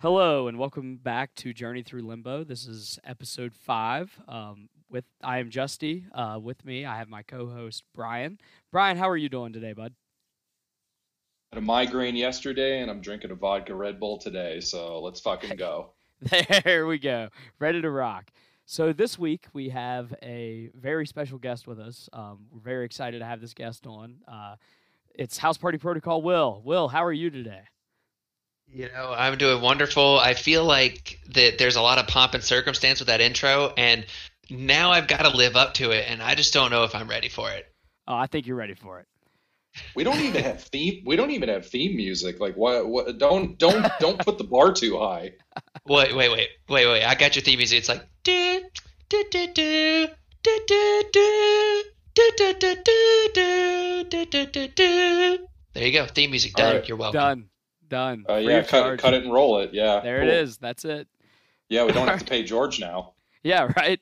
Hello and welcome back to Journey Through Limbo. This is episode five. Um, with I am Justy. Uh, with me, I have my co-host Brian. Brian, how are you doing today, bud? had a migraine yesterday and I'm drinking a vodka Red Bull today, so let's fucking go. There we go. Ready to rock. So this week we have a very special guest with us. Um, we're very excited to have this guest on. Uh, it's House Party Protocol Will. Will, how are you today? You know, I'm doing wonderful. I feel like that there's a lot of pomp and circumstance with that intro, and now I've got to live up to it, and I just don't know if I'm ready for it. Oh, I think you're ready for it. We don't even have theme. We don't even have theme music. Like what? What? Don't don't don't put the bar too high. Wait, wait, wait, wait, wait. I got your theme music. It's like do do do do do do do do do do do do do do do. There you go. Theme music done. right. You're welcome. Done. Done. Uh, yeah, cut cut it and roll it. Yeah, There cool. it is. That's it. Yeah, we don't have to pay George now. Yeah, right.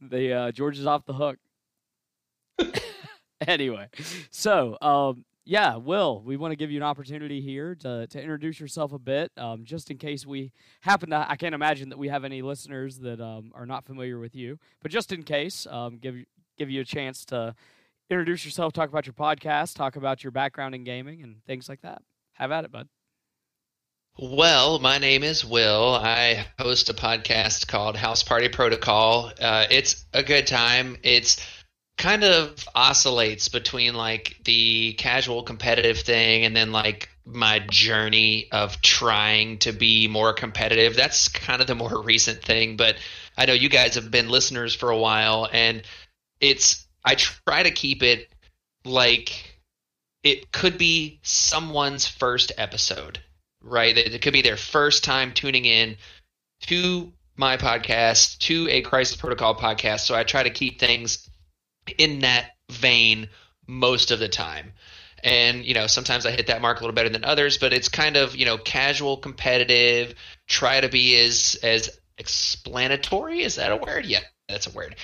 The uh, George is off the hook. anyway, so um, yeah, Will, we want to give you an opportunity here to to introduce yourself a bit, um, just in case we happen to. I can't imagine that we have any listeners that um, are not familiar with you, but just in case, um, give give you a chance to introduce yourself, talk about your podcast, talk about your background in gaming, and things like that. Have at it, bud. Well, my name is Will. I host a podcast called House Party Protocol. Uh, it's a good time. It's kind of oscillates between like the casual competitive thing and then like my journey of trying to be more competitive. That's kind of the more recent thing, but I know you guys have been listeners for a while and it's I try to keep it like it could be someone's first episode right? It could be their first time tuning in to my podcast, to a Crisis Protocol podcast. So I try to keep things in that vein most of the time. And, you know, sometimes I hit that mark a little better than others, but it's kind of, you know, casual, competitive, try to be as as explanatory, is that a word? Yeah, that's a word.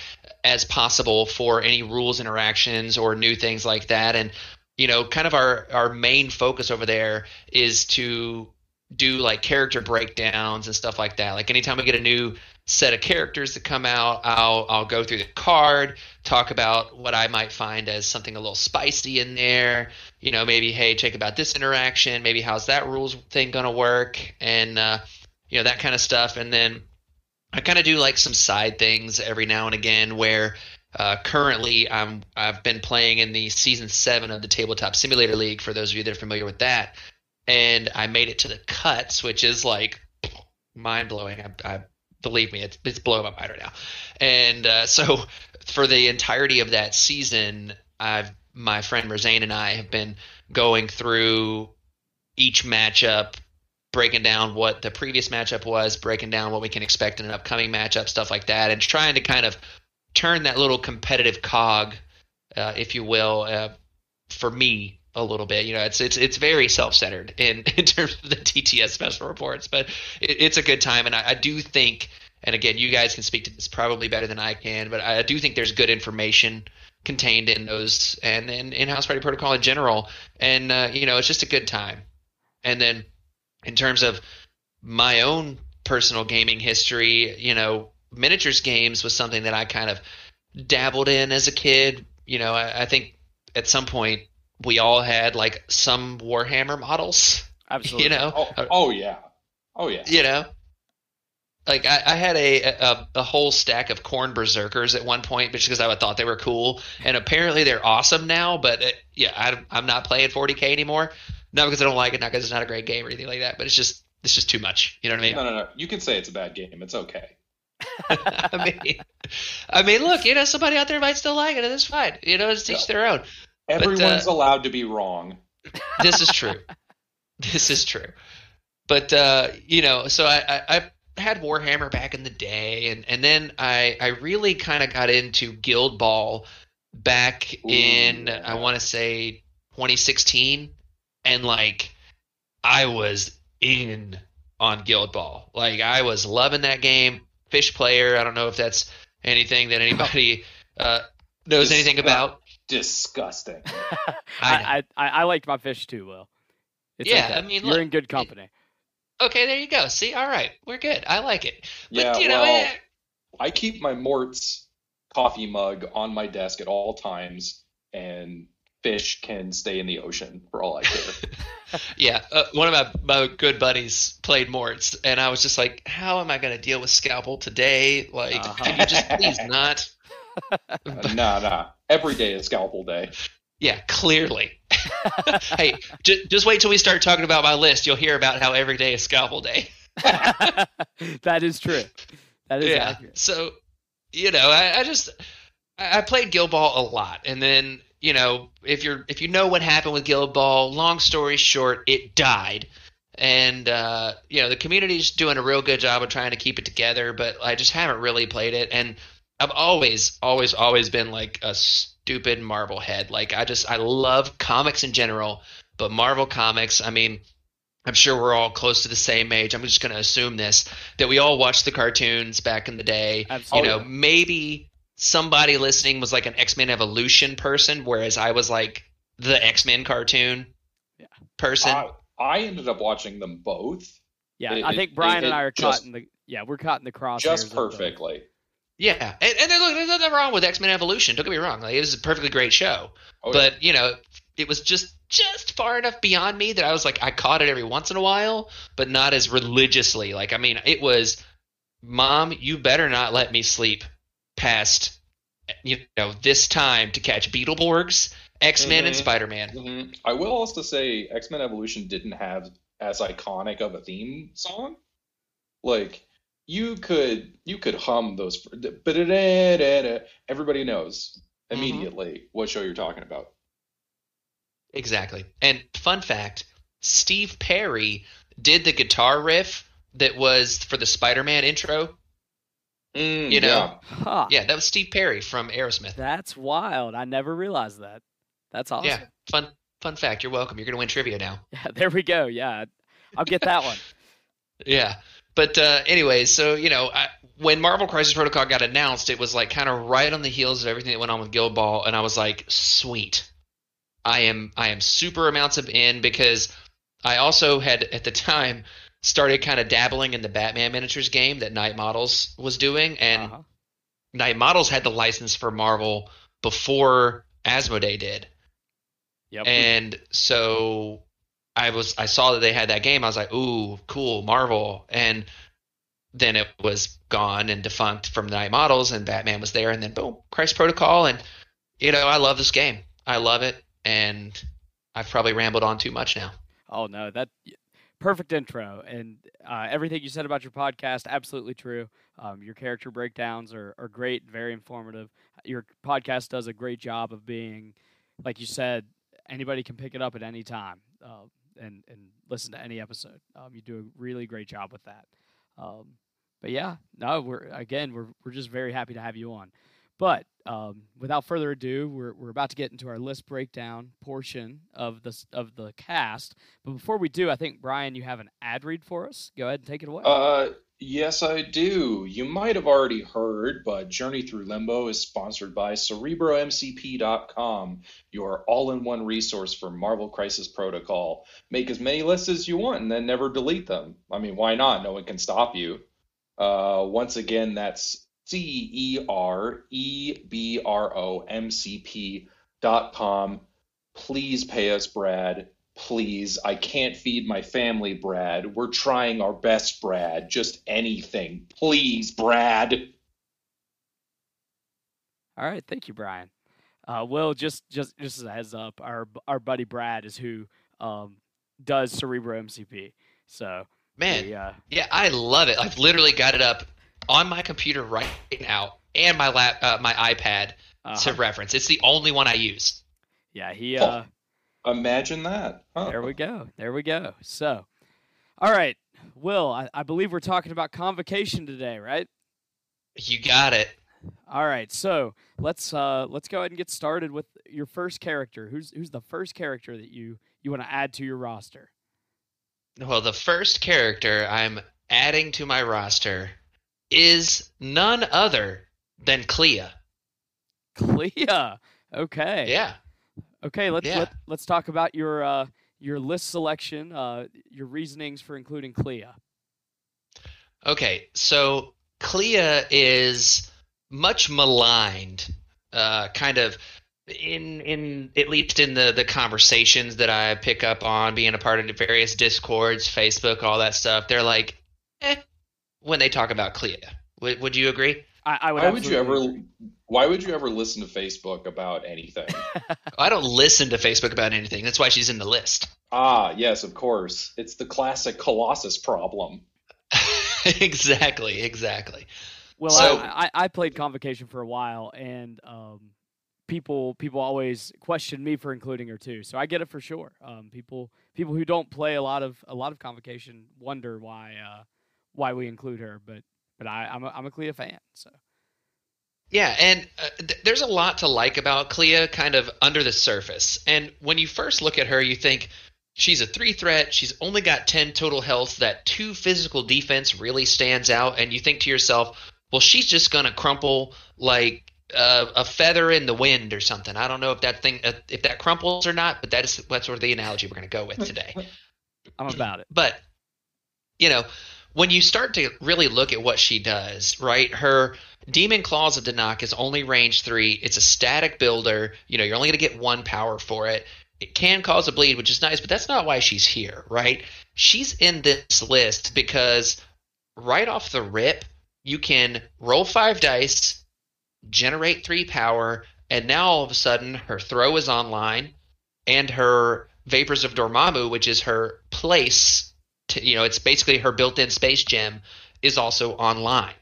As possible for any rules interactions or new things like that. And you know, kind of our our main focus over there is to do like character breakdowns and stuff like that. Like anytime we get a new set of characters that come out, I'll I'll go through the card, talk about what I might find as something a little spicy in there. You know, maybe hey, check about this interaction. Maybe how's that rules thing gonna work, and uh, you know that kind of stuff. And then I kind of do like some side things every now and again where uh, currently, I'm I've been playing in the season seven of the Tabletop Simulator League. For those of you that are familiar with that, and I made it to the cuts, which is like mind blowing. I, I believe me, it's it's blowing my mind right now. And uh, so, for the entirety of that season, I've my friend Rosane and I have been going through each matchup, breaking down what the previous matchup was, breaking down what we can expect in an upcoming matchup, stuff like that, and trying to kind of turn that little competitive cog, uh, if you will, uh, for me a little bit. You know, it's it's it's very self centered in in terms of the TTS special reports, but it, it's a good time, and I, I do think. And again, you guys can speak to this probably better than I can, but I do think there's good information contained in those and in, in House Party Protocol in general. And uh, you know, it's just a good time. And then in terms of my own personal gaming history, you know, miniatures games was something that I kind of dabbled in as a kid. You know, I, I think at some point we all had like some Warhammer models. Absolutely. You know, Oh, oh yeah, oh yeah. you know, like I, I had a, a a whole stack of Khorne berserkers at one point, just because I thought they were cool, and apparently they're awesome now. But it, yeah, I, I'm not playing 40k anymore. Not because I don't like it, not because it's not a great game or anything like that, but it's just it's just too much. You know what I mean? No, no, no. You can say it's a bad game. It's okay. I mean, I mean, look, you know, somebody out there might still like it, and it's fine. You know, it's each their own. Everyone's uh, allowed to be wrong. This is true. this is true. But uh, you know, so I, I, I had Warhammer back in the day, and and then I I really kind of got into Guild Ball back Ooh, in. I want to say 2016, and like I was in on Guild Ball. Like I was loving that game. Fish player. I don't know if that's anything that anybody uh, knows Dis- anything about. Disgusting. I know. I, I I liked my fish too, Will. It's Yeah, okay. I mean, you're look, in good company. Okay, there you go. See, all right, we're good. I like it. But Yeah, you know, well- eh, I keep my Mort's coffee mug on my desk at all times, and fish can stay in the ocean for all I care. yeah. Uh, one of my, my good buddies played Morts, and I was just like, how am I going to deal with Scalpel today? Like, Uh-huh. can you just please not? Uh, nah, nah. Every day is scalpel day. Yeah, clearly. hey, j- just wait till we start talking about my list. You'll hear about how every day is Scalpel Day. that is true. That is yeah. accurate. So, you know, I, I just I I played Guild Ball a lot, and then you know, if you're if you know what happened with Guild Ball, long story short, it died. And uh, you know, the community's doing a real good job of trying to keep it together, but I just haven't really played it. And I've always, always, always been like a stupid Marvel head. Like I just I love comics in general, but Marvel comics, I mean, I'm sure we're all close to the same age. I'm just going to assume this that we all watched the cartoons back in the day. You know, maybe somebody listening was like an X-Men Evolution person whereas I was like the X-Men cartoon Yeah. person. I, I ended up watching them both yeah, it- I think Brian it- and I are just- caught in the yeah we're caught in the crosshairs. just perfectly. yeah. And, and then look, there's nothing wrong with X-Men Evolution. Don't get me wrong. Like, it was a perfectly great show. Oh, yeah. but you know it was just just far enough beyond me that i was like i caught it every once in a while but not as religiously like i mean it was mom you better not let me sleep past you know this time to catch beetleborgs x-men and Mhm. spider-man Mhm. I will also say X Men Evolution didn't have as iconic of a theme song. Like you could you could hum those. But everybody knows immediately what show you're talking about. exactly and fun fact steve perry did the guitar riff that was for the spider-man intro Mm, You know. yeah. Huh. yeah that was steve perry from aerosmith That's wild. I never realized that. That's awesome. yeah fun fun fact you're welcome you're gonna win trivia now Yeah, there we go. Yeah, I'll get that one. Yeah. But uh, anyway, so you know, I, when Marvel Crisis Protocol got announced, it was like kind of right on the heels of everything that went on with Guild Ball, and I was like, sweet. I am I am super amounts of in because I also had at the time started kind of dabbling in the Batman miniatures game that Knight Models was doing, and Uh-huh. Knight Models had the license for Marvel before Asmodee did. Yep. And so I was I saw that they had that game. I was like, "Ooh, cool, Marvel." And then it was gone and defunct from Knight Models, and Batman was there, and then boom, Crisis Protocol, and you know I love this game. I love it, and I've probably rambled on too much now. Oh no, that perfect intro and uh, everything you said about your podcast absolutely true. Um, your character breakdowns are, are great, very informative. Your podcast does a great job of being, like you said, anybody can pick it up at any time uh, and and listen to any episode. Um, you do a really great job with that. Um, but yeah, no, we're again we're we're just very happy to have you on. But um, without further ado, we're, we're about to get into our list breakdown portion of the of the cast. But before we do, I think Brian, you have an ad read for us. Go ahead and take it away. Uh, yes, I do. You might have already heard, but Journey Through Limbo is sponsored by CerebroMCP.com, your all-in-one resource for Marvel Crisis Protocol. Make as many lists as you want and then never delete them. I mean, why not? No one can stop you. Uh, once again, that's C-E-R-E-B-R-O-M-C-P dot com. Please pay us, Brad. Please, I can't feed my family, Brad. We're trying our best, Brad. Just anything. Please, Brad. All right, thank you, Brian. Uh, Will, just just just as a heads up, our our buddy Brad is who um, does Cerebro MCP. So Man, we, uh, yeah, I love it. I've literally got it up on my computer right now and my lap, uh, my iPad to uh reference. It's the only one I use. yeah, he Oh. uh, Imagine that. Huh. There we go. There we go. So, all right, Will, I, I believe we're talking about convocation today, right? You got it. All right, so let's uh let's go ahead and get started with your first character. Who's who's the first character that you you want to add to your roster? Well, the first character I'm adding to my roster is none other than Clea. Clea. Okay. Yeah. Okay. Let's Yeah. let, let's talk about your uh your list selection, uh, your reasonings for including Clea. Okay, so Clea is much maligned, uh, kind of in in at least in the the conversations that I pick up on being a part of the various discords, Facebook, all that stuff. They're like, eh, when they talk about Clea. Would, would you agree? I, I would. Why would you ever? absolutely Why would you ever listen to Facebook about anything? I don't listen to Facebook about anything. That's why she's in the list. ah, yes, of course. It's the classic Colossus problem. exactly, exactly. Well, So- I, I, I played Convocation for a while, and um, people people always question me for including her too. So I get it for sure. Um, people people who don't play a lot of a lot of Convocation wonder why uh, why we include her, but but I, I'm a, I'm a Clea fan. So Yeah, and uh, th- there's a lot to like about Clea kind of under the surface. And when you first look at her, you think she's a three threat. She's only got 10 total health. That two physical defense really stands out. And you think to yourself, well, she's just going to crumple like uh, a feather in the wind or something. I don't know if that thing, uh, if that crumples or not, but that is that's sort of the analogy we're going to go with today. I'm about it. But you know, when you start to really look at what she does, right? Her Demon Claws of Danak is only range three. It's a static builder. You know, you're only going to get one power for it. It can cause a bleed, which is nice, but that's not why she's here, right? She's in this list because right off the rip, you can roll five dice, generate three power, and now all of a sudden her throw is online, and her Vapors of Dormammu, which is her place, to, you know, it's basically her built-in space gem, is also online.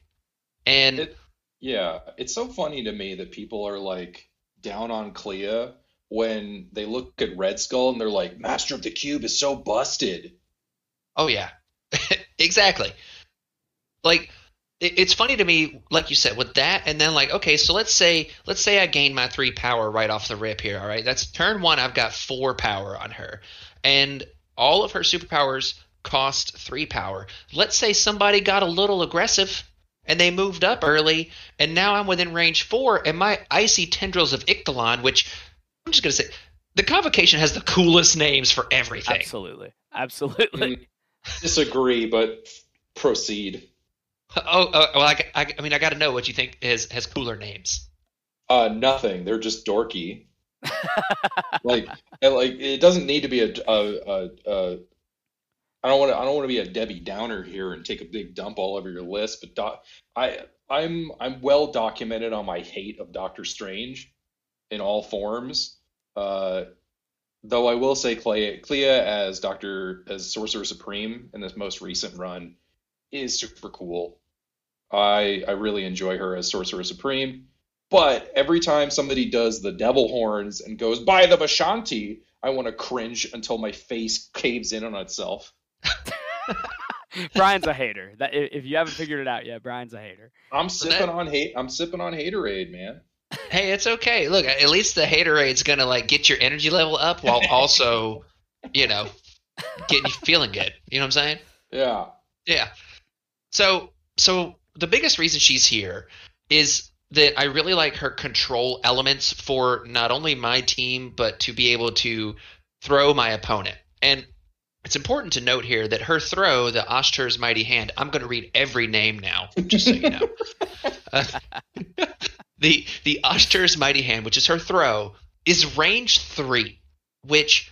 And It- Yeah, it's so funny to me that people are like down on Clea when they look at Red Skull and they're like, Master of the Cube is so busted. Oh yeah, exactly. Like it, it's funny to me, like you said, with that, and then like, okay, so let's say let's say I gain my three power right off the rip here. All right, that's turn one. I've got four power on her, and all of her superpowers cost three power. Let's say somebody got a little aggressive and they moved up early, and now I'm within range four, and my icy tendrils of Ikthalon, which I'm just gonna say. The convocation has the coolest names for everything. Absolutely, absolutely. Disagree, but proceed. Oh, uh, well, I, I, I mean, I got to know what you think has has cooler names. Uh, nothing. They're just dorky. Like, and, like it doesn't need to be a, a, a, a I don't want to. I don't want to be a Debbie Downer here and take a big dump all over your list. But doc, I, I'm, I'm well documented on my hate of Doctor Strange in all forms. Uh, though I will say Clea, Clea as Doctor as Sorcerer Supreme in this most recent run is super cool. I I really enjoy her as Sorcerer Supreme. But every time somebody does the devil horns and goes by the Vishanti, I want to cringe until my face caves in on itself. Brian's a hater. That if if you haven't figured it out yet, Brian's a hater. I'm sipping that- on hate. I'm sipping on haterade, man. Hey, it's okay. Look, at least the haterade's gonna like get your energy level up while also, you know, getting you feeling good. You know what I'm saying? Yeah. Yeah. So, so the biggest reason she's here is that I really like her control elements for not only my team but to be able to throw my opponent. And it's important to note here that her throw, the Oshtur's Mighty Hand, I'm going to read every name now, just so you know. Uh, the the Oshtur's Mighty Hand, which is her throw, is range three, which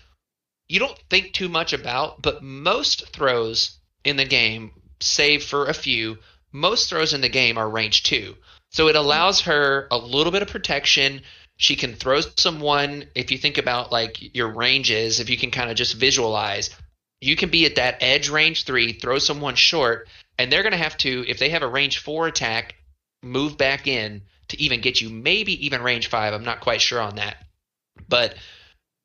you don't think too much about, but most throws in the game, save for a few, most throws in the game are range two. So it allows her a little bit of protection. She can throw someone, if you think about like your ranges, if you can kind of just visualize, you can be at that edge range three, throw someone short, and they're going to have to, if they have a range four attack, move back in to even get you maybe even range five. I'm not quite sure on that. But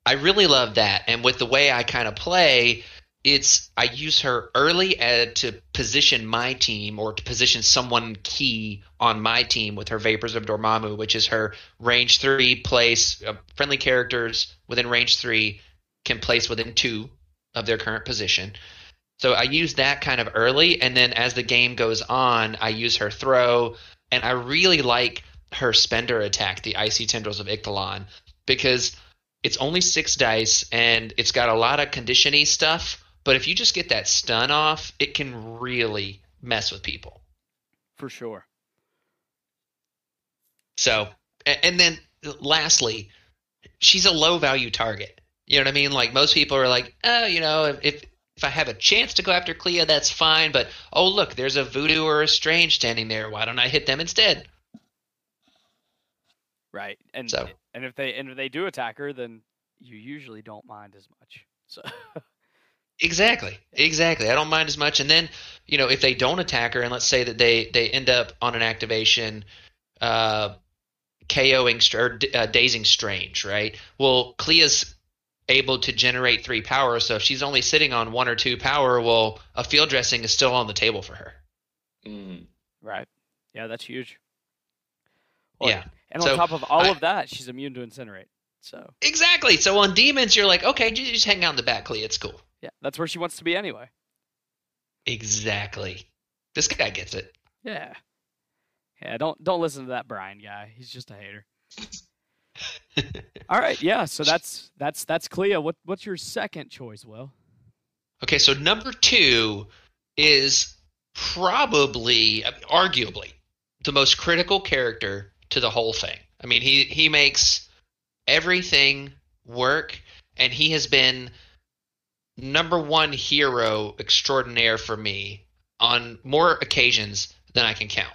I really love that. And with the way I kind of play, it's I use her early uh, to position my team or to position someone key on my team with her Vapors of Dormammu, which is her range three place. Uh, friendly characters within range three can place within two of their current position. So I use that kind of early, and then as the game goes on, I use her throw, and I really like her spender attack, the Icy Tendrils of Ikthalon, because It's only six dice, and it's got a lot of conditiony stuff. But if you just get that stun off, it can really mess with people. For sure. So, and then lastly, she's a low value target. You know what I mean? Like most people are like, oh, you know, if if I have a chance to go after Clea, that's fine. But oh, look, there's a Voodoo or a Strange standing there. Why don't I hit them instead? Right. And So- and if they and if they do attack her, then you usually don't mind as much. So Exactly. Exactly. I don't mind as much. And then, you know, if they don't attack her, and let's say that they they end up on an activation, uh, KOing or uh, dazing strange, right? Well, Clea's able to generate three power, so if she's only sitting on one or two power, well, a field dressing is still on the table for her. Mm. Right. Yeah, that's huge. Well, Yeah. And on So, top of all I- of that, she's immune to incinerate. So Exactly. So on demons, you're like, okay, you just hang out in the back, Clea. It's cool. yeah, that's where she wants to be anyway. Exactly. This guy gets it. Yeah. Yeah, don't don't listen to that Brian guy. He's just a hater. All right, yeah, so that's that's that's Clea. What what's your second choice, Will? Okay, so number two is probably, arguably, the most critical character to the whole thing. I mean, he he makes everything work, and he has been number one hero extraordinaire for me on more occasions than I can count.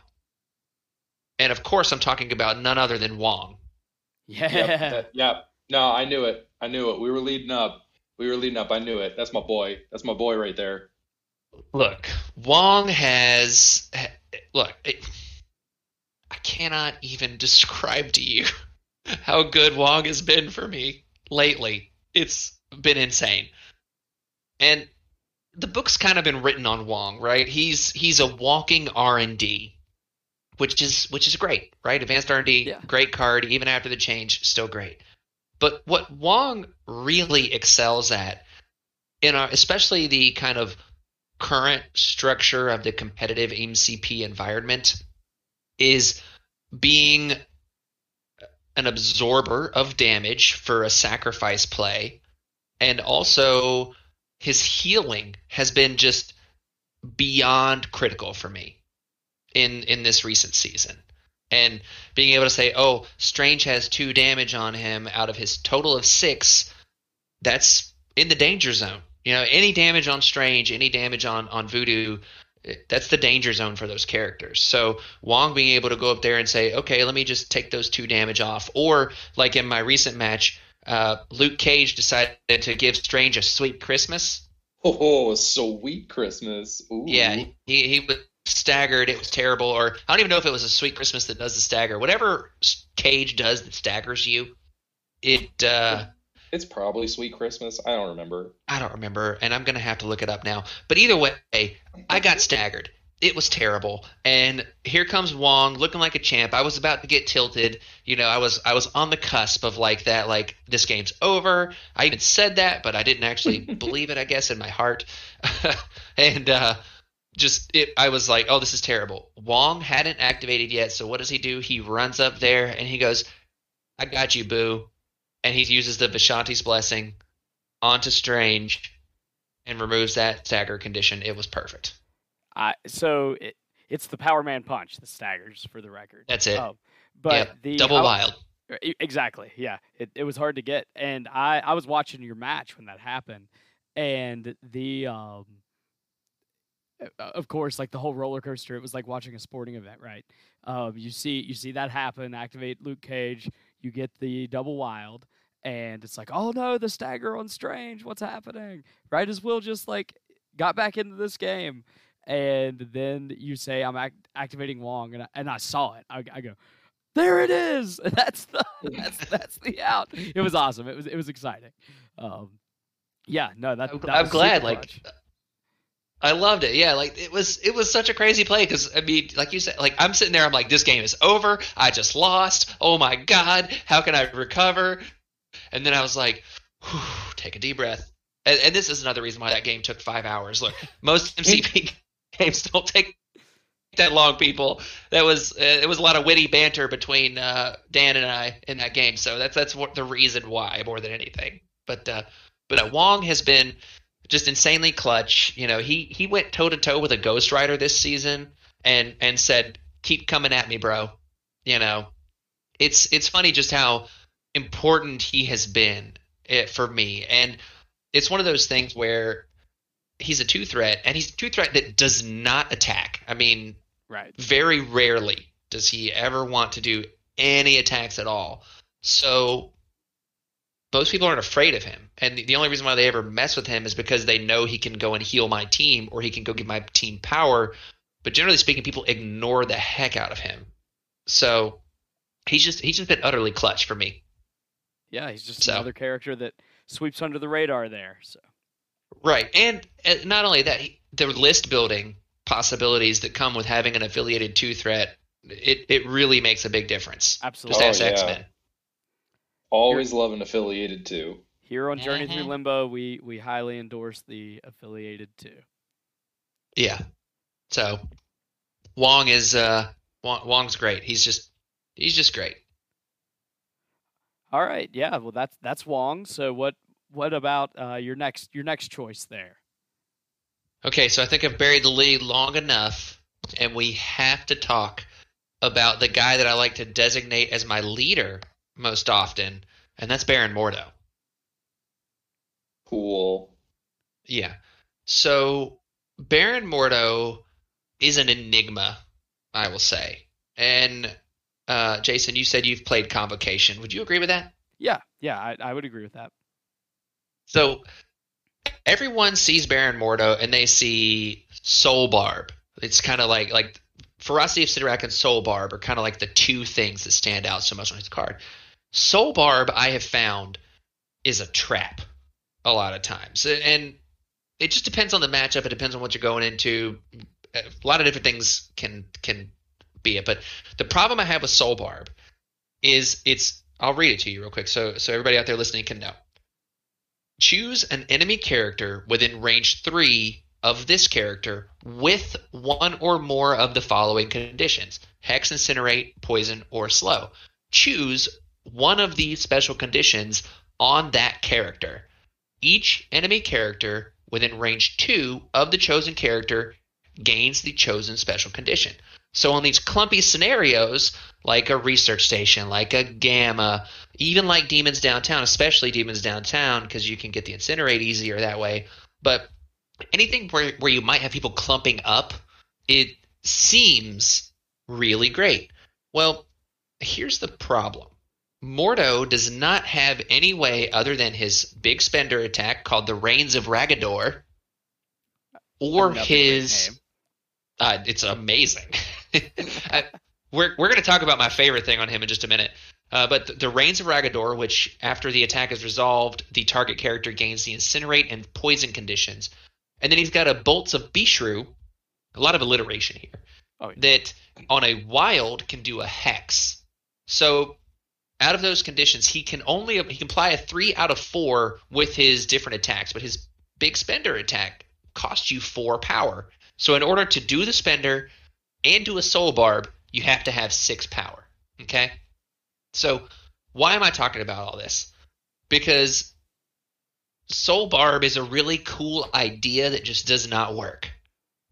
And of course, I'm talking about none other than Wong. Yeah. Yep, that-. No, I knew it. I knew it. We were leading up. We were leading up. I knew it. That's my boy. That's my boy right there. Look, Wong has look. It, I cannot even describe to you how good Wong has been for me lately. It's been insane, and the book's kind of been written on Wong, right? He's he's a walking R and D, which is which is great, right? Advanced R and D, Yeah. great card. Even after the change, still great. But what Wong really excels at, in our, especially the kind of current structure of the competitive MCP environment is being an absorber of damage for a sacrifice play and also his healing has been just beyond critical for me in in this recent season and being able to say oh strange has 2 damage on him out of his total of 6 that's in the danger zone you know, any damage on Strange, any damage on on Voodoo, eh, that's the danger zone for those characters. So Wong being able to go up there and say, okay, let me just take those two damage off, or like in my recent match, uh, Luke Cage decided to give Strange a sweet Christmas. Oh, sweet Christmas. Ooh. Yeah, he he was staggered. It was terrible. Or I don't even know if it was a sweet Christmas that does the stagger. Whatever Cage does that staggers you, it. uh It's probably sweet Christmas. I don't remember. I don't remember, and I'm gonna have to look it up now. But either way, I got staggered. It was terrible. And here comes Wong looking like a champ. I was about to get tilted. You know, I was I was on the cusp of like that, like this game's over. I even said that, but I didn't actually believe it, I guess, in my heart. and uh just it I was like, oh, this is terrible. Wong hadn't activated yet, so what does he do? He runs up there and he goes, I got you, boo. And he uses the Vishanti's blessing onto Strange and removes that stagger condition. It was perfect. I so it, it's the Power Man punch, the staggers for the record. That's it. Um, but Yep, the Double I- wild. Exactly. Yeah. It it was hard to get, and I I was watching your match when that happened, and the um. Uh, Of course, like the whole roller coaster, it was like watching a sporting event, right? Um, you see, you see that happen. Activate Luke Cage. You get the double wild, and it's like, oh no, the stagger on Strange. What's happening? Right as Will just like got back into this game, and then you say, I'm act- activating Wong, and I, and I saw it. I, I go, there it is. That's the that's that's the out. It was awesome. It was it was exciting. Um, yeah, no, that, I'm, that I'm was glad. Like, clutch. I loved it. Yeah, like it was. It was such a crazy play because I mean, like you said, like I'm sitting there. I'm like, this game is over. I just lost. Oh my god, how can I recover? And then I was like, take a deep breath. And, and this is another reason why that game took five hours. Look, most MCP games don't take that long, people. That was uh, it was a lot of witty banter between uh, Dan and I in that game. So that's that's what the reason why more than anything. But uh, but uh, Wong has been just insanely clutch. You know, he he went toe to toe with a Ghost Rider this season and and said, "Keep coming at me, bro." You know, it's it's funny just how important he has been eh, for me, and it's one of those things where he's a two threat, and he's a two threat that does not attack. I mean, right? Very rarely does he ever want to do any attacks at all. So most people aren't afraid of him, and the, the only reason why they ever mess with him is because they know he can go and heal my team, or he can go give my team power. But generally speaking, people ignore the heck out of him. So he's just he's just been utterly clutch for me. Yeah, he's just so. another character that sweeps under the radar there. So right, and uh, not only that, the list building possibilities that come with having an affiliated two threat, it it really makes a big difference. Absolutely, just oh, yeah. X Men. Always love an affiliated too. Here on Journey mm-hmm. Through Limbo, we we highly endorse the affiliated too. Yeah. So Wong is uh Wong, Wong's great. He's just he's just great. All right, yeah. Well, that's that's Wong. So what what about uh, your next your next choice there? Okay, so I think I've buried the lead long enough, and we have to talk about the guy that I like to designate as my leader most often, and that's Baron Mordo. Cool. Yeah. So Baron Mordo is an enigma, I will say. And uh, Jason, you said you've played Convocation. Would you agree with that? Yeah, yeah, I, I would agree with that. So everyone sees Baron Mordo and they see Soul Barb. It's kind of like like Ferocity of Cyttorak and Soul Barb are kind of like the two things that stand out so much on his card. Soul Barb, I have found, is a trap a lot of times, and it just depends on the matchup. It depends on what you're going into. A lot of different things can can be it. But the problem I have with Soul Barb is it's. I'll read it to you real quick, so so everybody out there listening can know. Choose an enemy character within range three of this character with one or more of the following conditions: Hex, Incinerate, Poison, or Slow. Choose one of these special conditions on that character. Each enemy character within range 2 of the chosen character gains the chosen special condition. So on these clumpy scenarios, like a research station, like a gamma, even like Demons Downtown, especially Demons Downtown, because you can get the incinerate easier that way. But anything where, where you might have people clumping up, it seems really great. Well, here's the problem. Mordo does not have any way other than his big spender attack called the Reigns of Raggadorr, or his. Uh, it's amazing. Uh, we're we're going to talk about my favorite thing on him in just a minute. Uh, but the, the Reigns of Raggadorr, which after the attack is resolved, the target character gains the incinerate and poison conditions, and then he's got a Bolts of Beshrew, a lot of alliteration here, oh, yeah. that on a wild can do a hex. So out of those conditions, he can only he can apply a three out of four with his different attacks, but his big spender attack costs you four power. So in order to do the spender and do a soul barb, you have to have six power. Okay? So why am I talking about all this? Because soul barb is a really cool idea that just does not work.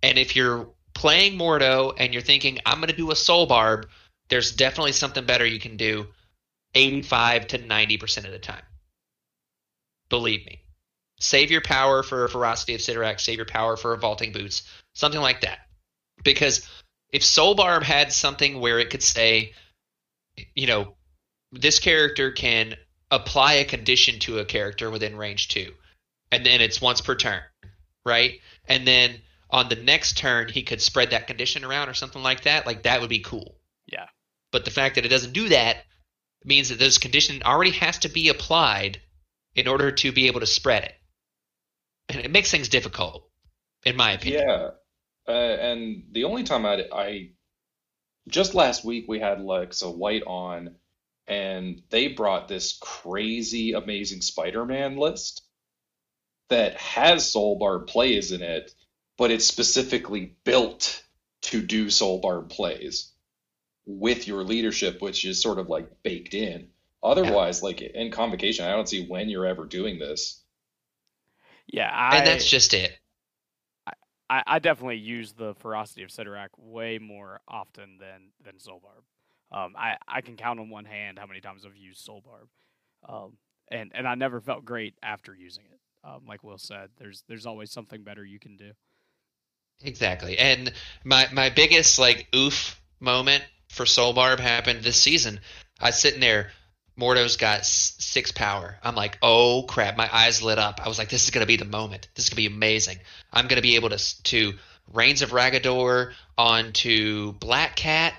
And if you're playing Mordo and you're thinking, I'm going to do a soul barb, there's definitely something better you can do 85 to 90% of the time. Believe me. Save your power for a Ferocity of Cyttorak, save your power for a Vaulting Boots, something like that. Because if Soul Barb had something where it could say, you know, this character can apply a condition to a character within range two, and then it's once per turn, right? And then on the next turn, he could spread that condition around or something like that. Like that would be cool. Yeah. But the fact that it doesn't do that means that this condition already has to be applied in order to be able to spread it. And it makes things difficult, in my opinion. Yeah. Uh, and the only time I, I just last week we had Lexa White on, and they brought this crazy, amazing Spider-Man list that has Soul Barb plays in it, but it's specifically built to do soul barb plays with your leadership, which is sort of like baked in. Otherwise, like in convocation, I don't see when you're ever doing this. Yeah, I, and that's just it. I, I definitely use the ferocity of Cyttorak way more often than than Soul Barb. Um, I I can count on one hand how many times I've used Soul Barb, um, and and I never felt great after using it. Um, like Will said, there's there's always something better you can do. Exactly, and my my biggest like oof moment for Soul Barb happened this season. I was sitting there Mordo's got six power. I'm like, oh crap! My eyes lit up. I was like, this is gonna be the moment. This is gonna be amazing. I'm gonna be able to to Rains of Raggadorr onto Black Cat,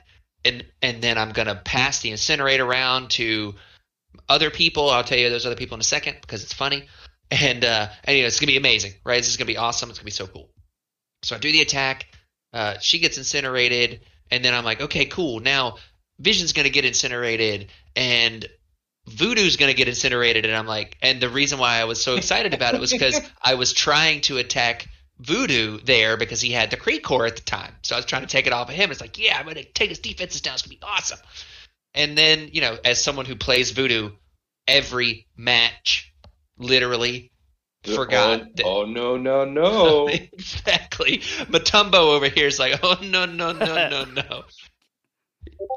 and and then I'm gonna pass the incinerator around to other people. I'll tell you those other people in a second because it's funny. And uh, and you know, it's gonna be amazing, right? This is gonna be awesome. It's gonna be so cool. So I do the attack. Uh, she gets incinerated, and then I'm like, okay, cool. Now Vision's gonna get incinerated, and Voodoo's going to get incinerated. And I'm like, and the reason why I was so excited about it was because I was trying to attack Voodoo there because he had the Kree core at the time. So I was trying to take it off of him. It's like, yeah, I'm going to take his defenses down. It's going to be awesome. And then, you know, as someone who plays Voodoo every match, literally, forgot. Oh, that, oh no, no, no. exactly. Matumbo over here is like, oh, no, no, no, no, no.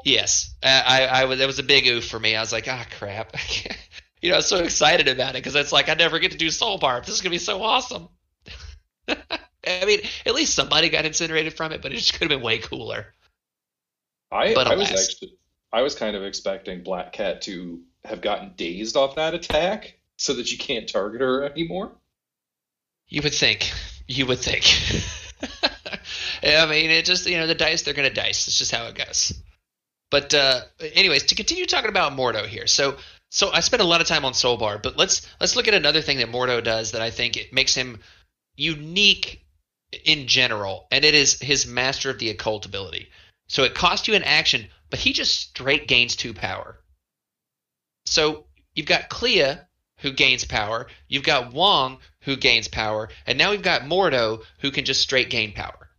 Yes, I, I, was. It was a big oof for me. I was like, ah, oh, crap. you know, I was so excited about it because it's like I never get to do Soul Barb. This is gonna be so awesome. I mean, at least somebody got incinerated from it, but it just could have been way cooler. I, but I was actually, I was kind of expecting Black Cat to have gotten dazed off that attack so that you can't target her anymore. You would think. You would think. I mean, it just you know the dice they're gonna dice. It's just how it goes. But uh, anyways, to continue talking about Mordo here. So so I spent a lot of time on Soul Barb, but let's let's look at another thing that Mordo does that I think it makes him unique in general, and it is his Master of the Occult ability. So it costs you an action, but he just straight gains two power. So you've got Clea who gains power, you've got Wong who gains power, and now we've got Mordo who can just straight gain power.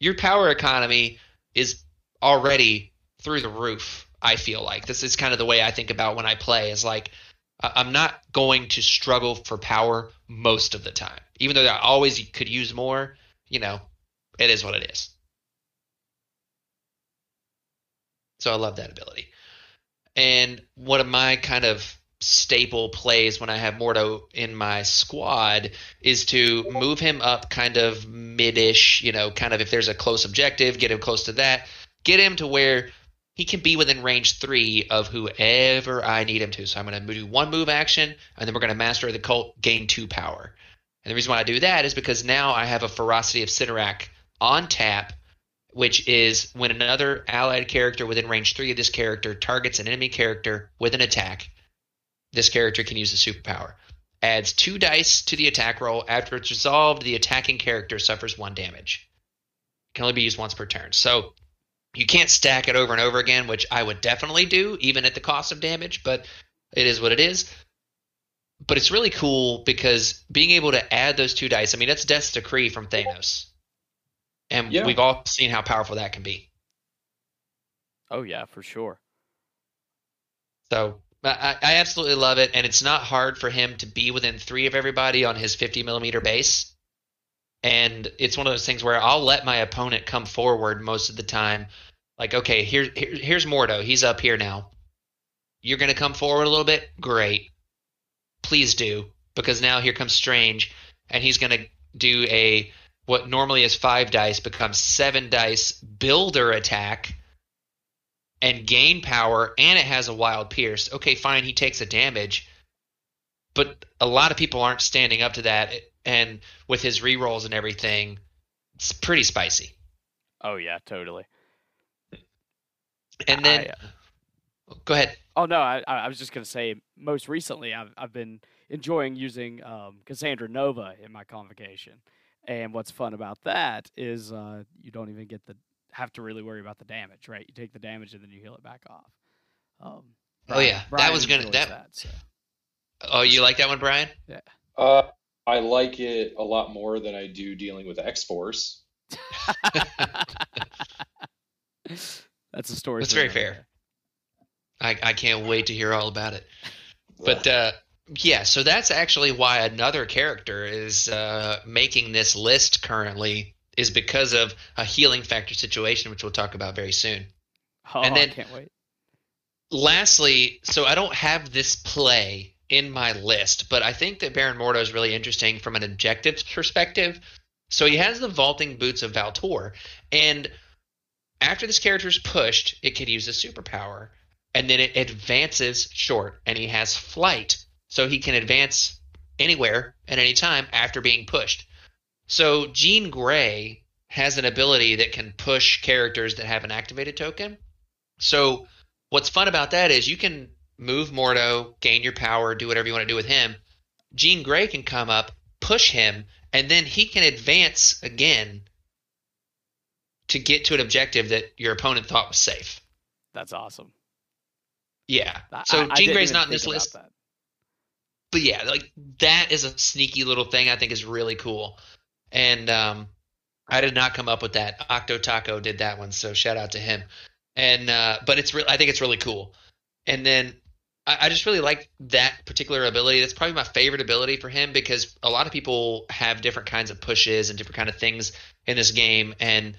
Your power economy is already through the roof. I feel like this is kind of the way I think about when I play. Is like I'm not going to struggle for power most of the time, even though I always could use more. You know, it is what it is. So I love that ability. And one of my kind of staple plays when I have Mordo in my squad is to move him up kind of midish, you know, kind of if there's a close objective, get him close to that get him to where he can be within range three of whoever I need him to. So I'm going to do one move action, and then we're going to master the cult, gain two power. And the reason why I do that is because now I have a ferocity of Cyttorak on tap, which is when another allied character within range three of this character targets an enemy character with an attack, this character can use the superpower. Adds two dice to the attack roll. After it's resolved, the attacking character suffers one damage. It can only be used once per turn. So you can't stack it over and over again, which I would definitely do, even at the cost of damage, but it is what it is. But it's really cool because being able to add those two dice, I mean, that's Death's Decree from Thanos. And yeah. we've all seen how powerful that can be. Oh, yeah, for sure. So I, I absolutely love it. And it's not hard for him to be within three of everybody on his 50 millimeter base and it's one of those things where I'll let my opponent come forward most of the time. Like, okay, here, here here's Mordo. He's up here now. You're going to come forward a little bit? Great. Please do. Because now here comes Strange, and he's going to do a what normally is five dice becomes seven dice builder attack and gain power, and it has a wild pierce. Okay, fine, he takes a damage, but a lot of people aren't standing up to that and with his re-rolls and everything, it's pretty spicy. Oh yeah, totally. And then, I, uh, go ahead. Oh no, I, I was just gonna say. Most recently, I've I've been enjoying using um, Cassandra Nova in my convocation, and what's fun about that is uh, you don't even get the have to really worry about the damage, right? You take the damage and then you heal it back off. Um, Brian, oh yeah, Brian that was gonna that. that so. Oh, you like that one, Brian? Yeah. Uh, I like it a lot more than I do dealing with X Force. That's a story. That's very fair. day. I, I can't wait to hear all about it. But uh, yeah, so that's actually why another character is uh, making this list currently is because of a healing factor situation, which we'll talk about very soon. Oh, And then- I can't wait. Lastly, so I don't have this play in my list, but I think that Baron Mordo is really interesting from an objective perspective. So he has the vaulting boots of Valtorr, and after this character is pushed, it can use a superpower, and then it advances short, and he has flight, so he can advance anywhere at any time after being pushed. So Jean Grey has an ability that can push characters that have an activated token. So what's fun about that is you can move Mordo, gain your power, do whatever you want to do with him. Jean Grey can come up, push him, and then he can advance again to get to an objective that your opponent thought was safe. That's awesome. Yeah. So I- I Jean didn't Grey's not in this list, that. but yeah, like that is a sneaky little thing I think is really cool. And um, I did not come up with that. Octo Taco did that one, so shout out to him. And uh, but it's real. I think it's really cool. And then I, I just really like that particular ability. That's probably my favorite ability for him because a lot of people have different kinds of pushes and different kind of things in this game. And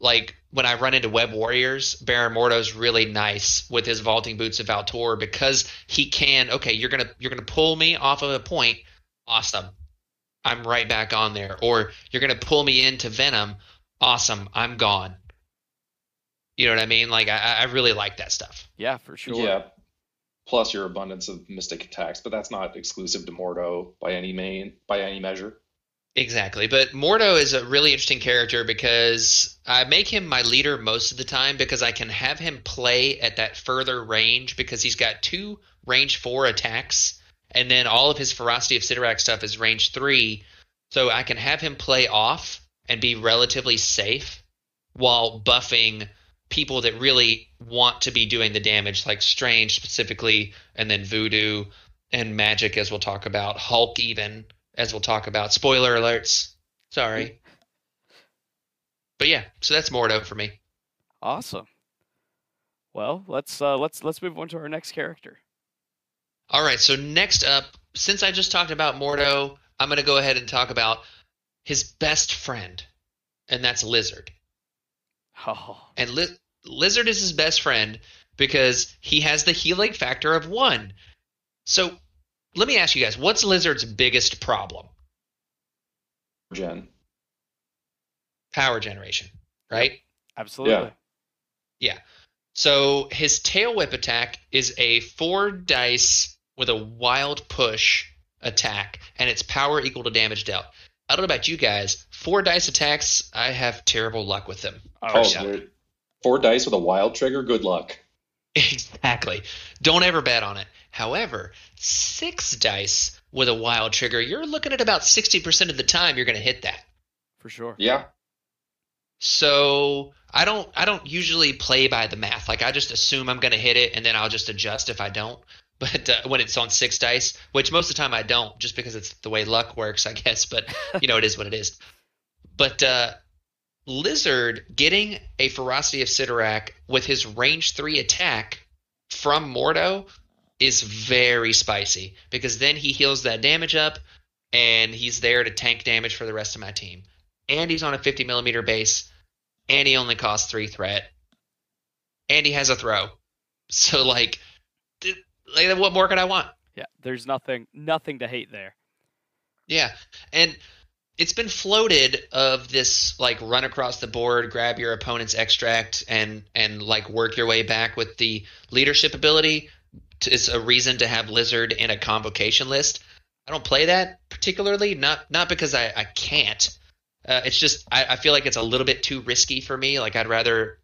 like when I run into Web Warriors, Baron Mordo's really nice with his vaulting boots of Valtorr because he can. Okay, you're gonna you're gonna pull me off of a point. Awesome, I'm right back on there. Or you're gonna pull me into Venom. Awesome, I'm gone. You know what I mean? Like I, I really like that stuff. Yeah, for sure. Yeah. Plus your abundance of mystic attacks, but that's not exclusive to Mordo by any main by any measure. Exactly. But Mordo is a really interesting character because I make him my leader most of the time because I can have him play at that further range because he's got two range four attacks and then all of his Ferocity of Cyttorak stuff is range three. So I can have him play off and be relatively safe while buffing people that really want to be doing the damage, like Strange specifically, and then Voodoo and Magic, as we'll talk about, Hulk even as we'll talk about. Spoiler alerts. Sorry. But yeah, so that's Mordo for me. Awesome. Well, let's uh, let's let's move on to our next character. All right, so next up, since I just talked about Mordo, I'm going to go ahead and talk about his best friend, and that's Lizard. Oh, And Li- Lizard is his best friend because he has the healing factor of one. So let me ask you guys, what's Lizard's biggest problem? Gen. Power generation, right? absolutely. Yeah. So his tail whip attack is a four dice with a wild push attack, and its power equal to damage dealt. I don't know about you guys. Four dice attacks, I have terrible luck with them. Oh, Oh, yeah. Four dice with a wild trigger. Good luck. Exactly. Don't ever bet on it. However, six dice with a wild trigger, you're looking at about 60% of the time you're going to hit that. for sure. Yeah. So I don't I don't usually play by the math. Like I just assume I'm going to hit it and then I'll just adjust if I don't. But uh, when it's on six dice, which most of the time I don't, just because it's the way luck works, I guess. But you know it is what it is. But uh, Lizard getting a Ferocity of Cyttorak with his range three attack from Mordo is very spicy because then he heals that damage up and he's there to tank damage for the rest of my team. And he's on a 50 millimeter base and he only costs three threat, and he has a throw. So like, like what more could I want? Yeah, there's nothing nothing to hate there. Yeah, and it's been floated of this like run across the board, grab your opponent's extract, and and like work your way back with the leadership ability. Is a reason to have Lizard in a convocation list. I don't play that particularly, not not because I, I can't. Uh, it's just I, I feel like it's a little bit too risky for me. Like I'd rather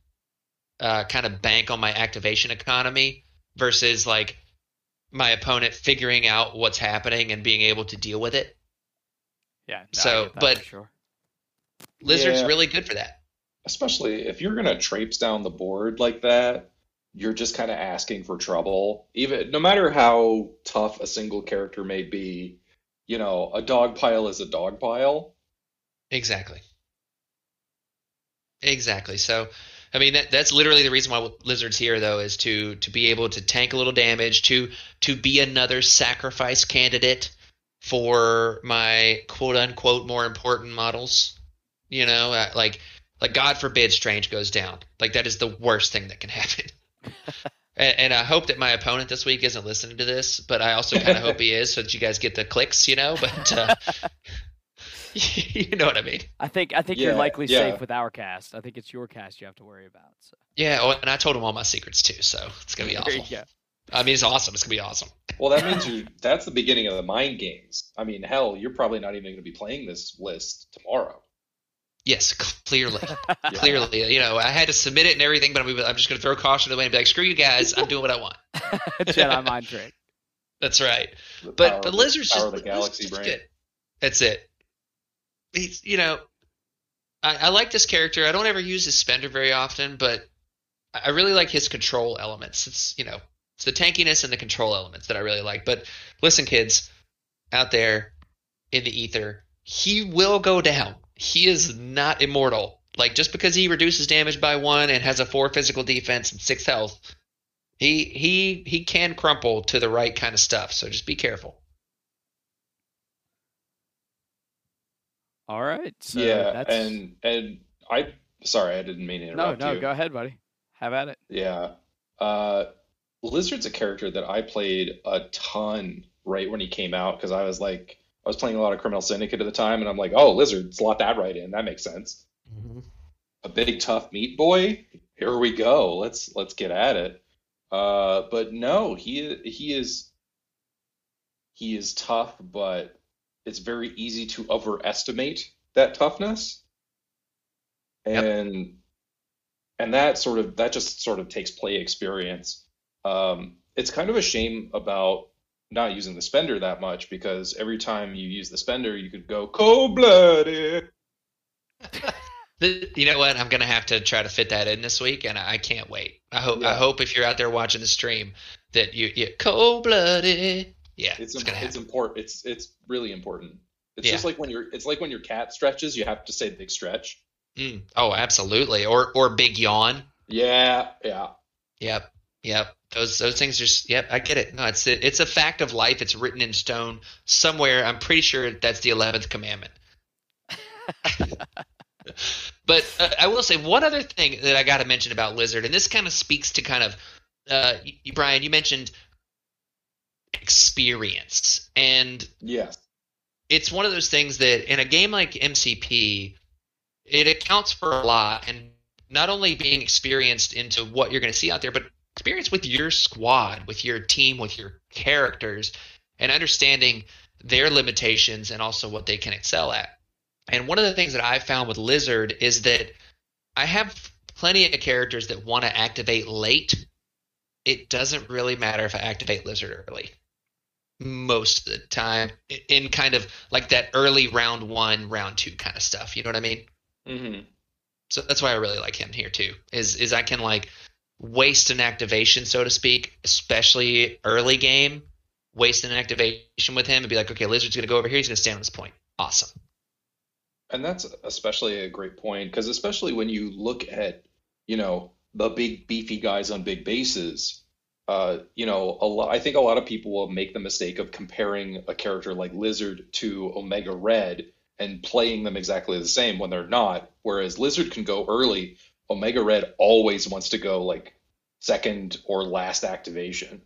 uh, kind of bank on my activation economy versus like my opponent figuring out what's happening and being able to deal with it. Yeah. no, So, but- sure. Lizard's Yeah. really good for that. Especially if you're gonna traipse down the board like that, you're just kind of asking for trouble. Even no matter how tough a single character may be, you know, a dog pile is a dog pile. Exactly. Exactly. So, I mean, that, that's literally the reason why Lizard's here, though, is to to be able to tank a little damage, to to be another sacrifice candidate for my quote unquote more important models. You know, uh, like like God forbid Strange goes down. Like that is the worst thing that can happen. and, and, I hope that my opponent this week isn't listening to this, but I also kind of hope he is, so that you guys get the clicks. You know, but. Uh, you know what I mean. I think I think yeah, you're likely yeah. safe with our cast. I think it's your cast you have to worry about. So. Yeah, well, and I told him all my secrets too, so it's gonna be awesome. I mean, it's awesome. It's gonna be awesome. Well, that means you. That's the beginning of the mind games. I mean, hell, you're probably not even gonna be playing this list tomorrow. Yes, clearly, yeah. clearly. You know, I had to submit it and everything, but I'm, I'm just going to throw caution to the wind and be like, "Screw you guys! I'm doing what I want." Jedi mind trick. That's right. The but but Lizard's just the galaxy brain. Good. That's it he's you know I, I like this character. I don't ever use his spender very often, but I really like his control elements. It's you know it's the tankiness and the control elements that I really like. But listen, kids out there in the ether, he will go down. He is not immortal. Like just because he reduces damage by one and has a four physical defense and six health, he he he can crumple to the right kind of stuff. So just be careful. All right. So yeah, that's... and and I sorry, I didn't mean to interrupt no, no, you. go ahead, buddy. Have at it. Yeah. Uh, Lizard's a character that I played a ton right when he came out because I was like, I was playing a lot of Criminal Syndicate at the time, and I'm like, oh, Lizard, slot that right in. That makes sense. Mm-hmm. A big tough meat boy. Here we go. Let's let's get at it. Uh, but no, he he is he is tough, but it's very easy to overestimate that toughness. And yep. and that sort of that just sort of takes play experience. Um, it's kind of a shame about not using the spender that much because every time you use the spender you could go cold-blooded. You know what? I'm gonna have to try to fit that in this week and i can't wait. I hope yeah. i hope if you're out there watching the stream that you you cold-blooded yeah, it's it's, it's important. It's it's really important. It's yeah. just like when your it's like when your cat stretches, you have to say big stretch. Mm. Oh, absolutely. Or or big yawn. Yeah, yeah. Yep, yep. Those those things are. Yep, I get it. No, it's it's a fact of life. It's written in stone somewhere. I'm pretty sure that's the eleventh commandment. but uh, I will say one other thing that I got to mention about Lizard, and this kind of speaks to kind of uh, Brian. You mentioned experience. And yes, it's one of those things that in a game like MCP, it accounts for a lot. And not only being experienced into what you're going to see out there, but experience with your squad, with your team, with your characters, and understanding their limitations and also what they can excel at. And one of the things that I've found with Lizard is that I have plenty of characters that want to activate late. It doesn't really matter if I activate Lizard early most of the time in kind of like that early round one, round two kind of stuff. You know what I mean? Mm-hmm. So that's why I really like him here too. Is is I can like waste an activation, so to speak, especially early game. Waste an activation with him and be like, okay, Lizard's gonna go over here. He's gonna stand on this point. Awesome. And that's especially a great point because especially when you look at you know the big beefy guys on big bases uh, you know, a lot, I think a lot of people will make the mistake of comparing a character like Lizard to Omega Red and playing them exactly the same when they're not. Whereas Lizard can go early, Omega Red always wants to go like second or last activation.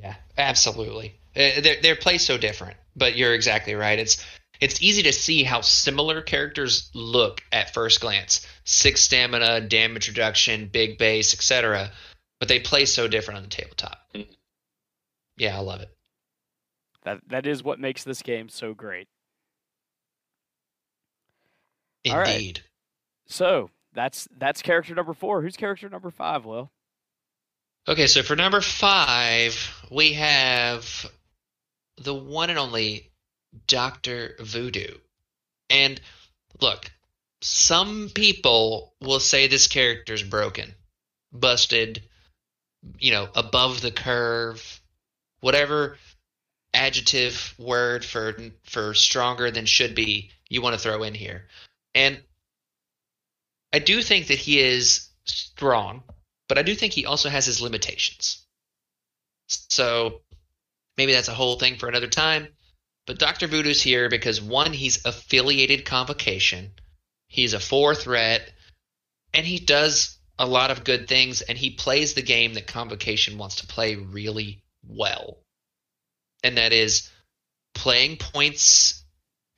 Yeah, absolutely. Uh, they're they're placed so different, but you're exactly right. It's it's easy to see how similar characters look at first glance. Six stamina, damage reduction, big base, etc but they play so different on the tabletop. Mm-hmm. Yeah, I love it. That that is what makes this game so great. Indeed. All right. So that's that's character number four. Who's character number five, Will? Okay, so for number five, we have the one and only Doctor Voodoo. And look, some people will say this character's broken, busted, you know, above the curve, whatever adjective word for for stronger than should be you want to throw in here. And I do think that he is strong, but I do think he also has his limitations. So maybe that's a whole thing for another time. But Dr. Voodoo's here because one, he's affiliated convocation. He's a four threat, and he does a lot of good things, and he plays the game that convocation wants to play really well. And that is playing points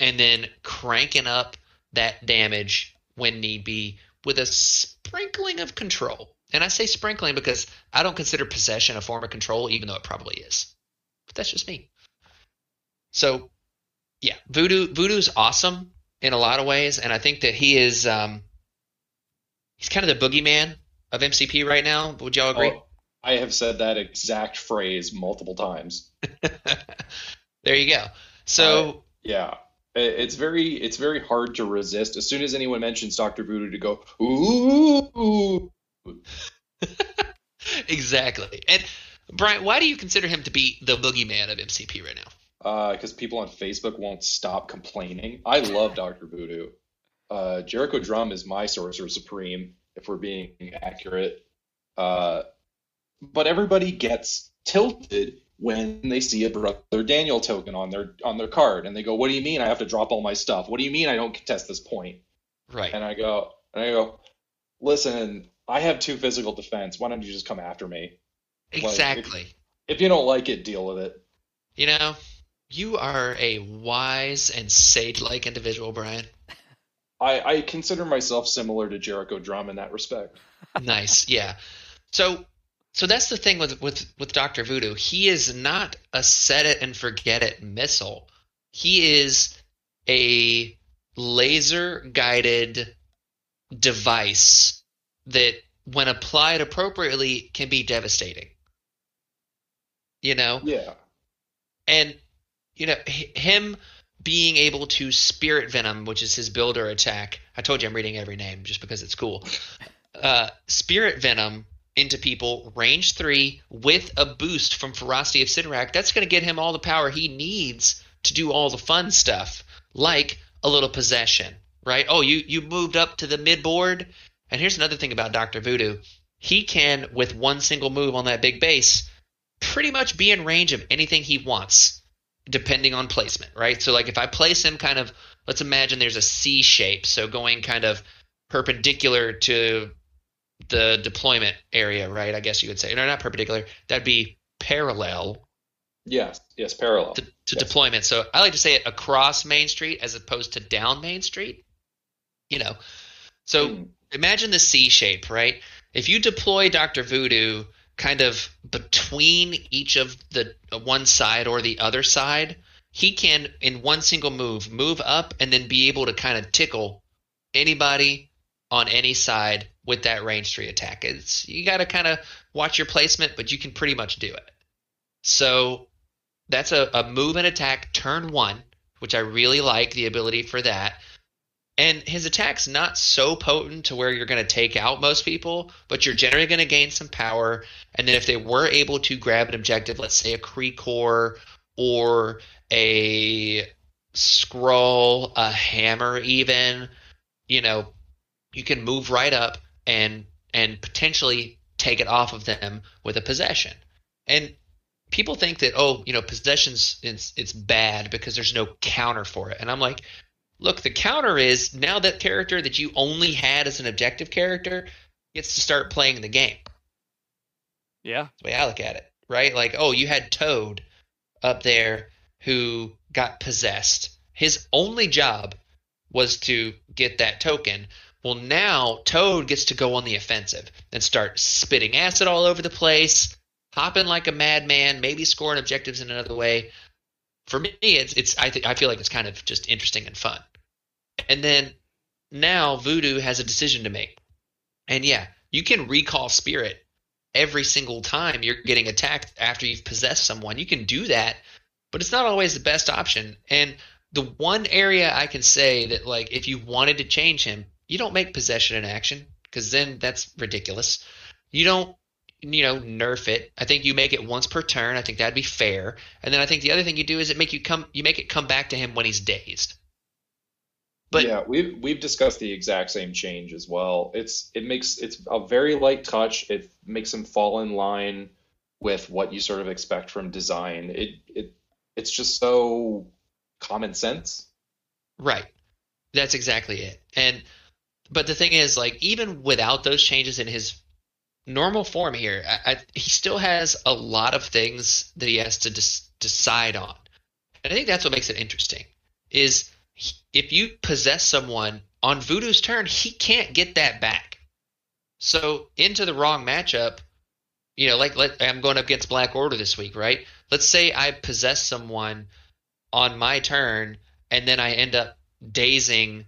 and then cranking up that damage when need be with a sprinkling of control. And I say sprinkling because I don't consider possession a form of control, even though it probably is. But that's just me. So, yeah, Voodoo Voodoo's awesome in a lot of ways, and I think that he is um, he's kind of the boogeyman of MCP right now. Would y'all agree? Oh, I have said that exact phrase multiple times. there you go. So uh, yeah, it's very it's very hard to resist. As soon as anyone mentions Doctor Voodoo, to go ooh. exactly. And Brian, why do you consider him to be the boogeyman of MCP right now? Because uh, people on Facebook won't stop complaining. I love Doctor Voodoo. Uh, Jericho Drum is my sorcerer supreme, if we're being accurate. Uh, but everybody gets tilted when they see a brother Daniel token on their on their card, and they go, "What do you mean I have to drop all my stuff? What do you mean I don't contest this point?" Right. And I go, and I go, "Listen, I have two physical defense. Why don't you just come after me?" Exactly. Like, if, if you don't like it, deal with it. You know, you are a wise and sage-like individual, Brian. I, I consider myself similar to Jericho Drum in that respect. nice, yeah. So so that's the thing with with with Doctor Voodoo. He is not a set it and forget it missile. He is a laser guided device that, when applied appropriately, can be devastating. You know. Yeah. And you know him being able to spirit venom, which is his builder attack. I told you I'm reading every name just because it's cool. Uh, spirit venom into people, range three, with a boost from Ferocity of Cyttorak, that's going to get him all the power he needs to do all the fun stuff, like a little possession, right? Oh, you, you moved up to the mid board. And here's another thing about Dr. Voodoo he can, with one single move on that big base, pretty much be in range of anything he wants, depending on placement, right? So, like if I place him kind of, let's imagine there's a C shape, so going kind of perpendicular to the deployment area, right? I guess you would say. No, not perpendicular. That'd be parallel. Yes, yes, parallel to, to yes. deployment. So I like to say it across Main Street as opposed to down Main Street. You know, so mm. imagine the C shape, right? If you deploy Doctor Voodoo kind of between each of the uh, one side or the other side, he can in one single move move up and then be able to kind of tickle anybody on any side with that range three attack. It's you got to kind of watch your placement, but you can pretty much do it. So that's a, a move and attack turn one, which I really like the ability for that. And his attack's not so potent to where you're going to take out most people, but you're generally going to gain some power. And then if they were able to grab an objective, let's say a Kree core or a scroll, a hammer, even, you know, you can move right up and and potentially take it off of them with a possession. And people think that oh, you know, possessions it's it's bad because there's no counter for it. And I'm like, look, the counter is now that character that you only had as an objective character gets to start playing the game. Yeah. That's the way I look at it. Right? Like, oh, you had Toad up there who got possessed. His only job was to get that token, well, now Toad gets to go on the offensive and start spitting acid all over the place, hopping like a madman, maybe scoring objectives in another way. For me, it's it's I think I feel like it's kind of just interesting and fun. And then now Voodoo has a decision to make. And yeah, you can recall spirit every single time you're getting attacked after you've possessed someone. You can do that, but it's not always the best option. And the one area I can say that like if you wanted to change him, you don't make possession an action because then that's ridiculous. You don't, you know, nerf it. I think you make it once per turn. I think that'd be fair. And then I think the other thing you do is it make you come, you make it come back to him when he's dazed. But yeah, we've we've discussed the exact same change as well. It's it makes it's a very light touch. It makes him fall in line with what you sort of expect from design. It it it's just so common sense. right, that's exactly it. And but the thing is, like, even without those changes in his normal form here, I, I, he still has a lot of things that he has to decide on. And I think that's what makes it interesting. Is he- if you possess someone on Voodoo's turn, he can't get that back. So into the wrong matchup, you know, like let, I'm going up against Black Order this week, right? Let's say I possess someone on my turn, and then I end up dazing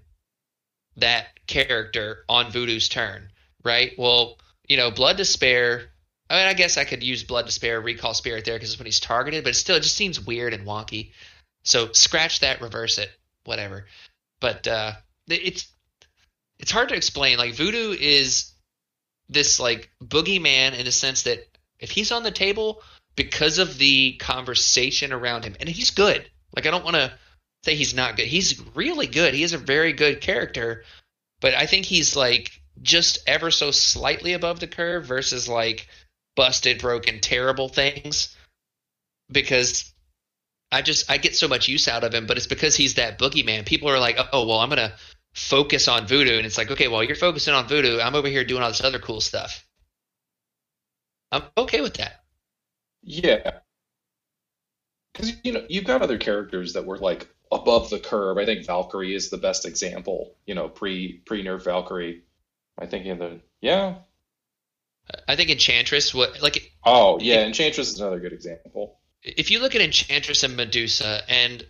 that character on Voodoo's turn, right? Well, you know, Blood Despair. I mean, I guess I could use Blood Despair, Recall Spirit there because it's when he's targeted, but still it just seems weird and wonky. So scratch that, reverse it, whatever. But uh, it's it's hard to explain. Like Voodoo is this like boogeyman in a sense that if he's on the table because of the conversation around him, and he's good. Like I don't want to say he's not good. He's really good. He is a very good character, but I think he's like just ever so slightly above the curve versus like busted, broken, terrible things. Because I just I get so much use out of him, but it's because he's that boogeyman. People are like, oh well, I'm gonna focus on voodoo, and it's like, okay, well you're focusing on voodoo. I'm over here doing all this other cool stuff. I'm okay with that. Yeah. Because you know you've got other characters that were like above the curve. I think Valkyrie is the best example. You know, pre pre nerf Valkyrie. I think in the yeah. I think Enchantress, what like Oh yeah, Enchantress is another good example. if you look at Enchantress and Medusa, and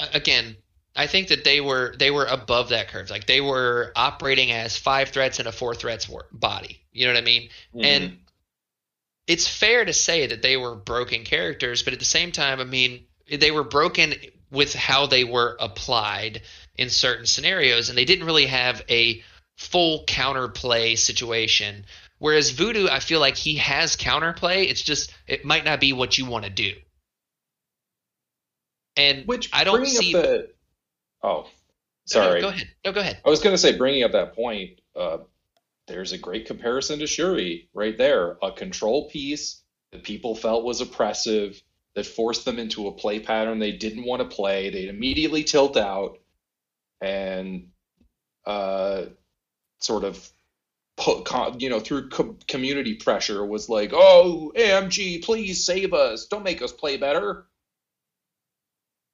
uh, again, I think that they were they were above that curve. Like they were operating as five threats in a four threats body. You know what I mean? And it's fair to say that they were broken characters, but at the same time, I mean, they were broken with how they were applied in certain scenarios, and they didn't really have a full counterplay situation. Whereas Voodoo, I feel like he has counterplay. It's just it might not be what you want to do. And which I don't see. the oh No, no, sorry go ahead. No, go ahead. I was going to say, bringing up that point, uh, there's a great comparison to Shuri right there. A control piece that people felt was oppressive, that forced them into a play pattern they didn't want to play. They'd immediately tilt out and uh, sort of put, you know, through co- community pressure was like, oh, AMG, please save us. Don't make us play better.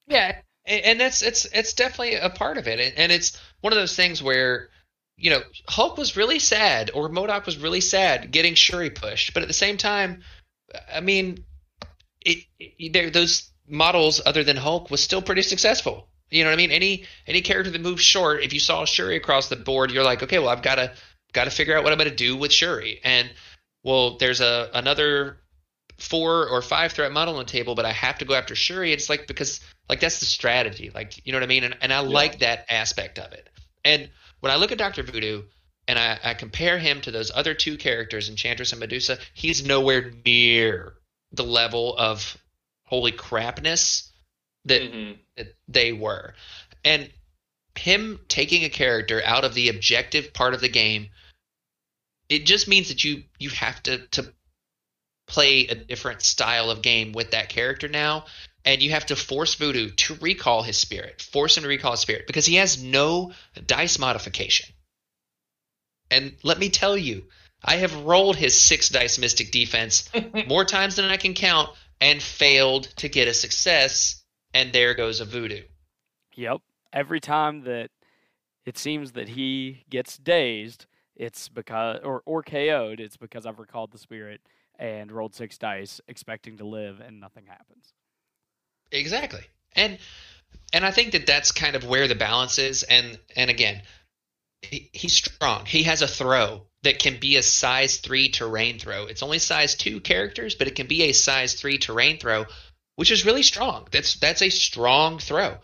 Yeah, and, that's it's it's definitely a part of it, and, and it's one of those things where you know Hulk was really sad, or MODOK was really sad getting Shuri pushed, but at the same time, I mean, it, it those models other than Hulk was still pretty successful. You know what I mean? Any any character that moves short, if you saw Shuri across the board, you're like, okay, well, I've got to got to figure out what I'm going to do with Shuri, and well, there's a another four or five threat model on the table, but I have to go after Shuri. It's like because like that's the strategy, like you know what I mean, and, and I like that aspect of it. And when I look at Doctor Voodoo and I, I compare him to those other two characters, Enchantress and Medusa, he's nowhere near the level of holy crapness that, Mhm. they were. And him taking a character out of the objective part of the game, it just means that you you have to to play a different style of game with that character now and you have to force voodoo to recall his spirit force him to recall his spirit because he has no dice modification and let me tell you i have rolled his six dice mystic defense more times than i can count and failed to get a success and there goes a voodoo Yep. Every time that it seems that he gets dazed, it's because or or KO'd, it's because I've recalled the spirit and rolled six dice expecting to live and nothing happens. Exactly. And and I think that that's kind of where the balance is and and again, he, he's strong. He has a throw that can be a size 3 terrain throw. It's only size 2 characters, but it can be a size 3 terrain throw, which is really strong. That's that's a strong throw.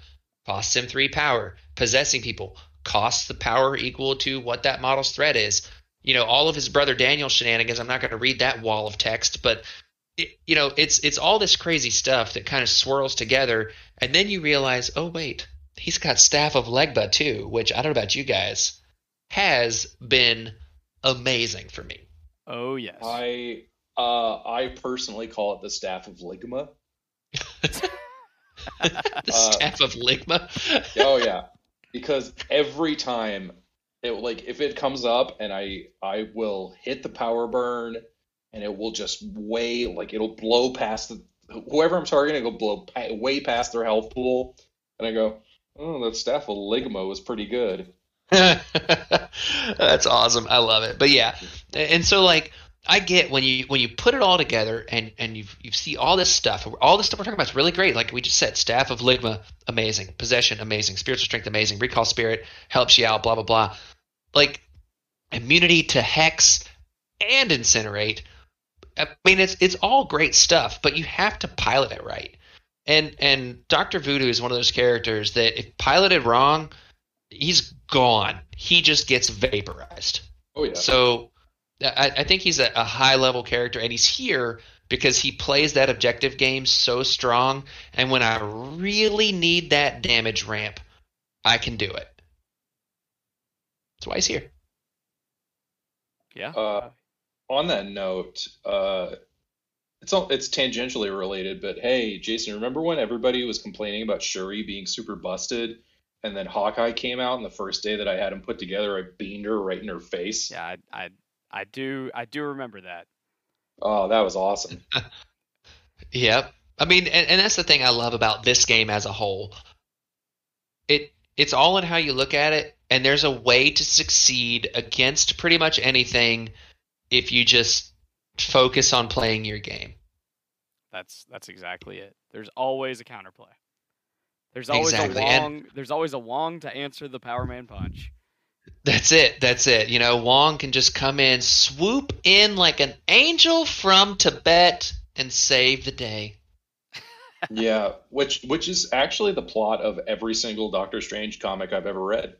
Costs him 3 power. Possessing people costs the power equal to what that model's threat is. You know, all of his brother Daniel shenanigans, I'm not going to read that wall of text, but it, you know, it's it's all this crazy stuff that kind of swirls together, and then you realize, oh wait, he's got Staff of Legba too, which I don't know about you guys, has been amazing for me. Oh yes. I uh, I personally call it the staff of Ligma. the Uh, Staff of Ligma. Oh yeah, because every time it like if it comes up and I I will hit the power burn and it will just way like it'll blow past the, whoever I'm targeting. It'll blow way past their health pool, and I go, oh, that staff of Ligma was pretty good. That's awesome. I love it. But yeah, and so like I get when you when you put it all together and and you you see all this stuff, all this stuff we're talking about is really great. Like we just said, staff of Ligma, amazing. Possession, amazing. Spiritual strength, amazing. Recall spirit helps you out. Blah blah blah. Like immunity to hex and incinerate. I mean, it's it's all great stuff, but you have to pilot it right. And and Doctor Voodoo is one of those characters that if piloted wrong, he's gone. He just gets vaporized. Oh yeah. So I, I think he's a, a high level character, and he's here because he plays that objective game so strong. And when I really need that damage ramp, I can do it. That's why he's here. yeah. Uh, on that note, uh, it's all, it's tangentially related, but hey, Jason, remember when everybody was complaining about Shuri being super busted, and then Hawkeye came out, and the first day that I had him put together, I beamed her right in her face. yeah. I, I I do I do remember that. Oh, that was awesome. Yep. I mean, and, and that's the thing I love about this game as a whole. It it's all in how you look at it, and there's a way to succeed against pretty much anything if you just focus on playing your game. That's that's exactly it. There's always a counterplay. There's always Exactly, a and- There's always a Wong to answer the Power Man punch. That's it. That's it. You know, Wong can just come in, swoop in like an angel from Tibet, and save the day. yeah, which which is actually the plot of every single Doctor Strange comic I've ever read.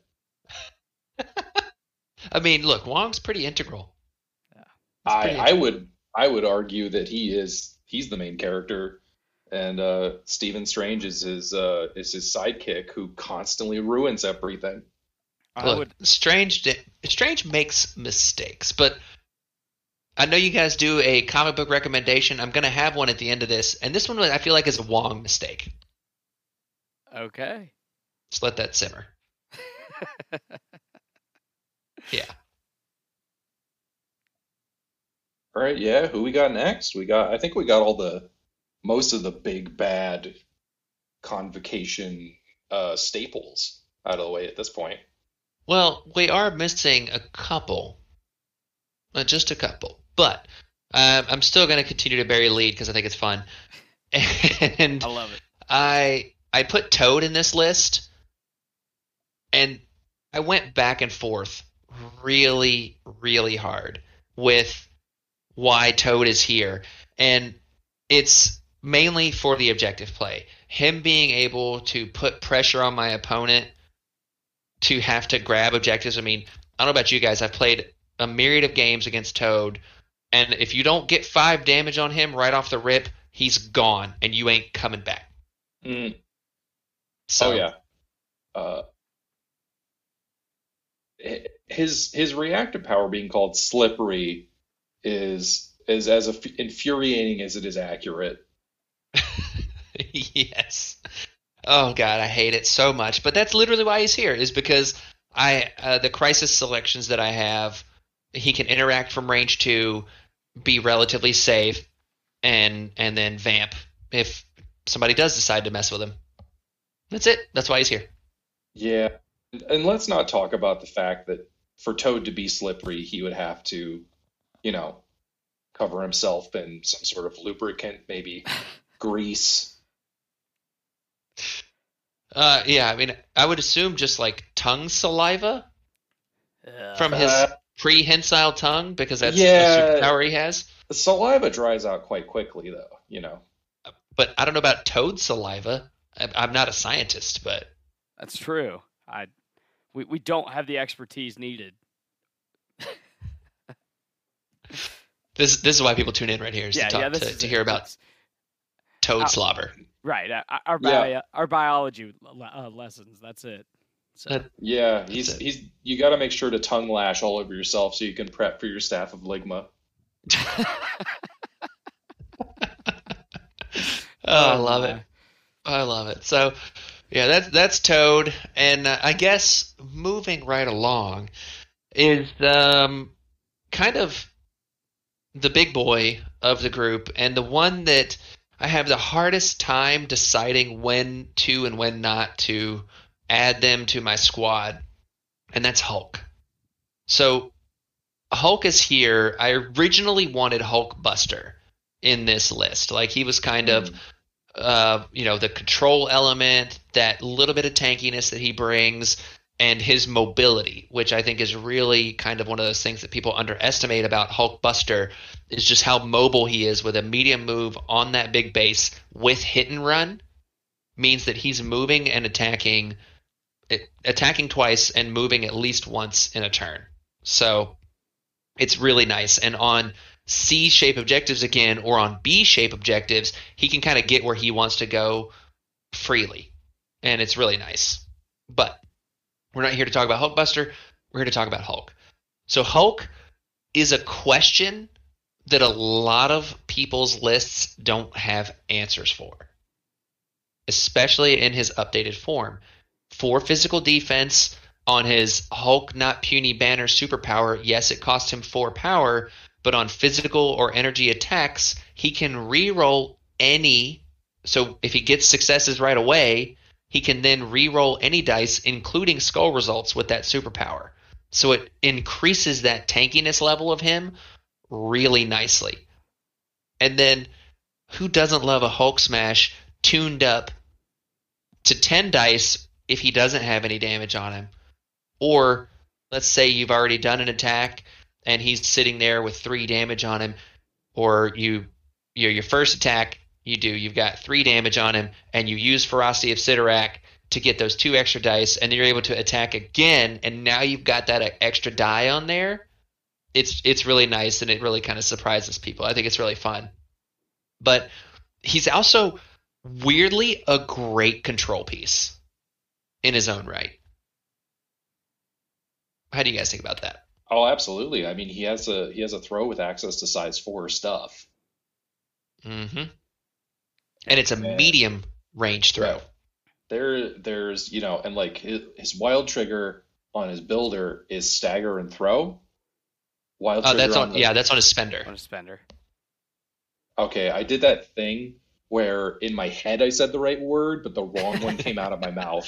I mean, look, Wong's pretty integral. I pretty I would I would argue that he is he's the main character, and uh, Stephen Strange is his uh, is his sidekick who constantly ruins everything. I Look, would. Strange di- Strange makes mistakes, but I know you guys do a comic book recommendation. I'm gonna have one at the end of this, and this one I feel like is a Wong mistake. Okay. Just let that simmer. Yeah. All right, yeah, who we got next? We got I think we got all the most of the big bad convocation uh, staples out of the way at this point. Well, we are missing a couple, uh, just a couple, but um, I'm still gonna continue to bury lead because I think it's fun, and I love it. I I put Toad in this list, and I went back and forth really, really hard with why Toad is here, and it's mainly for the objective play. Him being able to put pressure on my opponent to have to grab objectives. I mean, I don't know about you guys. I've played a myriad of games against Toad, and if you don't get five damage on him right off the rip, he's gone, and you ain't coming back. Mm. So oh yeah. Uh, his his reactive power being called slippery is is as infuriating as it is accurate. yes. Oh god, I hate it so much. But that's literally why he's here. Is because I uh, the crisis selections that I have, he can interact from range two, be relatively safe, and and then vamp if somebody does decide to mess with him. That's it. That's why he's here. Yeah, and let's not talk about the fact that for Toad to be slippery, he would have to, you know, cover himself in some sort of lubricant, maybe grease. Uh, yeah, I mean, I would assume just like tongue saliva Yeah. from his Uh, prehensile tongue because that's Yeah. the superpower he has. The saliva dries out quite quickly, though. You know. But I don't know about toad saliva. I- I'm not a scientist, but That's true. I we, we don't have the expertise needed. this this is why people tune in right here is yeah, to, talk, yeah. To, is to hear about toad slobber. Right. Uh, our Yeah. our biology uh, lessons. That's it. So Yeah, he's That's he's you got to make sure to tongue lash all over yourself so you can prep for your staff of ligma. Oh, I love it. I love it. So, yeah, that's that's Toad, and uh, I guess moving right along is um, kind of the big boy of the group, and the one that I have the hardest time deciding when to and when not to add them to my squad, and that's Hulk. So, Hulk is here. I originally wanted Hulk Buster in this list. Like he was kind of uh, you know, the control element, that little bit of tankiness that he brings, and his mobility, which I think is really kind of one of those things that people underestimate about Hulk Buster, is just how mobile he is with a medium move on that big base with hit and run, means that he's moving and attacking, attacking twice and moving at least once in a turn. So it's really nice. And on C shape objectives again or on B shape objectives, he can kind of get where he wants to go freely. And it's really nice. But we're not here to talk about Hulkbuster. We're here to talk about Hulk. So Hulk is a question that a lot of people's lists don't have answers for, especially in his updated form. For physical defense on his Hulk Not Puny Banner superpower, yes, it cost him four power, but on physical or energy attacks, he can reroll any. So if he gets successes right away, he can then re-roll any dice, including skull results, with that superpower. So it increases that tankiness level of him really nicely. And then, who doesn't love a Hulk smash tuned up to 10 dice if he doesn't have any damage on him? Or let's say you've already done an attack and he's sitting there with three damage on him, or you, your your first attack you do, you've got three damage on him, and you use Ferocity of Cyttorak to get those two extra dice, and then you're able to attack again, and now you've got that extra die on there. It's it's really nice, and it really kind of surprises people. I think it's really fun, but he's also weirdly a great control piece in his own right. How do you guys think about that? Oh, absolutely. I mean, he has a he has a throw with access to size four stuff. Mm-hmm. And it's a Man. medium range throw. Right. There, there's you know, and like his, his wild trigger on his builder is stagger and throw. Wild Oh, trigger that's on the- yeah, that's on his spender. on a spender. Okay, I did that thing where in my head I said the right word, but the wrong one came out of my mouth.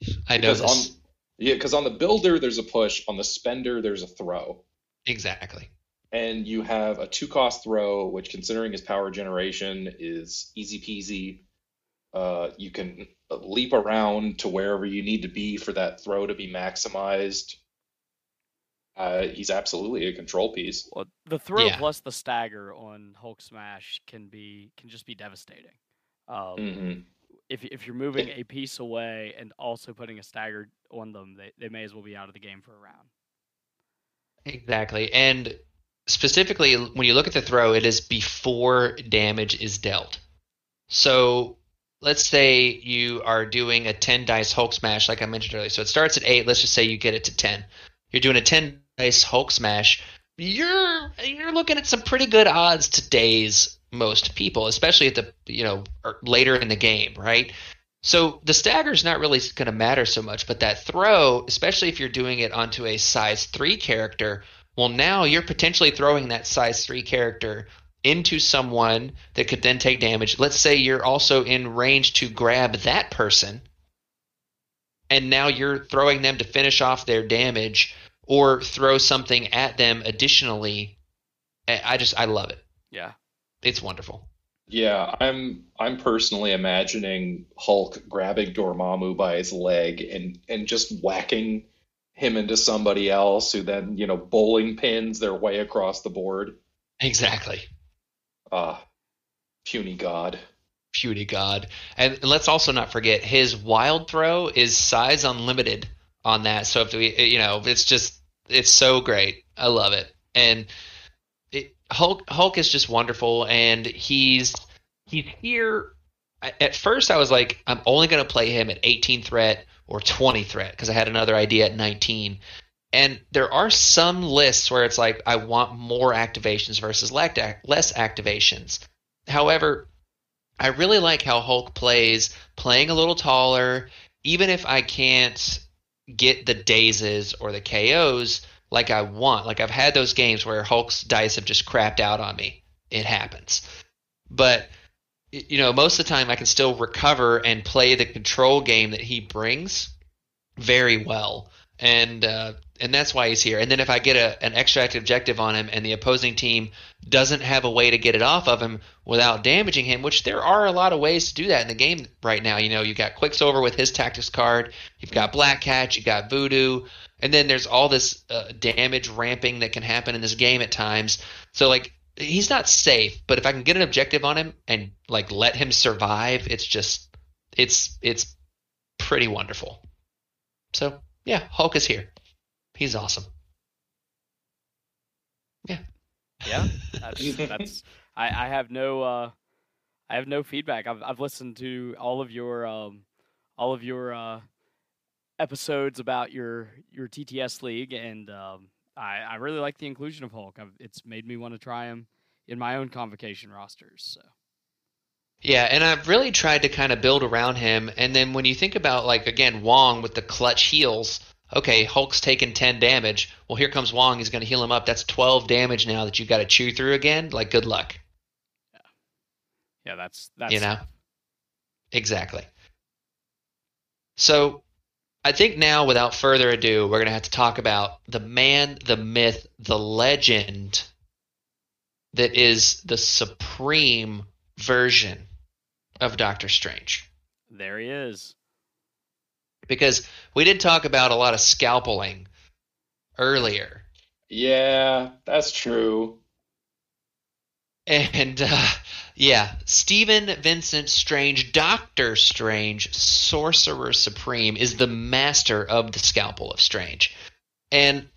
I know Because this on yeah, because on the builder there's a push, on the spender there's a throw. exactly. And you have a two cost throw, which considering his power generation is easy peasy. Uh, you can leap around to wherever you need to be for that throw to be maximized. Uh, he's absolutely a control piece. Well, the throw Yeah. plus the stagger on Hulk Smash can be can just be devastating. Um, hmm if if you're moving a piece away and also putting a stagger on them, they, they may as well be out of the game for a round. Exactly. And specifically when you look at the throw, it is before damage is dealt. So let's say you are doing a 10 dice Hulk smash like I mentioned earlier. So it starts at 8, let's just say you get it to 10. You're doing a 10 dice Hulk smash. You're you're looking at some pretty good odds to daze most people, especially at the you know er, later in the game, right? So the stagger's not really going to matter so much, but that throw, especially if you're doing it onto a size 3 character, well now you're potentially throwing that size 3 character into someone that could then take damage. Let's say you're also in range to grab that person and now you're throwing them to finish off their damage or throw something at them additionally. I I just I love it. Yeah. It's wonderful. Yeah, I'm I'm personally imagining Hulk grabbing Dormammu by his leg and and just whacking him into somebody else who then, you know, bowling pins their way across the board. Exactly. Ah, puny god. Beauty God. And let's also not forget his wild throw is size unlimited on that. So if we, you know, it's just, it's so great. I love it. And it, Hulk, Hulk is just wonderful. And he's he's here. At first, I was like, I'm only going to play him at 18 threat or 20 threat because I had another idea at 19. And there are some lists where it's like I want more activations versus less activations. However, I really like how Hulk plays, playing a little taller. Even if I can't get the dazes or the KOs like I want, like I've had those games where Hulk's dice have just crapped out on me. It happens. But you know, most of the time I can still recover and play the control game that he brings very well. And uh, and that's why he's here. And then if I get a, an extract objective on him and the opposing team doesn't have a way to get it off of him without damaging him, which there are a lot of ways to do that in the game right now. You know, you got Quicksilver with his tactics card, you've got Black Cat, you got Voodoo, and then there's all this uh, damage ramping that can happen in this game at times. So like he's not safe, but if I can get an objective on him and like let him survive, it's just it's it's pretty wonderful. So yeah, Hulk is here. He's awesome. Yeah. Yeah. That's, that's I, I have no uh I have no feedback. I've I've listened to all of your um all of your uh episodes about your your TTS league and um I, I really like the inclusion of Hulk. I've, it's made me want to try him in my own convocation rosters. So. Yeah, and I've really tried to kind of build around him. And then when you think about like again Wong with the clutch heals, okay, Hulk's taken ten damage. Well, here comes Wong. He's going to heal him up. That's twelve damage now that you've got to chew through again. Like, good luck. Yeah, yeah, that's that's you know exactly. So I think now, without further ado, we're going to have to talk about the man, the myth, the legend that is the supreme version of Doctor Strange. There he is. Because we did talk about a lot of scalpeling earlier. Yeah, that's true. And uh, yeah, Stephen Vincent Strange, Doctor Strange, Sorcerer Supreme, is the master of the scalpel of Strange. And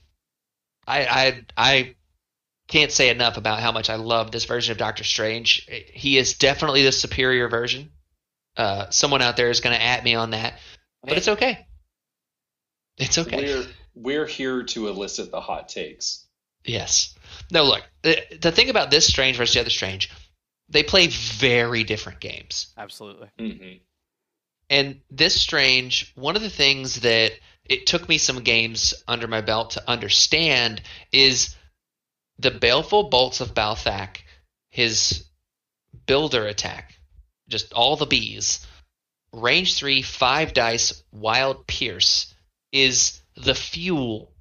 I I I can't say enough about how much I love this version of Doctor Strange. He is definitely the superior version. Uh, someone out there is going to at me on that, but it's okay. It's okay. We're we're here to elicit the hot takes. Yes. No, look. The, the thing about this Strange versus the other Strange, they play very different games. Absolutely. Mm-hmm. And this Strange, one of the things that it took me some games under my belt to understand is the Baleful Bolts of Balthakk, his builder attack, just all the bees, range 3, 5 dice, wild pierce, is the fuel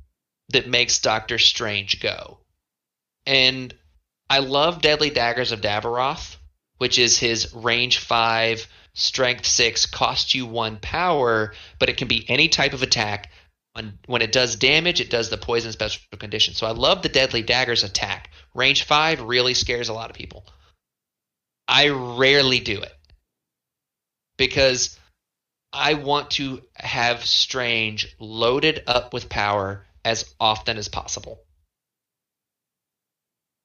that makes Doctor Strange go. And I love Deadly Daggers of Daviroth, which is his range 5, strength 6, cost you 1 power, but it can be any type of attack when, when it does damage, it does the poison special condition. So I love the Deadly Daggers attack. Range 5 really scares a lot of people. I rarely do it because I want to have Strange loaded up with power as often as possible.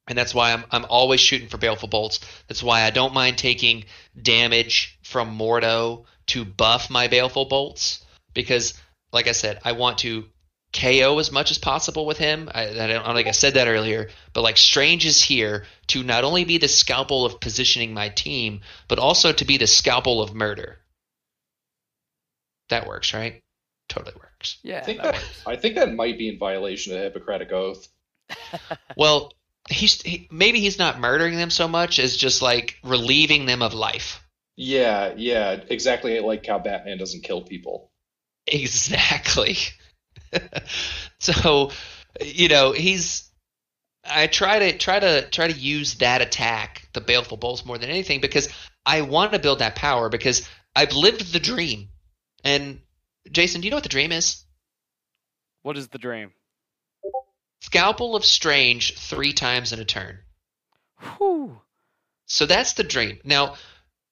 And that's why I'm, I'm always shooting for Baleful Bolts. That's why I don't mind taking damage from Mordo to buff my Baleful Bolts because – like I said, I want to KO as much as possible with him. I, I don't, think I said that earlier, but like Strange is here to not only be the scalpel of positioning my team, but also to be the scalpel of murder. That works, right? Totally works. Yeah, I think that that. I think that might be in violation of the Hippocratic Oath. Well, he's he, maybe he's not murdering them so much as just like relieving them of life. Yeah, yeah, exactly like how Batman doesn't kill people. Exactly. so, you know, he's I try to try to try to use that attack, the baleful bolts, more than anything because I want to build that power because I've lived the dream. And Jason, do you know what the dream is? What is the dream? Scalpel of Strange three times in a turn. Whew. So that's the dream. Now,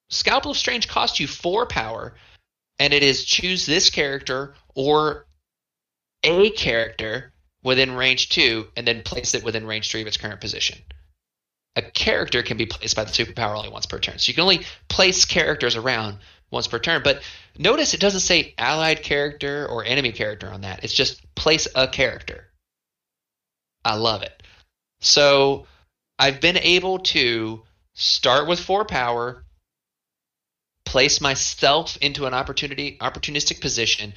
Scalpel of Strange costs you four power, and it is choose this character or a character within range two, and then place it within range three of its current position. a character can be placed by the superpower only once per turn. So you can only place characters around once per turn. But notice it doesn't say allied character or enemy character on that. It's just place a character. I love it. So I've been able to start with four power, place myself into an opportunity opportunistic position,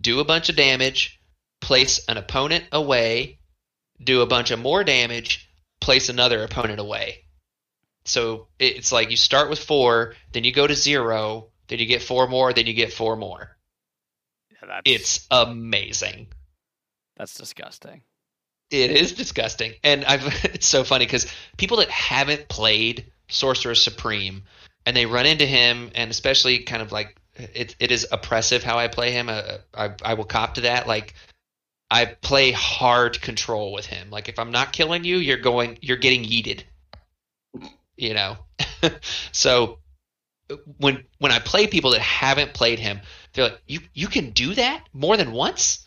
do a bunch of damage, place an opponent away, do a bunch of more damage, place another opponent away. So it's like you start with four, then you go to zero, then you get four more, then you get four more. Yeah, that's, It's amazing. that's disgusting. It is disgusting, and I've it's so funny because people that haven't played Sorcerer Supreme and they run into him, and especially kind of like it, it is oppressive how I play him. Uh, I I will cop to that. Like I play hard control with him. Like if I'm not killing you, you're going, you're getting yeeted. You know, so when when I play people that haven't played him, they're like, you you can do that more than once.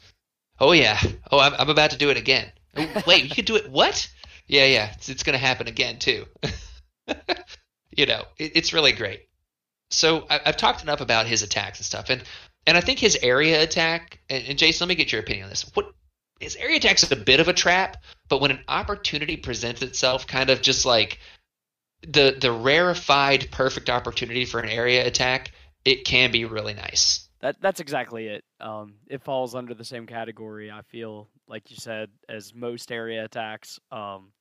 Oh yeah. Oh, I'm, I'm about to do it again. Oh, wait, you can do it. What? Yeah, yeah. It's, it's going to happen again too. you know, it, it's really great. So I, I've talked enough about his attacks and stuff, and and I think his area attack. And, and Jason, let me get your opinion on this. What his area attack is a bit of a trap, but when an opportunity presents itself, kind of just like the the rarefied perfect opportunity for an area attack, it can be really nice. That that's exactly it. Um, it falls under the same category. I feel like you said as most area attacks. Um,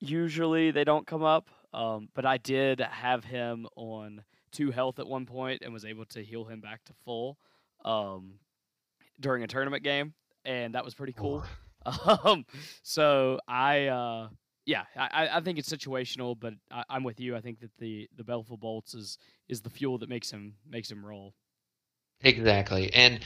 usually they don't come up, um, but I did have him on two health at one point and was able to heal him back to full um, during a tournament game, and that was pretty cool. Um, so I, uh, yeah, I, I think it's situational, but I, I'm with you. I think that the the Baleful Bolts is is the fuel that makes him makes him roll. Exactly. And,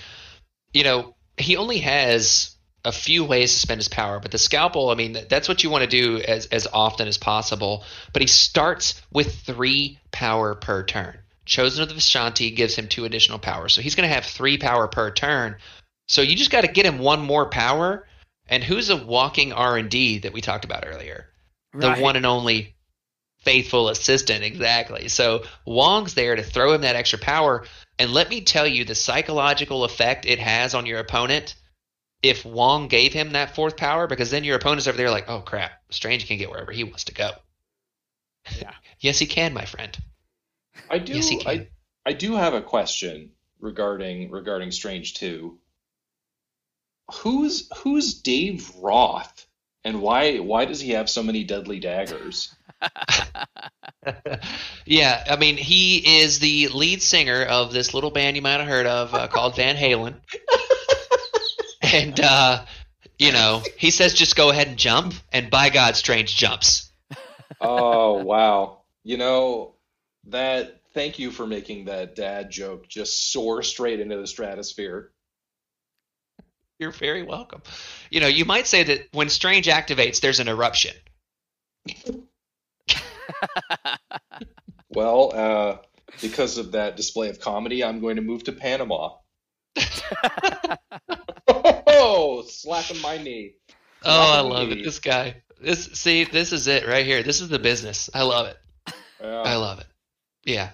you know, he only has a few ways to spend his power, but the scalpel, I mean, that's what you want to do as, as often as possible. But he starts with three power per turn. Chosen of the Vishanti gives him two additional power. So he's going to have three power per turn. So you just got to get him one more power. And who's a walking R&D that we talked about earlier? The Right. one and only faithful assistant, exactly. So Wong's there to throw him that extra power. And let me tell you the psychological effect it has on your opponent if Wong gave him that fourth power, because then your opponent's over there like, oh crap, Strange can get wherever he wants to go. Yeah. yes, he can, my friend. I do. Yes, he can. I I do have a question regarding regarding Strange Two. Who's who's Dave Roth, and why why does he have so many deadly daggers? yeah, I mean, he is the lead singer of this little band you might have heard of uh, called Van Halen. and, uh, you know, he says just go ahead and jump, and by God, Strange jumps. Oh wow! You know that. Thank you for making that dad joke just soar straight into the stratosphere. You're very welcome. You know, you might say that when Strange activates, there's an eruption. Well, uh, because of that display of comedy, I'm going to move to Panama. Oh, slapping my knee. Oh, I love me. it. This guy. This see, this is it right here. This is the business. I love it. Yeah. I love it. Yeah.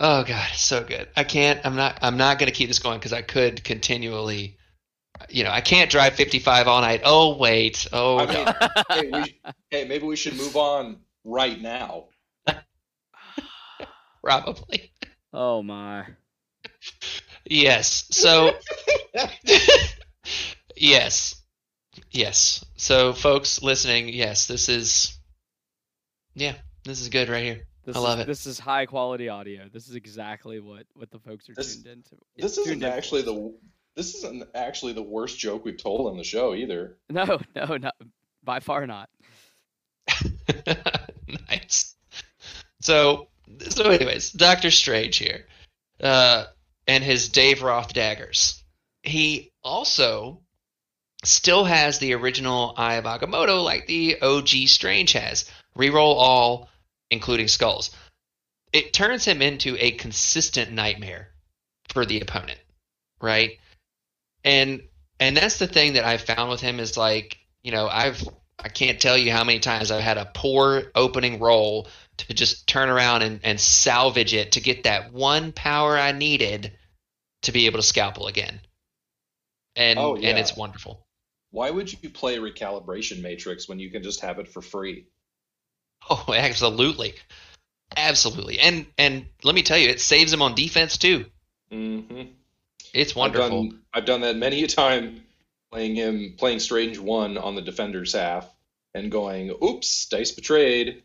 Oh god, it's so good. I can't. I'm not. I'm not going to keep this going because I could continually. You know, I can't drive 55 all night. Oh wait. Oh I mean, hey, we, hey, maybe we should move on right now. Probably. oh my. Yes. So. yes. Yes. So, folks listening, yes, this is. Yeah, this is good right here. This I love is, it. This is high quality audio. This is exactly what what the folks are This- tuned into. This isn't actually the this isn't actually the worst joke we've told on the show either. no, no, no, by far not. nice. So, so anyways, Doctor Strange here, uh, and his Dave Roth daggers. He also still has the original Eye of Agamotto, like the OG Strange has. Reroll all, including skulls. It turns him into a consistent nightmare for the opponent, right? And and that's the thing that I've found with him is like, you know, I've I can't tell you how many times I've had a poor opening roll to just turn around and, and salvage it to get that one power I needed to be able to scalpel again. And Oh, yeah. and it's wonderful. Why would you play Recalibration Matrix when you can just have it for free? Oh, absolutely. Absolutely. And and let me tell you, it saves him on defense too. hmm It's wonderful. I've done, I've done that many a time playing him, playing Strange 1 on the defender's half and going, oops, dice betrayed.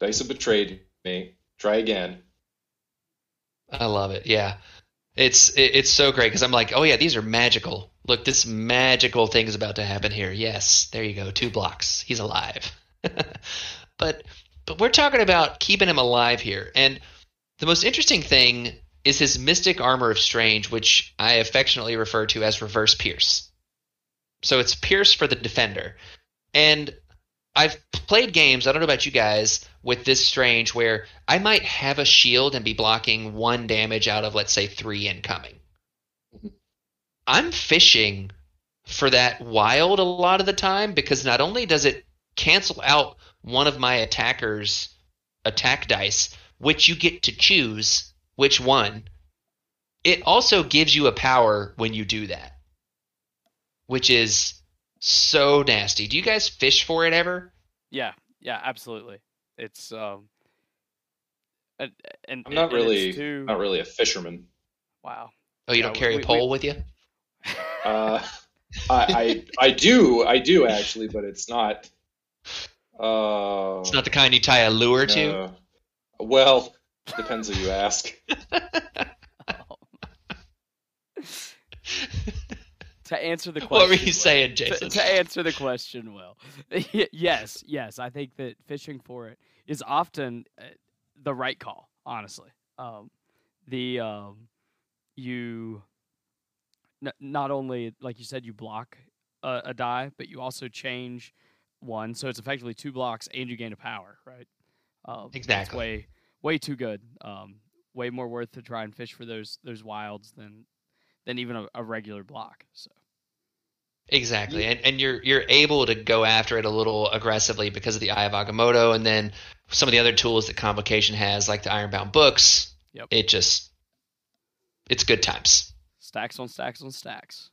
Dice have betrayed me. Try again. I love it. Yeah. It's it, it's so great because I'm like, oh yeah, these are magical. Look, this magical thing is about to happen here. Yes, there you go. Two blocks. He's alive. but but we're talking about keeping him alive here. And the most interesting thing is his mystic armor of strange, which I affectionately refer to as reverse pierce. So it's pierce for the defender. And I've played games, I don't know about you guys, with this strange where I might have a shield and be blocking one damage out of, let's say, three incoming. I'm fishing for that wild a lot of the time because not only does it cancel out one of my attacker's attack dice, which you get to choose which one, it also gives you a power when you do that, which is so nasty. Do you guys fish for it ever? Yeah, yeah, absolutely. It's um, and, and I'm not and really, too, not really a fisherman. wow. Oh, you Yeah, don't carry we- a pole we- with you? Uh, I, I, I do, I do actually, but it's not. Uh, It's not the kind you tie a lure to. uh, well, depends who you ask. to answer the question, What were you Will, saying, Jason? to answer the question, Will, yes, yes, I think that fishing for it is often uh, the right call. Honestly, um, the um, you n- not only like you said you block a, a die, but you also change one, so it's effectively two blocks, and you gain a power, right? Um, it's Exactly. way way too good. Um, way more worth to try and fish for those those wilds than than even a, a regular block. So. Exactly, and and you're you're able to go after it a little aggressively because of the Eye of Agamotto, and then some of the other tools that Convocation has, like the Ironbound books. Yep. It just, it's good times. Stacks on stacks on stacks.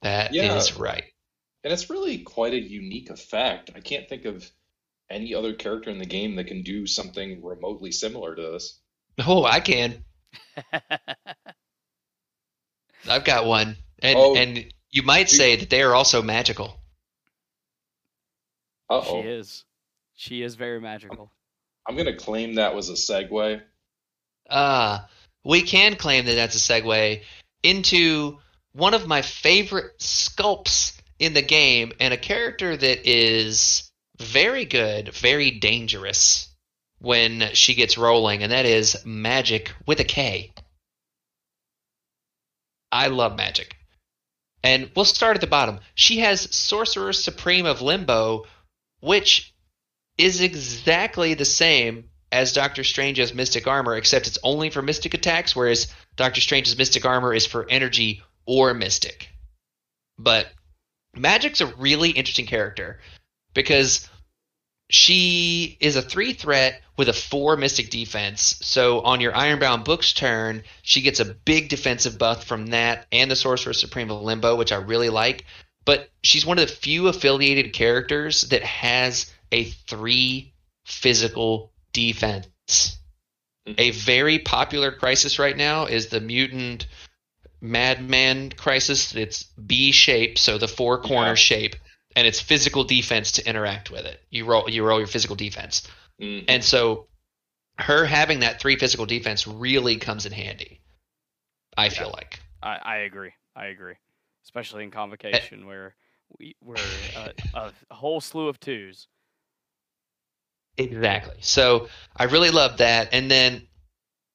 That is Yeah. right. And it's really quite a unique effect. I can't think of any other character in the game that can do something remotely similar to this. Oh, I can. I've got one, and Oh. and you might Do- say that they are also magical. Uh she is. She is very magical. I'm going to claim that was a segue. Ah, we can claim that that's a segue into one of my favorite sculpts in the game and a character that is very good, very dangerous when she gets rolling, and that is Magik with a K. I love Magik. And we'll start at the bottom. She has Sorcerer Supreme of Limbo, which is exactly the same as Doctor Strange's Mystic Armor, except it's only for Mystic attacks, whereas Doctor Strange's Mystic Armor is for energy or Mystic. But Magik's a really interesting character because she is a three threat with a four Mystic defense. So on your Ironbound Books turn, she gets a big defensive buff from that and the Sorcerer Supreme of Limbo, which I really like. But she's one of the few affiliated characters that has a three physical defense. Mhm. A very popular crisis right now is the mutant madman crisis. It's B shape, so the four corner Yeah. shape, and it's physical defense to interact with it. You roll you roll your physical defense. Mm. And so her having that three physical defense really comes in handy. I feel like. I, I agree. I agree. Especially in convocation where we we're uh, a, a whole slew of twos. Exactly. So I really love that. And then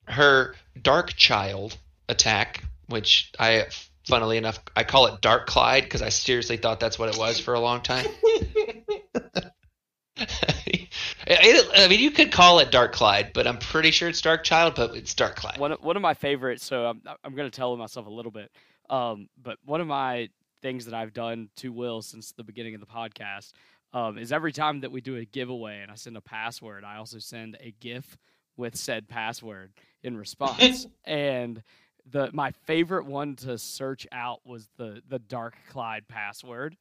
her Dark Child attack, which I, funnily enough, I call it Dark Clyde because I seriously thought that's what it was for a long time. It- I mean, you could call it Dark Clyde, but I'm pretty sure it's Dark Child, but it's Dark Clyde. One of, one of my favorites. So I'm I'm going to tell myself a little bit. Um, but one of my things that I've done to Will since the beginning of the podcast um, is every time that we do a giveaway and I send a password, I also send a GIF with said password in response. and the my favorite one to search out was the the Dark Clyde password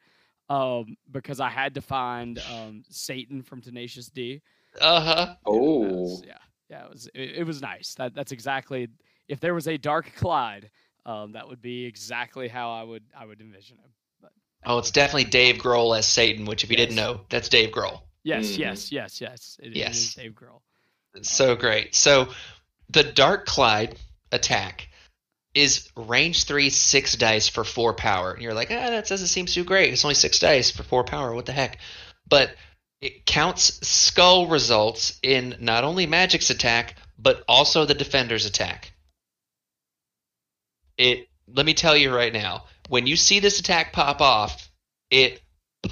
um, because I had to find um, Satan from Tenacious D. Uh huh. Oh, was- yeah, yeah, it was it, it was nice. That that's exactly if there was a Dark Clyde, um, that would be exactly how I would I would envision him. But Oh, it's definitely Dave Grohl as Satan, which if you didn't know, that's Dave Grohl. yes, Mhm. yes, yes, yes. It, it Yes. is Dave Grohl. So great. So the Dark Clyde attack is range three, six dice for four power. And you're like, ah, that doesn't seem too great. It's only six dice for four power. What the heck? But it counts skull results in not only Magik's attack, but also the defender's attack. It let me tell you right now, when you see this attack pop off, it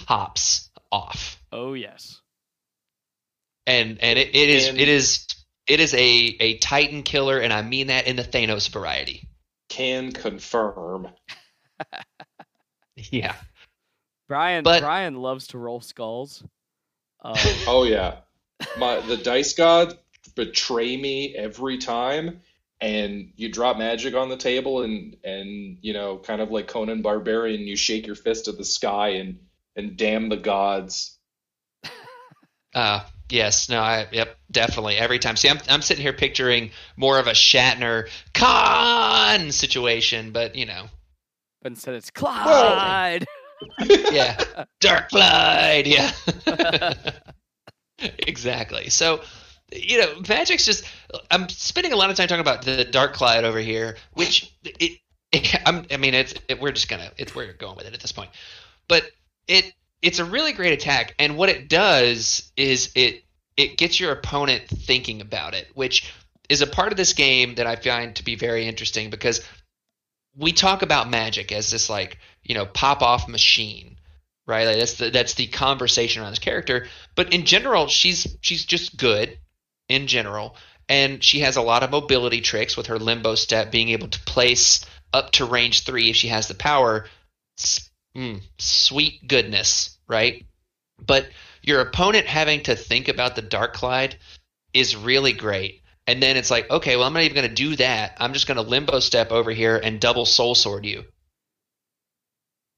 pops off Oh yes. and and it, it is And- it is it is a a titan killer and i mean that in the thanos variety can confirm. yeah Brian But- Brian loves to roll skulls. Um, Oh yeah, my the dice god betray me every time, and you drop Magik on the table, and and you know, kind of like Conan Barbarian, you shake your fist at the sky and and damn the gods. uh yes no i yep definitely. Every time. See i'm, I'm sitting here picturing more of a Shatner Khan situation but you know. But instead it's Clyde. yeah. Dark Clyde, yeah. Exactly. So you know Magik's just i'm spending a lot of time talking about the dark cloud over here which it, it I'm, i mean it's it, we're just gonna it's we're going with it at this point. But it it's a really great attack and what it does is it it gets your opponent thinking about it which is a part of this game that i find to be very interesting because we talk about Magik as this like you know pop off machine right? Like that's the that's the conversation around this character. But in general she's she's just good in general and she has a lot of mobility tricks with her limbo step being able to place up to range 3 if she has the power. Mm, sweet goodness right? But your opponent having to think about the dark clyde is really great. And then it's like okay well i'm not even going to do that. I'm just going to limbo step over here and double soul sword you.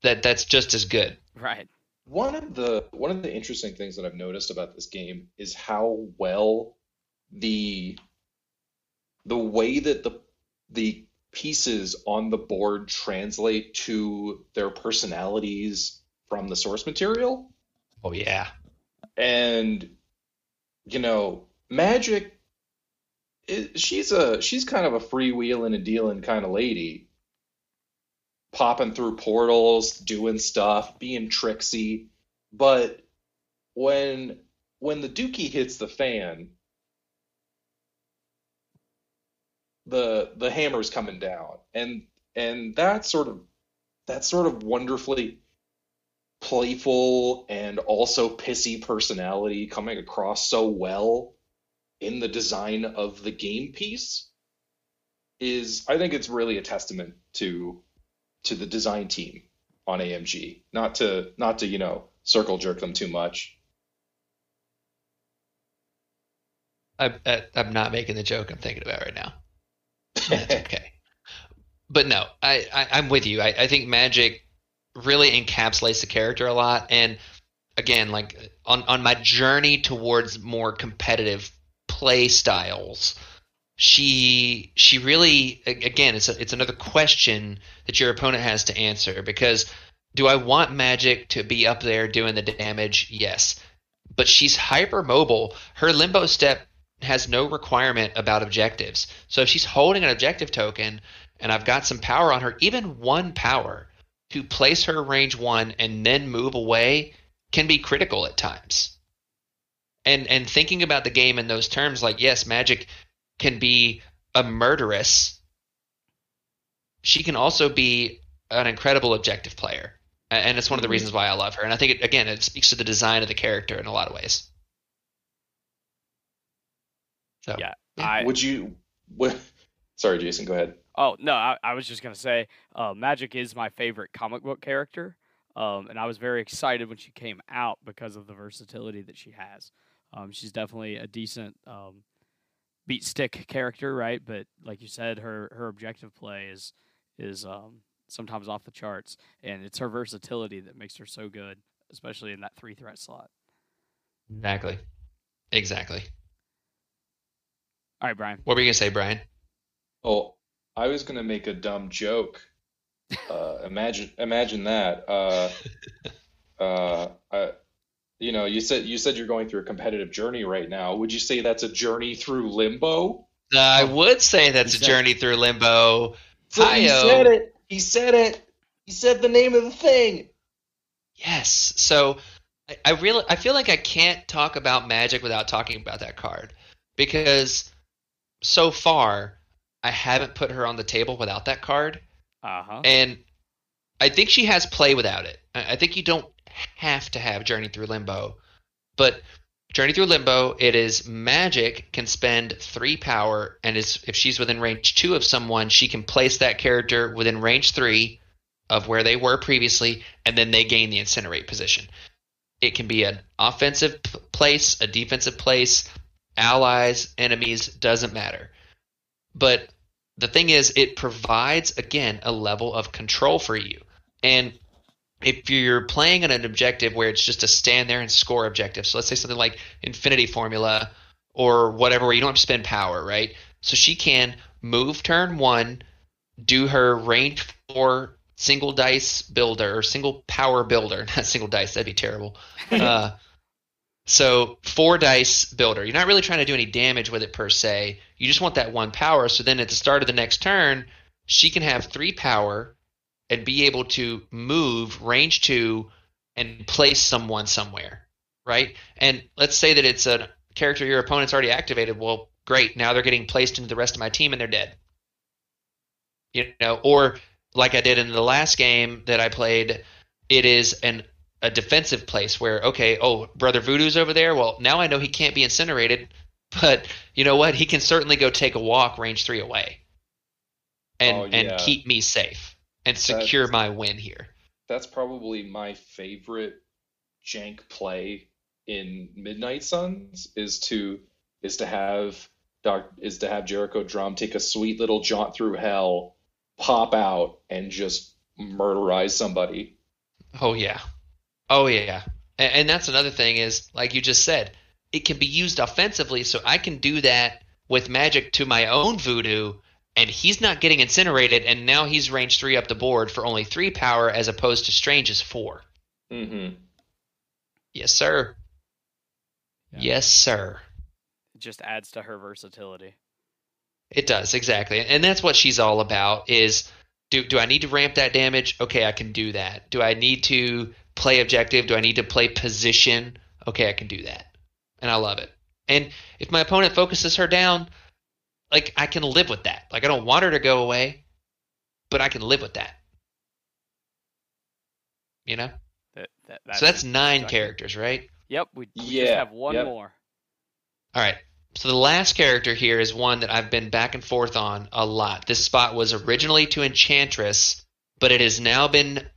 That that's just as good. Right. One of the one of the interesting things that I've noticed about this game is how well the the way that the the pieces on the board translate to their personalities from the source material. oh yeah And you know, Magik she's a she's kind of a freewheeling and dealing kind of lady. Popping through portals, doing stuff, being tricksy. But when when the dookie hits the fan, the the hammer's coming down. And and that sort of that sort of wonderfully playful and also pissy personality coming across so well in the design of the game piece is I think it's really a testament to to the design team on AMG. Not to not to, you know, circle jerk them too much. I, I, uh, I'm not making the joke I'm thinking about right now. That's okay. But no, I, I, I'm with you. I, I think Magik really encapsulates the character a lot. And again, like on, on my journey towards more competitive play styles, she she really again it's a, it's another question that your opponent has to answer because do I want Magik to be up there doing the damage? Yes. But she's hyper mobile. Her limbo step has no requirement about objectives. So if she's holding an objective token and I've got some power on her, even one power to place her range one and then move away can be critical at times. And and thinking about the game in those terms, like yes, Magik can be a murderess. She can also be an incredible objective player. And it's one of the Mhm. reasons why I love her. And I think it, again, it speaks to the design of the character in a lot of ways. So Yeah. I Would you would, Sorry, Jason, go ahead. Oh no, I, I was just gonna say, uh, Magik is my favorite comic book character. Um, and I was very excited when she came out because of the versatility that she has. Um, she's definitely a decent um, beat stick character, right? But like you said, her her objective play is is um, sometimes off the charts, and it's her versatility that makes her so good, especially in that three threat slot. Exactly. Exactly. All right, Brian. What were you gonna say, Brian? Oh, I was gonna make a dumb joke. Uh, imagine, imagine that. Uh, uh, I, you know, you said you said you're going through a competitive journey right now. Would you say that's a journey through limbo? Uh, I would say that's a journey through limbo. So he said it. He said it. He said the name of the thing. Yes. So I, I really I feel like I can't talk about Magik without talking about that card because so far I haven't put her on the table without that card, Uh huh. and I think she has play without it. I, I think you don't have to have Journey Through Limbo, but Journey Through Limbo, it is Magik can spend three power, and is if she's within range two of someone, she can place that character within range three of where they were previously, and then they gain the incinerate position. It can be an offensive p- place, a defensive place, allies, enemies, doesn't matter. But the thing is, it provides again a level of control for you, and if you're playing on an objective where it's just to stand there and score objective, so let's say something like Infinity Formula or whatever, where you don't have to spend power, right? So she can move turn one, do her range four single dice builder or single power builder, not single dice, that'd be terrible. uh, so four dice builder. You're not really trying to do any damage with it per se. You just want that one power. So then at the start of the next turn, she can have three power and be able to move range two and place someone somewhere, right? And let's say that it's a character your opponent's already activated. Well, great. Now they're getting placed into the rest of my team and they're dead. You know, or like I did in the last game that I played, it is an a defensive place where okay, oh, brother Voodoo's over there. Well, now I know he can't be incinerated, but you know what? He can certainly go take a walk range three away, and Oh, and keep me safe and secure my win here. That's probably my favorite jank play in Midnight Suns is to is to have Doc is to have Jericho Drumm take a sweet little jaunt through hell, pop out, and just murderize somebody. Oh yeah, oh yeah, and, and that's another thing is like you just said, it can be used offensively, so I can do that with Magik to my own voodoo, and he's not getting incinerated, and now he's range three up the board for only three power as opposed to Strange's four. Mm-hmm. Yes, sir. Yeah. Yes, sir. It just adds to her versatility. It does exactly, and that's what she's all about. Is do do I need to ramp that damage? Okay, I can do that. Do I need to play objective? Do I need to play position? Okay, I can do that, and I love it. And if my opponent focuses her down, like I can live with that. Like I don't want her to go away, but I can live with that. You know. That, that, so that's nine exactly- characters, right? Yep. We, we just Yeah, have one yep. more. All right. So the last character here is one that I've been back and forth on a lot. This spot was originally to Enchantress, but it has now been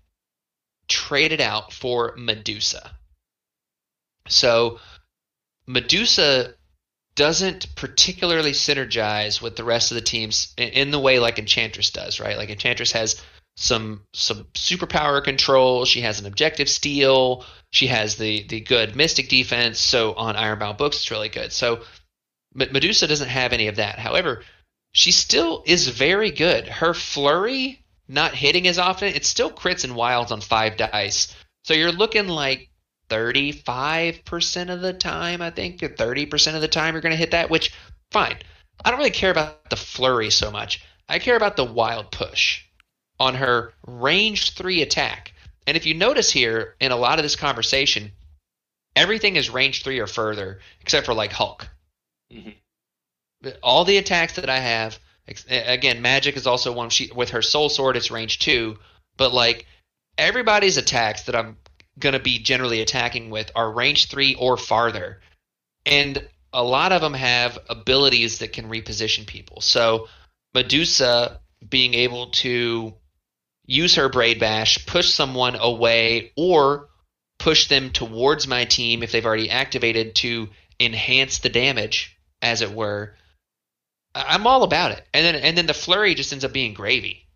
traded out for Medusa. So Medusa doesn't particularly synergize with the rest of the teams in, the way like Enchantress does, right? Like Enchantress has some some superpower control. She has an objective steal. She has the the good Mystic defense. So on Ironbound books, it's really good. So Medusa doesn't have any of that. However, she still is very good. Her flurry not hitting as often, it still crits and wilds on five dice. So you're looking like 35% of the time, I think, or 30% of the time you're going to hit that, which, fine. I don't really care about the flurry so much. I care about the wild push on her range three attack. And if you notice here in a lot of this conversation, everything is range three or further, except for like Hulk. Mhm. All the attacks that I have, again, Magik is also one. She with her soul sword, it's range two. But like everybody's attacks that I'm gonna be generally attacking with are range three or farther, and a lot of them have abilities that can reposition people. So Medusa being able to use her Braid Bash, push someone away, or push them towards my team if they've already activated to enhance the damage, as it were. I'm all about it. And then and then the flurry just ends up being gravy.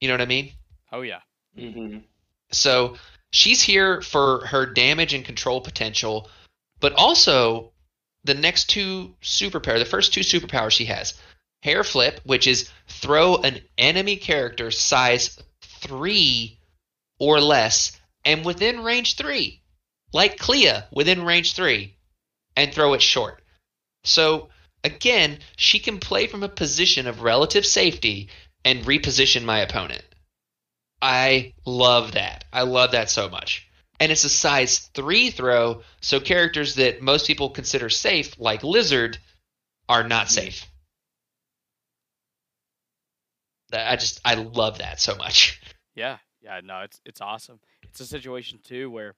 You know what I mean? Oh yeah. Mm-hmm. So she's here for her damage and control potential, but also the next two superpower, the first two superpowers she has, hair flip, which is throw an enemy character size three or less and within range three, like Clea within range three, and throw it short. So again, she can play from a position of relative safety and reposition my opponent. I love that. I love that so much. And it's a size 3 throw, so characters that most people consider safe, like Lizard, are not safe. I just I love that so much. Yeah, yeah, no, it's it's awesome. It's a situation too where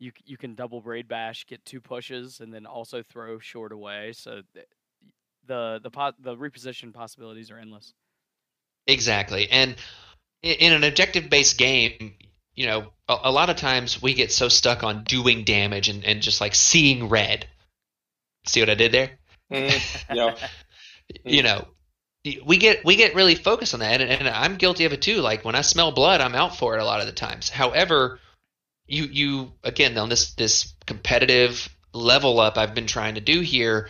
you you can double braid bash, get two pushes, and then also throw short away. So the the the, the reposition possibilities are endless. Exactly, and in an objective based game, you know, a, a, lot of times we get so stuck on doing damage and, and just like seeing red. See what I did there? Mm, yeah. you know, we get we get really focused on that, and, and, I'm guilty of it too. Like when I smell blood, I'm out for it a lot of the times. However, you you again on this this competitive level up I've been trying to do here,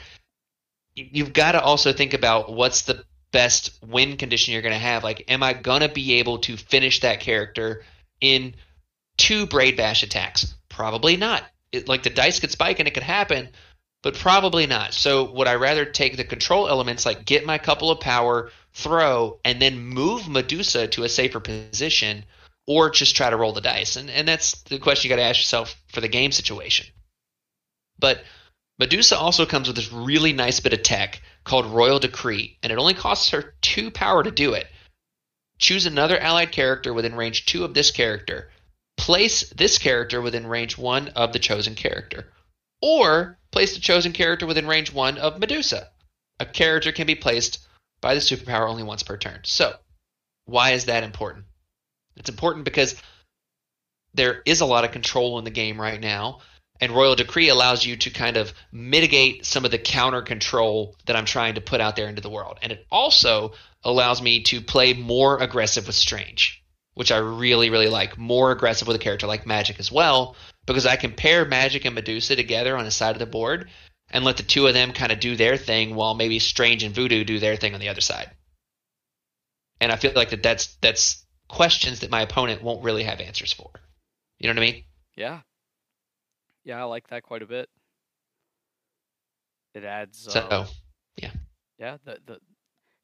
you've got to also think about what's the best win condition you're going to have. Like, am I going to be able to finish that character in two Braid Bash attacks? Probably not. It, like, the dice could spike and it could happen, but probably not. So, would I rather take the control elements, like get my couple of power, throw, and then move Medusa to a safer position, or just try to roll the dice? And, and that's the question you got to ask yourself for the game situation. But Medusa also comes with this really nice bit of tech called Royal Decree, and it only costs her two power to do it. Choose another allied character within range two of this character. Place this character within range one of the chosen character. Or place the chosen character within range one of Medusa. A character can be placed by the superpower only once per turn. So, why is that important? It's important because there is a lot of control in the game right now and royal decree allows you to kind of mitigate some of the counter control that I'm trying to put out there into the world. And it also allows me to play more aggressive with strange, which I really, really like. More aggressive with a character like Magik as well, because I can pair Magik and Medusa together on a side of the board and let the two of them kind of do their thing while maybe Strange and Voodoo do their thing on the other side. And I feel like that that's that's questions that my opponent won't really have answers for. You know what I mean? Yeah, yeah, I like that quite a bit. It adds. So, uh, yeah. Yeah, the the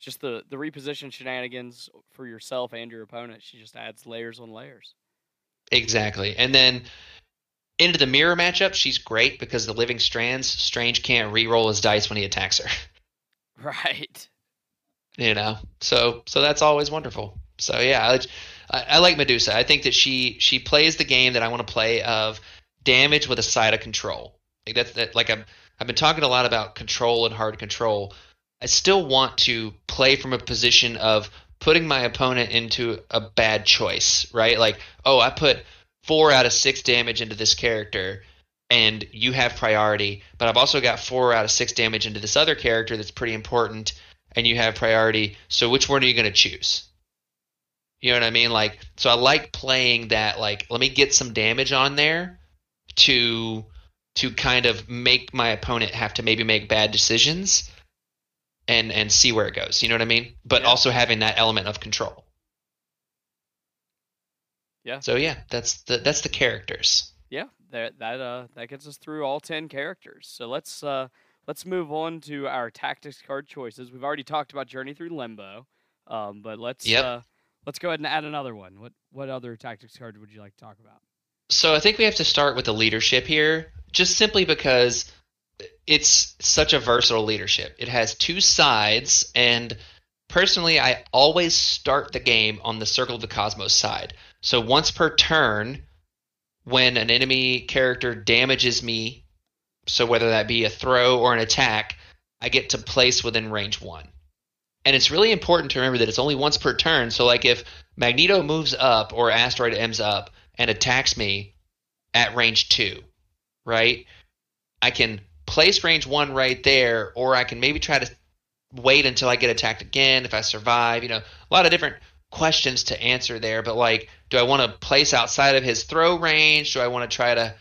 just the the reposition shenanigans for yourself and your opponent. She just adds layers on layers. Exactly, and then into the mirror matchup, she's great because the living strands. Strange can't re-roll his dice when he attacks her. Right. You know, so so that's always wonderful. So yeah, I, I like Medusa. I think that she she plays the game that I want to play of damage with a side of control. Like that's that. Like I'm, I've been talking a lot about control and hard control. I still want to play from a position of putting my opponent into a bad choice, right? Like, oh, I put four out of six damage into this character, and you have priority, but I've also got four out of six damage into this other character that's pretty important, and you have priority. So which one are you going to choose? You know what I mean? Like, so I like playing that. Like, let me get some damage on there to to kind of make my opponent have to maybe make bad decisions and and see where it goes. You know what I mean? But yeah. also having that element of control. Yeah. So yeah, that's the that's the characters. Yeah, that that uh that gets us through all ten characters. So let's uh let's move on to our tactics card choices. We've already talked about Journey Through Limbo, um, but let's yep. uh let's go ahead and add another one. What what other tactics card would you like to talk about? So I think we have to start with the leadership here, just simply because it's such a versatile leadership. It has two sides, and personally, I always start the game on the Circle of the Cosmos side. So once per turn, when an enemy character damages me, so whether that be a throw or an attack, I get to place within range one. And it's really important to remember that it's only once per turn. So, like, if Magneto moves up or Asteroid M's up and attacks me at range two, right? I can place range one right there, or I can maybe try to wait until I get attacked again if I survive. You know, a lot of different questions to answer there. But, like, do I want to place outside of his throw range? Do I want to try to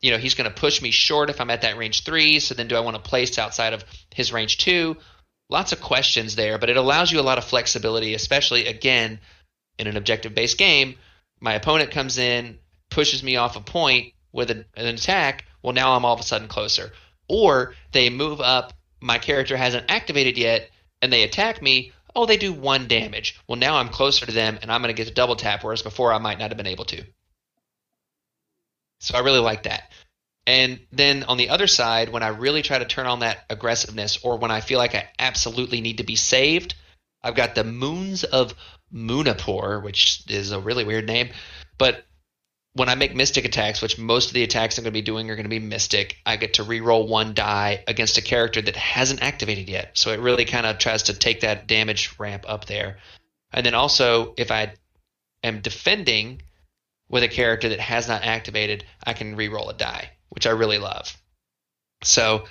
you know, he's going to push me short if I'm at that range three. So then do I want to place outside of his range two? Lots of questions there, but it allows you a lot of flexibility, especially again in an objective based game. My opponent comes in, pushes me off a point with a, an attack. Well, now I'm all of a sudden closer. Or they move up, my character hasn't activated yet, and they attack me. Oh, they do one damage. Well, now I'm closer to them, and I'm going to get a double tap, whereas before I might not have been able to. So I really like that. And then on the other side, when I really try to turn on that aggressiveness or when I feel like I absolutely need to be saved, I've got the Moons of Munnopor, which is a really weird name. But when I make mystic attacks, which most of the attacks I'm going to be doing are going to be mystic, I get to reroll one die against a character that hasn't activated yet. So it really kind of tries to take that damage ramp up there. And then also, if I am defending with a character that has not activated, I can re-roll a die, which I really love. So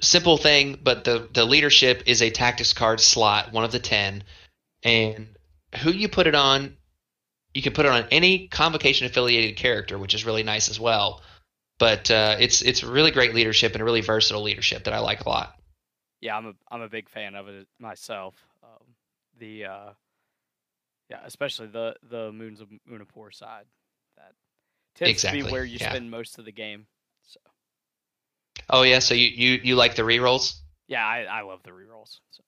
simple thing, but the the leadership is a tactics card slot, one of the ten, and who you put it on, you can put it on any convocation affiliated character, which is really nice as well. But uh, it's it's really great leadership and a really versatile leadership that I like a lot. Yeah, I'm a I'm a big fan of it myself. Um, the uh, yeah, especially the the Moons of Munnopor side that tends exactly. to be where you yeah. spend most of the game. Oh yeah, so you you, you like the rerolls? Yeah, I, I love the rerolls. So.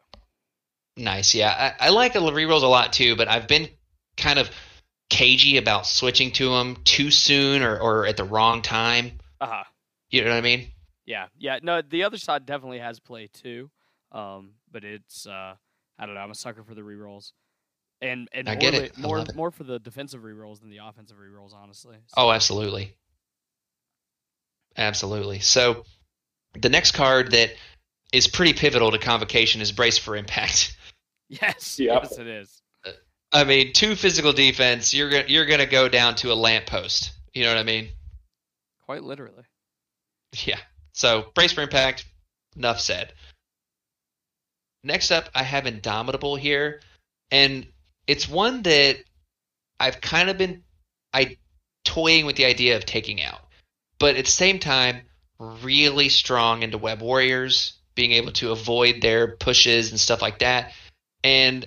Nice. Yeah, I, I like the rerolls a lot too, but I've been kind of cagey about switching to them too soon or, or at the wrong time. Uh huh. You know what I mean? Yeah, yeah. No, the other side definitely has play too, um, but it's uh, I don't know. I'm a sucker for the rerolls and and I more, get it. More more for the defensive rerolls than the offensive rerolls, honestly. So- Oh, absolutely. Absolutely. So the next card that is pretty pivotal to convocation is Brace for Impact. yes, Yep. yes, it is. Uh, I mean, two physical defense, you're gonna you're gonna go down to a lamppost. You know what I mean? Quite literally. Yeah. So brace for impact. Enough said. Next up, I have Indomitable here, and it's one that I've kind of been I toying with the idea of taking out, but at the same time, really strong into Web Warriors, being able to avoid their pushes and stuff like that, and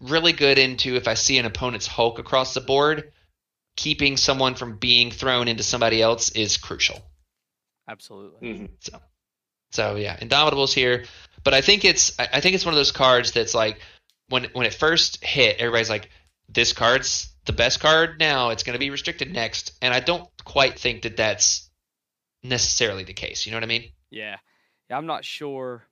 really good into if I see an opponent's Hulk across the board, keeping someone from being thrown into somebody else is crucial. Absolutely. Mhm. So, so yeah, Indomitable's here, but I think it's I I think it's one of those cards that's like when when it first hit, everybody's like, this card's the best card now. It's going to be restricted next, and I don't quite think that that's necessarily the case. You know what I mean? Yeah. Yeah, I'm not sure.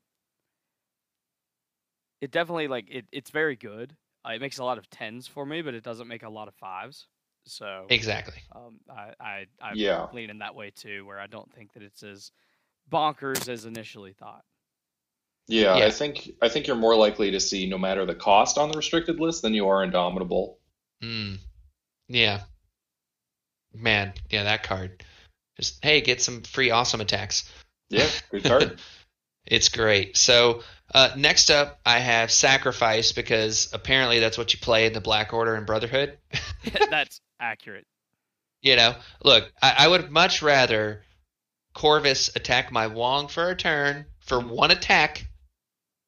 It definitely like it, it's very good. Uh, it makes a lot of tens for me, but it doesn't make a lot of fives. So Exactly. um, I I I Yeah. leaning that way too, where I don't think that it's as bonkers as initially thought. Yeah, Yeah. I think I think you're more likely to see no matter the cost on the restricted list than you are Indomitable. Mm. Yeah. Man, yeah, that card. Just hey, get some free awesome attacks. Yeah, good card. It's great. So uh, next up, I have Sacrifice because apparently that's what you play in the Black Order and Brotherhood. That's accurate. You know, look, I, I would much rather Corvus attack my Wong for a turn for one attack,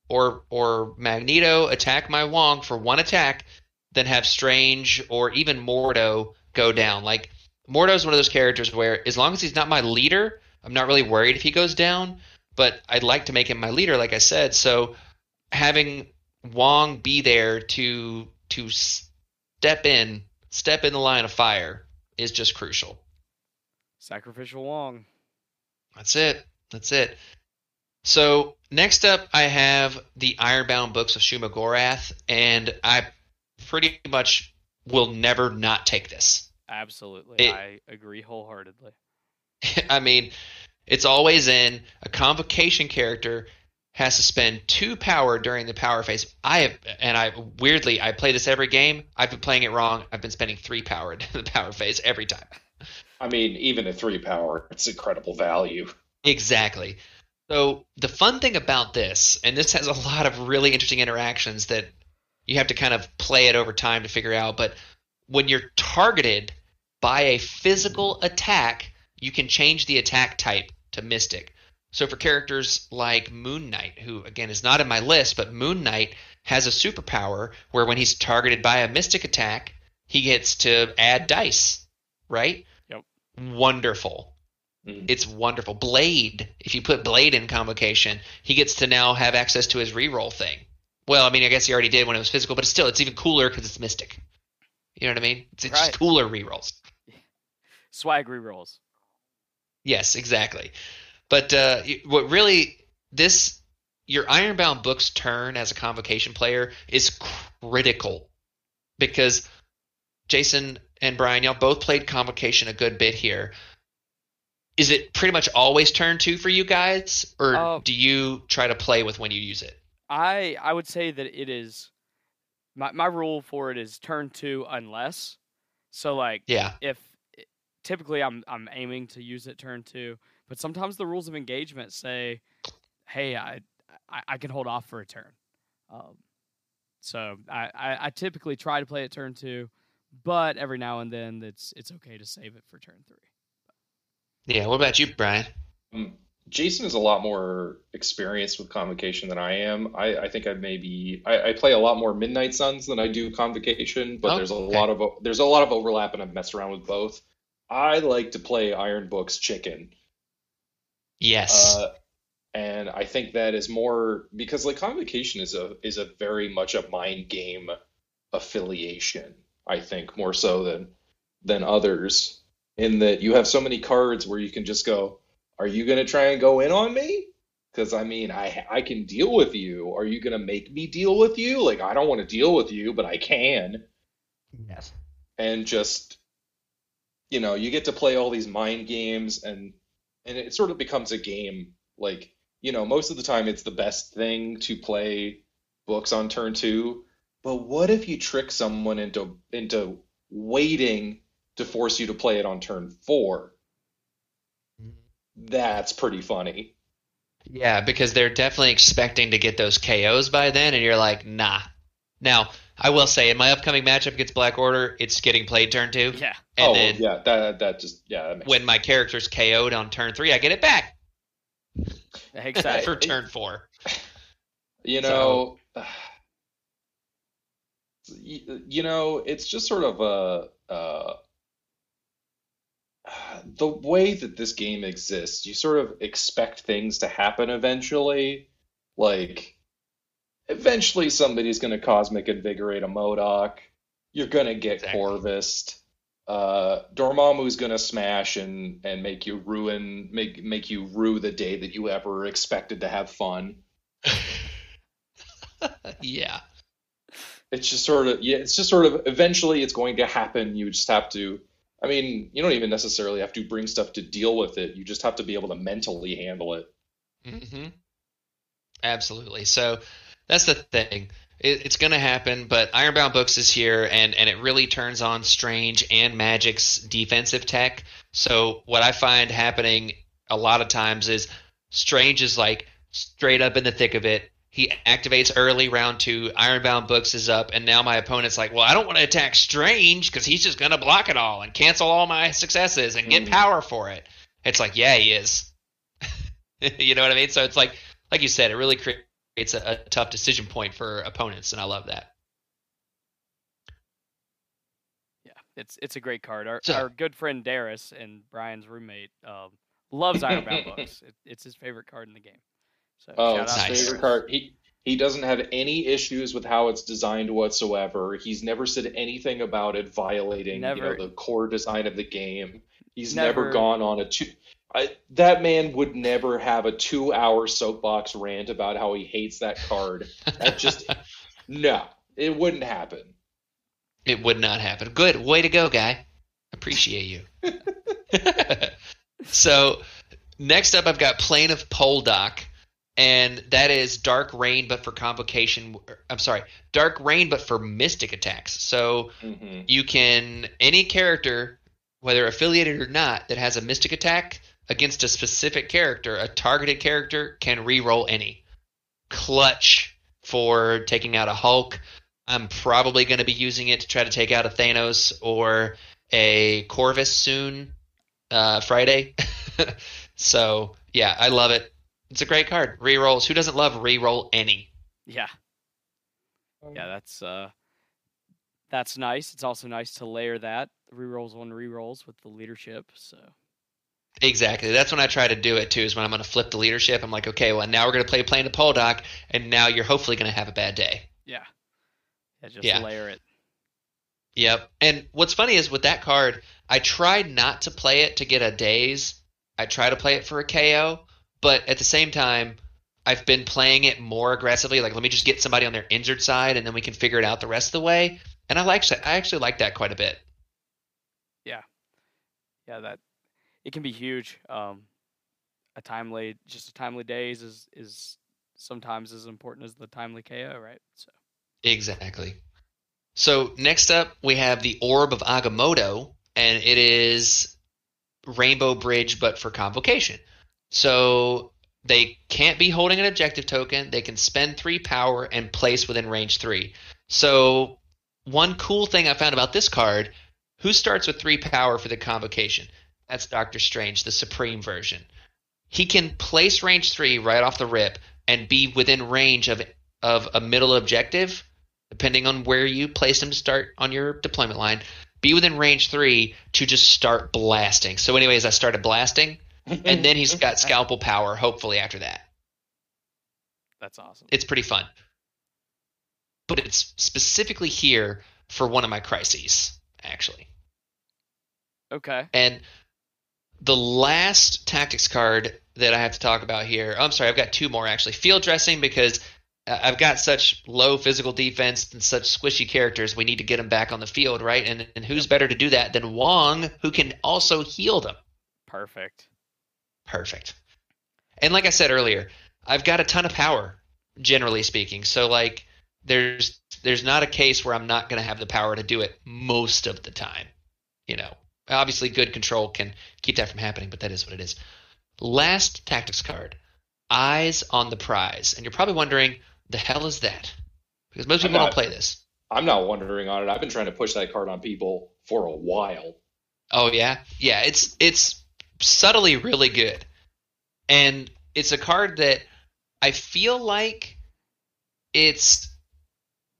or or Magneto attack my Wong for one attack, than have Strange or even Mordo go down. Like Mordo's is one of those characters where, as long as he's not my leader, I'm not really worried if he goes down. But I'd like to make him my leader, like I said. So having Wong be there to to step in, step in the line of fire is just crucial. Sacrificial Wong. That's it. That's it. So next up, I have the Ironbound books of Shuma Gorath, and I pretty much will never not take this. Absolutely. It- I agree wholeheartedly. I mean, it's always in a convocation character has to spend two power during the power phase. I have, and I weirdly, I play this every game. I've been playing it wrong. I've been spending three power in the power phase every time. I mean, even at three power, it's incredible value. Exactly. So the fun thing about this, and this has a lot of really interesting interactions that you have to kind of play it over time to figure out. But when you're targeted by a physical attack, you can change the attack type to Mystic. So for characters like Moon Knight, who again is not in my list, but Moon Knight has a superpower where when he's targeted by a Mystic attack, he gets to add dice, right? Yep. Wonderful. Mhm. It's wonderful. Blade, if you put Blade in convocation, he gets to now have access to his reroll thing. Well, I mean, I guess he already did when it was physical, but still, it's even cooler because it's Mystic. You know what I mean? It's, it's Right. just cooler rerolls. Swag rerolls. Yes, exactly. But uh, what really this your Ironbound Books turn as a convocation player is critical because Jason and Brian, y'all both played convocation a good bit here. Is it pretty much always turn two for you guys, or Uh, do you try to play with when you use it? I I would say that it is my my rule for it is turn two unless. So like Yeah, if typically I'm I'm aiming to use it turn two, but sometimes the rules of engagement say, hey, I I, I can hold off for a turn. Um, so I, I I typically try to play it turn two, but every now and then it's it's okay to save it for turn three. yeah. What about you, Brian? Um, Jason is a lot more experienced with convocation than I am. I, I think I maybe I, I play a lot more Midnight Suns than I do convocation, but Oh, there's a okay. lot of there's a lot of overlap, and I've messed around with both. I like to play Iron Books Chicken, Yes. uh, and I think that is more because like convocation is a is a very much a mind game affiliation. I think more so than than others in that you have so many cards where you can just go, are you going to try and go in on me? Because I mean, I I can deal with you. Are you going to make me deal with you? Like I don't want to deal with you, but I can. yes. And just you know, you get to play all these mind games and and it sort of becomes a game. Like, you know, most of the time it's the best thing to play books on turn two. But what if you trick someone into into waiting to force you to play it on turn four? That's pretty funny. Yeah, because they're definitely expecting to get those KOs by then, and you're like, nah. Now, I will say, in my upcoming matchup against Black Order, it's getting played turn two, Yeah, and oh, then yeah, that that just yeah, that makes when my character's KO'd on turn three, I get it back exactly. for turn four. You So- know, you, you know, it's just sort of a uh, the way that this game exists. You sort of expect things to happen eventually. Like, eventually somebody's going to cosmic invigorate a MODOK. You're going to get Exactly. Corvus. Uh, Dormammu's going to smash and and make you ruin make make you rue the day that you ever expected to have fun. yeah. it's just sort of yeah it's just sort of eventually it's going to happen you just have to i mean you don't even necessarily have to bring stuff to deal with it you just have to be able to mentally handle it hmm Absolutely. So that's the thing. It, it's going to happen, but Ironbound Books is here, and and it really turns on Strange and Magik's defensive tech. So what I find happening a lot of times is Strange is like straight up in the thick of it. He activates early round two. Ironbound Books is up, and now my opponent's like, well, I don't want to attack Strange because he's just going to block it all and cancel all my successes and get Mhm. power for it. It's like, yeah, he is. you know what I mean? So it's like, like you said, it really creates a, a tough decision point for opponents, and I love that. Yeah, it's it's a great card. Our So- our good friend Darius and Brian's roommate um, loves Ironbound books. It, it's his favorite card in the game. So oh shout it's out his Nice. favorite card he he doesn't have any issues with how it's designed whatsoever he's never said anything about it violating you know the core design of the game he's never, Never- gone on a two I, that man would never have a two hour soapbox rant about how he hates that card that just no it wouldn't happen it would not happen. Good. Way to go, guy. Appreciate you. so, next up, I've got Plane of Poldock, and that is Dark Reign, but for complication. I'm sorry, Dark Reign, but for mystic attacks. So Mm-hmm. you can any character, whether affiliated or not, that has a mystic attack against a specific character, a targeted character can re-roll any. Clutch for taking out a Hulk. I'm probably going to be using it to try to take out a Thanos or a Corvus soon, uh, Friday. so yeah, I love it. It's a great card. Rerolls. Who doesn't love reroll any? Yeah. Yeah, that's uh that's nice. It's also nice to layer that rerolls on rerolls with the leadership. So Exactly. That's when I try to do it too. Is when I'm going to flip the leadership. I'm like, okay, well now we're going to play playing the Poldock, and now you're hopefully going to have a bad day. yeah, yeah, just Yeah. layer it. Yep. And what's funny is with that card, I tried not to play it to get a daze. I try to play it for a KO, but at the same time, I've been playing it more aggressively. Like, let me just get somebody on their injured side, and then we can figure it out the rest of the way. And I like, I actually like that quite a bit. Yeah, yeah, that it can be huge. Um, a timely, just a timely days is is sometimes as important as the timely KO, right? So Exactly. So next up, we have the Orb of Agamotto, and it is Rainbow Bridge, but for Convocation. So they can't be holding an objective token. They can spend three power and place within range three. So one cool thing I found about this card: who starts with three power for the Convocation? That's Doctor Strange, the Supreme version. He can place range three right off the rip and be within range of of a middle objective depending on where you place him to start on your deployment line, be within range three to just start blasting. So, anyways, I started blasting, and then he's got scalpel power, hopefully, after that. that's awesome. It's pretty fun. But it's specifically here for one of my crises, actually. Okay. And the last tactics card that I have to talk about here, I'm sorry, I've got two more actually. Field dressing because uh, I've got such low physical defense and such squishy characters. We need to get them back on the field, right? And and who's better to do that than Wong, who can also heal them? Perfect. Perfect. And like I said earlier, I've got a ton of power, generally speaking. So like, there's there's not a case where I'm not going to have the power to do it most of the time. You know, obviously, good control can keep that from happening, but that is what it is. Last tactics card, eyes on the prize, and you're probably wondering, the hell is that? Because most people not- don't play this. I'm not wondering on it. I've been trying to push that card on people for a while. Oh yeah, yeah. It's it's subtly really good, and it's a card that I feel like it's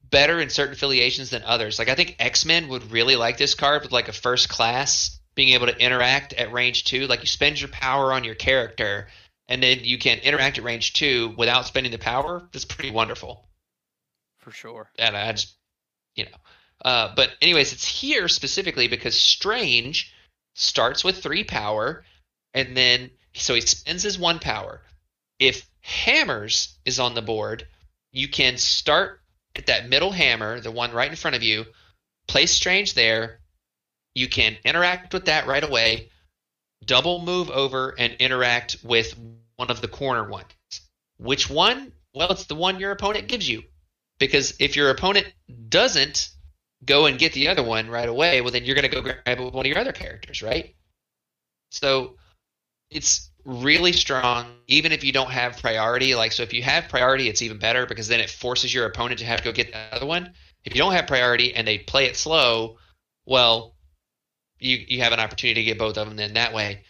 better in certain affiliations than others. Like I think X Men would really like this card with like a first class being able to interact at range two. Like you spend your power on your character, and then you can interact at range two without spending the power. That's pretty wonderful For sure. and I just, you know. Uh, but anyways, it's here specifically because Strange starts with three power, and then so he spends his one power. If Hammers is on the board, you can start at that middle hammer, the one right in front of you, place Strange there. You can interact with that right away, double move over and interact with one of the corner ones. Which one? Well, it's the one your opponent gives you. Because if your opponent doesn't go and get the other one right away, well, then you're going to go grab it with one of your other characters, right? So it's really strong, even if you don't have priority. Like, so if you have priority, it's even better because then it forces your opponent to have to go get the other one. If you don't have priority and they play it slow, well, you you have an opportunity to get both of them then that way.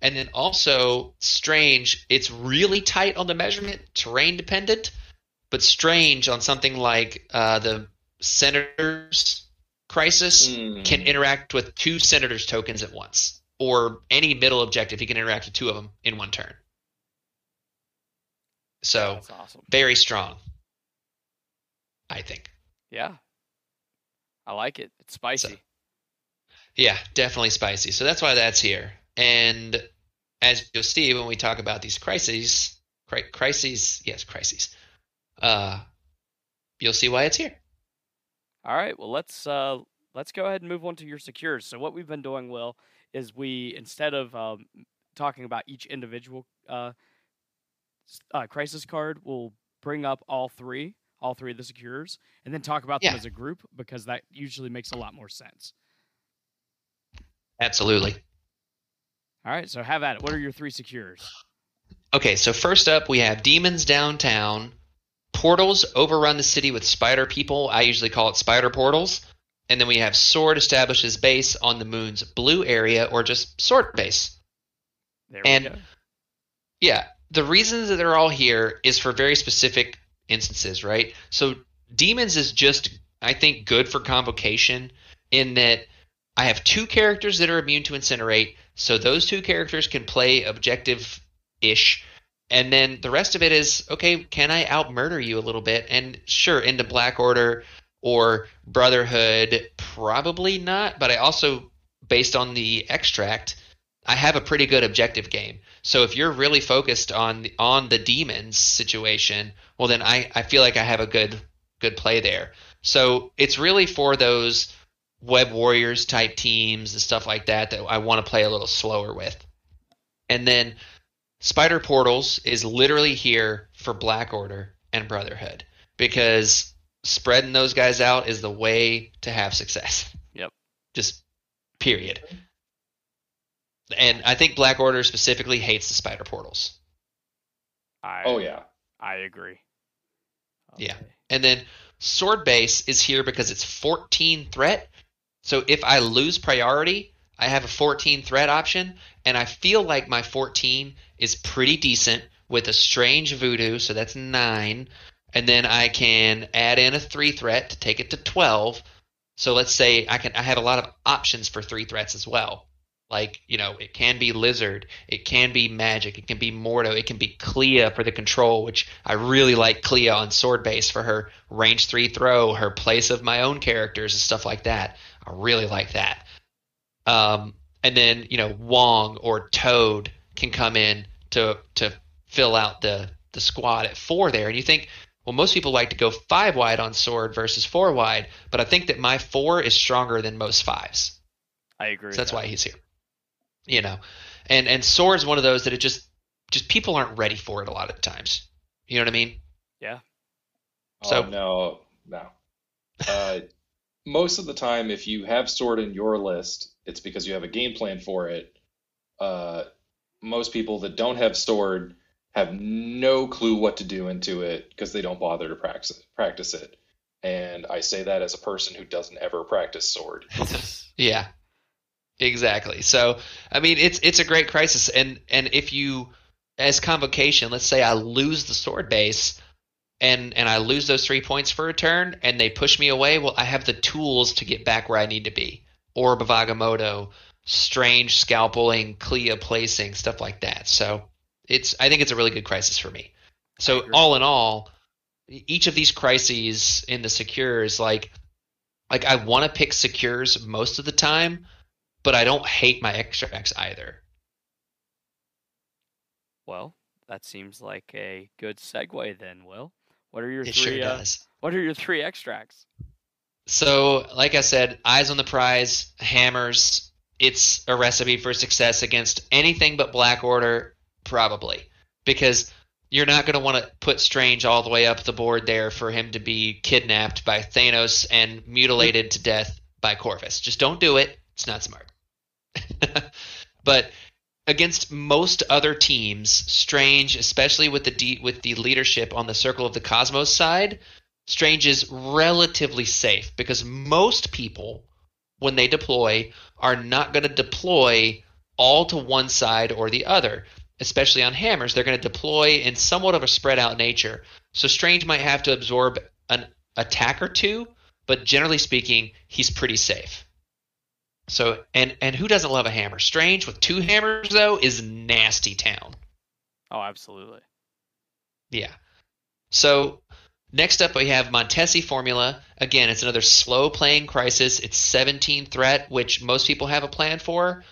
And then also strange, it's really tight on the measurement, terrain dependent but strange on something like uh, the Senator's Crisis Hmm. can interact with two Senator's tokens at once, or any middle objective. He can interact with two of them in one turn. So awesome. very strong, I think. Yeah. I like it. It's spicy. Yeah, definitely spicy. So that's why that's here. And as you'll see when we talk about these crises, cri- crises, yes, crises, uh, you'll see why it's here. All right. Well, let's uh, let's go ahead and move on to your secures. So what we've been doing, Will, is we instead of um, talking about each individual uh, uh, crisis card we'll bring up all three, all three of the secures, and then talk about them as a group because that usually makes a lot more sense. Absolutely. All right, so have at it. What are your three secures? Okay, so first up we have demons downtown. Portals overrun the city with spider people. I usually call it spider portals. And then we have sword establishes base on the moon's blue area or just sword base. There And- we go. Yeah, the reasons that they're all here is for very specific instances, right? So demons is just I think good for convocation in that I have two characters that are immune to incinerate, so those two characters can play objective ish. And then the rest of it is okay, can I out murder you a little bit? And sure, into Black Order or Brotherhood, probably not, but I also based on the extract, I have a pretty good objective game. So if you're really focused on on the demons situation, well then I, I feel like I have a good good play there. So it's really for those web warriors type teams and stuff like that that I want to play a little slower with. And then Spider Portals is literally here for Black Order and Brotherhood because spreading those guys out is the way to have success. Yep. Just period. And I think Black Order specifically hates the Spider Portals. I, Oh yeah. I agree. Yeah. And then Sword Base is here because it's 14 threat. So if I lose priority, I have a 14 threat option, and I feel like my 14 is pretty decent with a strange voodoo, so that's nine. And then I can add in a three threat to take it to 12. So let's say I can I have a lot of options for three threats as well. Like, you know, it can be Lizard, it can be Magik, it can be Mordo, it can be Clea for the control, which I really like Clea on Sword Base for her range three throw, her place of my own characters and stuff like that. I really like that. Um, and then, you know, Wong or Toad can come in to to fill out the the squad at four there. And you think, well, most people like to go five wide on sword versus four wide, but I think that my four is stronger than most fives. I agree. So that's with why he's here. You know, and and sword's one of those that it just just people aren't ready for it a lot of times. You know what I mean? Yeah. So- oh, no, no. Uh, most of the time, if you have sword in your list, it's because you have a game plan for it. Uh, most people that don't have sword have no clue what to do into it because they don't bother to practice practice it. And I say that as a person who doesn't ever practice sword. Yeah. Exactly. So, I mean, it's it's a great crisis and and if you as convocation, let's say I lose the sword base and and I lose those 3 points for a turn and they push me away, well, I have the tools to get back where I need to be. Orb of Agamotto, strange scalpeling, Clea placing, stuff like that. So, it's I think it's a really good crisis for me. So, all in all, each of these crises in the secures like like I want to pick secures most of the time, but I don't hate my extracts either. Well, that seems like a good segue then, Will. What are your It three sure uh, does. what are your three extracts? So, like I said, eyes on the prize, hammers. It's a recipe for success against anything but Black Order, probably, because you're not going to want to put Strange all the way up the board there for him to be kidnapped by Thanos and mutilated to death by Corvus. Just don't do it. It's not smart. but against most other teams, Strange, especially with the de- with the leadership on the Circle of the Cosmos side, Strange is relatively safe because most people, when they deploy, are not going to deploy all to one side or the other. Especially on hammers, they're going to deploy in somewhat of a spread out nature. So Strange might have to absorb an attack or two, but generally speaking, he's pretty safe. So and and who doesn't love a hammer? Strange with two hammers though is nasty town. Oh, absolutely. Yeah. So next up we have Montesi formula. Again, it's another slow playing crisis. It's 17 threat, which most people have a plan for,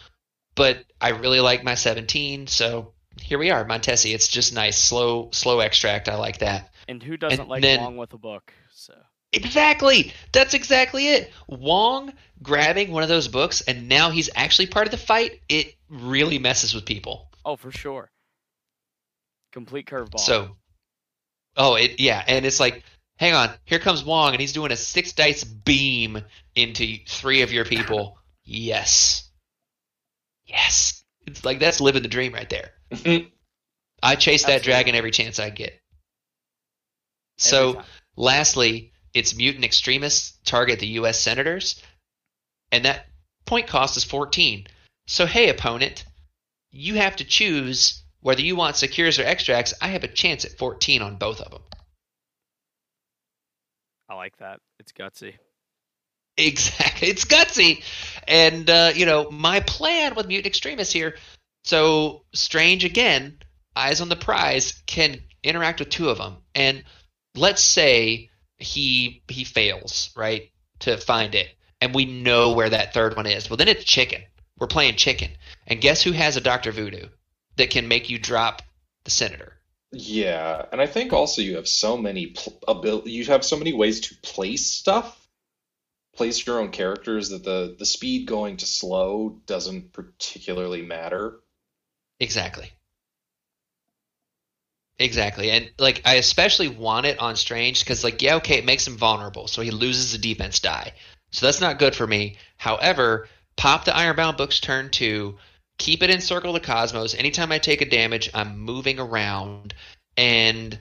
but I really like my 17, so here we are, Montesi. It's just nice, slow, slow extract. I like that. And who doesn't like then- Wong with a book? So Exactly. That's exactly it. Wong grabbing one of those books and now he's actually part of the fight. It really messes with people. Oh, for sure. Complete curveball. So, oh, it yeah, and it's like, hang on, here comes Wong, and he's doing a six dice beam into three of your people. yes, yes, it's like that's living the dream right there. Mm-hmm. I chase that Absolutely. dragon every chance I get. So, lastly, it's mutant extremists target the U.S. senators, and that point cost is 14. So, hey, opponent, you have to choose whether you want secures or extracts. I have a chance at 14 on both of them. I like that. It's gutsy. Exactly. It's gutsy. And, uh, you know, my plan with Mutant Extremists here so Strange, again, eyes on the prize, can interact with two of them. And let's say he he fails, right, to find it. And we know where that third one is. Well, then it's chicken. We're playing chicken. And guess who has a Dr. Voodoo that can make you drop the senator? Yeah, and I think also you have so many pl- abil- you have so many ways to place stuff, place your own characters that the the speed going to slow doesn't particularly matter. Exactly. Exactly. And like I especially want it on Strange because like yeah, okay, it makes him vulnerable, so he loses the defense die. So that's not good for me. However, pop the Ironbound books turn two, keep it in Circle of the Cosmos. Anytime I take a damage, I'm moving around, and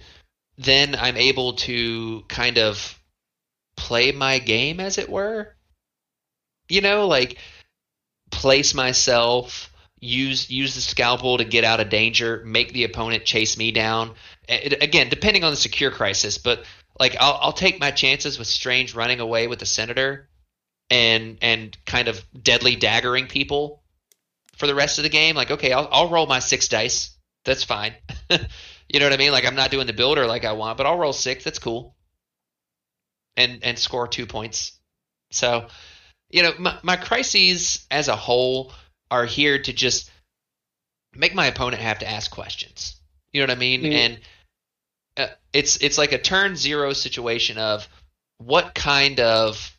then I'm able to kind of play my game as it were. You know, like place myself use use the scalpel to get out of danger, make the opponent chase me down. It, again, depending on the secure crisis, but like I'll I'll take my chances with Strange running away with the senator and and kind of deadly daggering people for the rest of the game. Like okay, I'll I'll roll my six dice. That's fine. you know what I mean? Like I'm not doing the builder like I want, but I'll roll six. That's cool. And and score two points. So, you know, my, my crises as a whole are here to just make my opponent have to ask questions. You know what I mean? Mm. And uh, it's it's like a turn zero situation of what kind of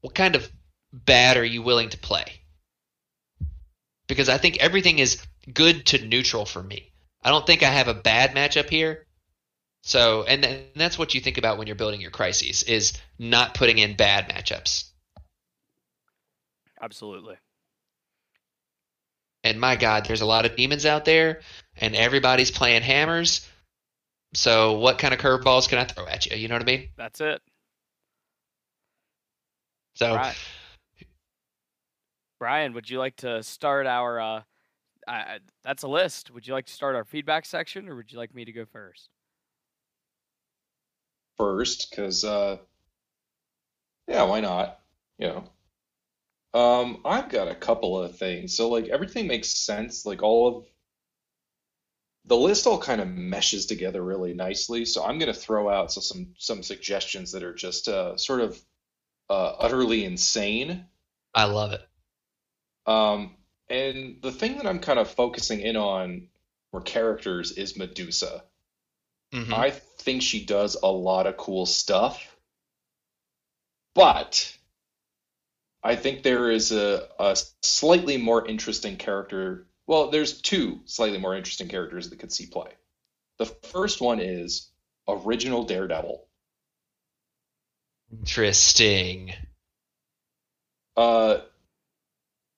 what kind of bad are you willing to play? Because I think everything is good to neutral for me. I don't think I have a bad matchup here. So, and, th- and that's what you think about when you're building your crises is not putting in bad matchups. Absolutely. And my God, there's a lot of demons out there, and everybody's playing hammers. So, what kind of curveballs can I throw at you? You know what I mean? That's it. So, Right. Brian, would you like to start our? Uh, I, I, that's a list. Would you like to start our feedback section, or would you like me to go first? first because uh yeah why not you know um I've got a couple of things so like everything makes sense like all of the list all kind of meshes together really nicely so I'm gonna throw out so some some suggestions that are just uh sort of uh utterly insane I love it. Um and the thing that I'm kind of focusing in on for characters is Medusa Mhm. I think she does a lot of cool stuff, but I think there is a, a slightly more interesting character. Well, there's two slightly more interesting characters that could see play. The first one is original Daredevil. Interesting. Uh,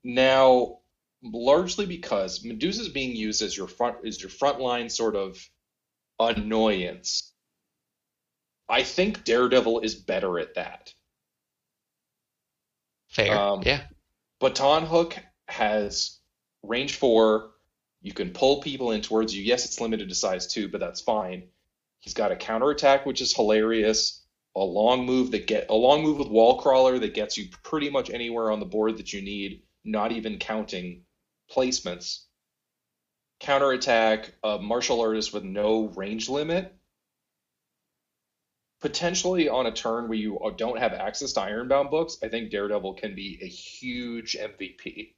now, largely because Medusa is being used as your front is your frontline sort of annoyance. I think Daredevil is better at that. Fair. Um, yeah. Baton Hook has range four. You can pull people in towards you. Yes, it's limited to size two, but that's fine. He's got a counterattack, which is hilarious. A long move that get a long move with wall crawler that gets you pretty much anywhere on the board that you need, not even counting placements. Counterattack, a martial artist with no range limit. Potentially on a turn where you don't have access to Ironbound books, I think Daredevil can be a huge MVP.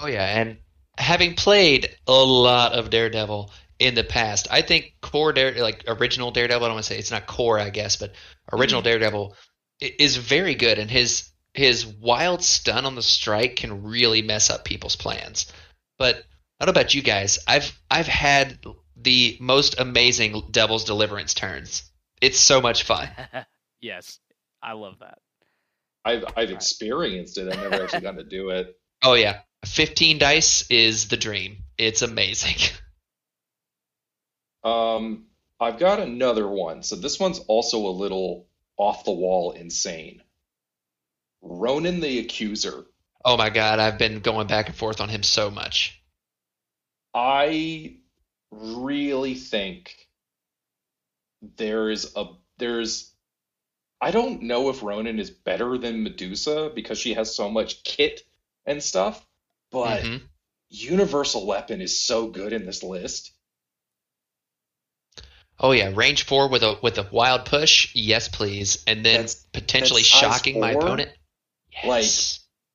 Oh yeah, and having played a lot of Daredevil in the past, I think core Dare like original Daredevil. I don't want to say it's not core, I guess, but original mm-hmm. Daredevil is very good, and his his wild stun on the strike can really mess up people's plans. But I don't know about you guys. I've I've had the most amazing Devil's Deliverance turns. It's so much fun. yes, I love that. I've I've experienced it. I've never actually gotten to do it. Oh yeah, 15 dice is the dream. It's amazing. Um, I've got another one. So this one's also a little off the wall insane. Ronan the Accuser. Oh my god, I've been going back and forth on him so much. I really think there's a there's I don't know if Ronan is better than Medusa because she has so much kit and stuff, but Mhm. Universal Weapon is so good in this list. Oh yeah, range four with a with a wild push, yes please, and then That's- potentially that's shocking my four? Like-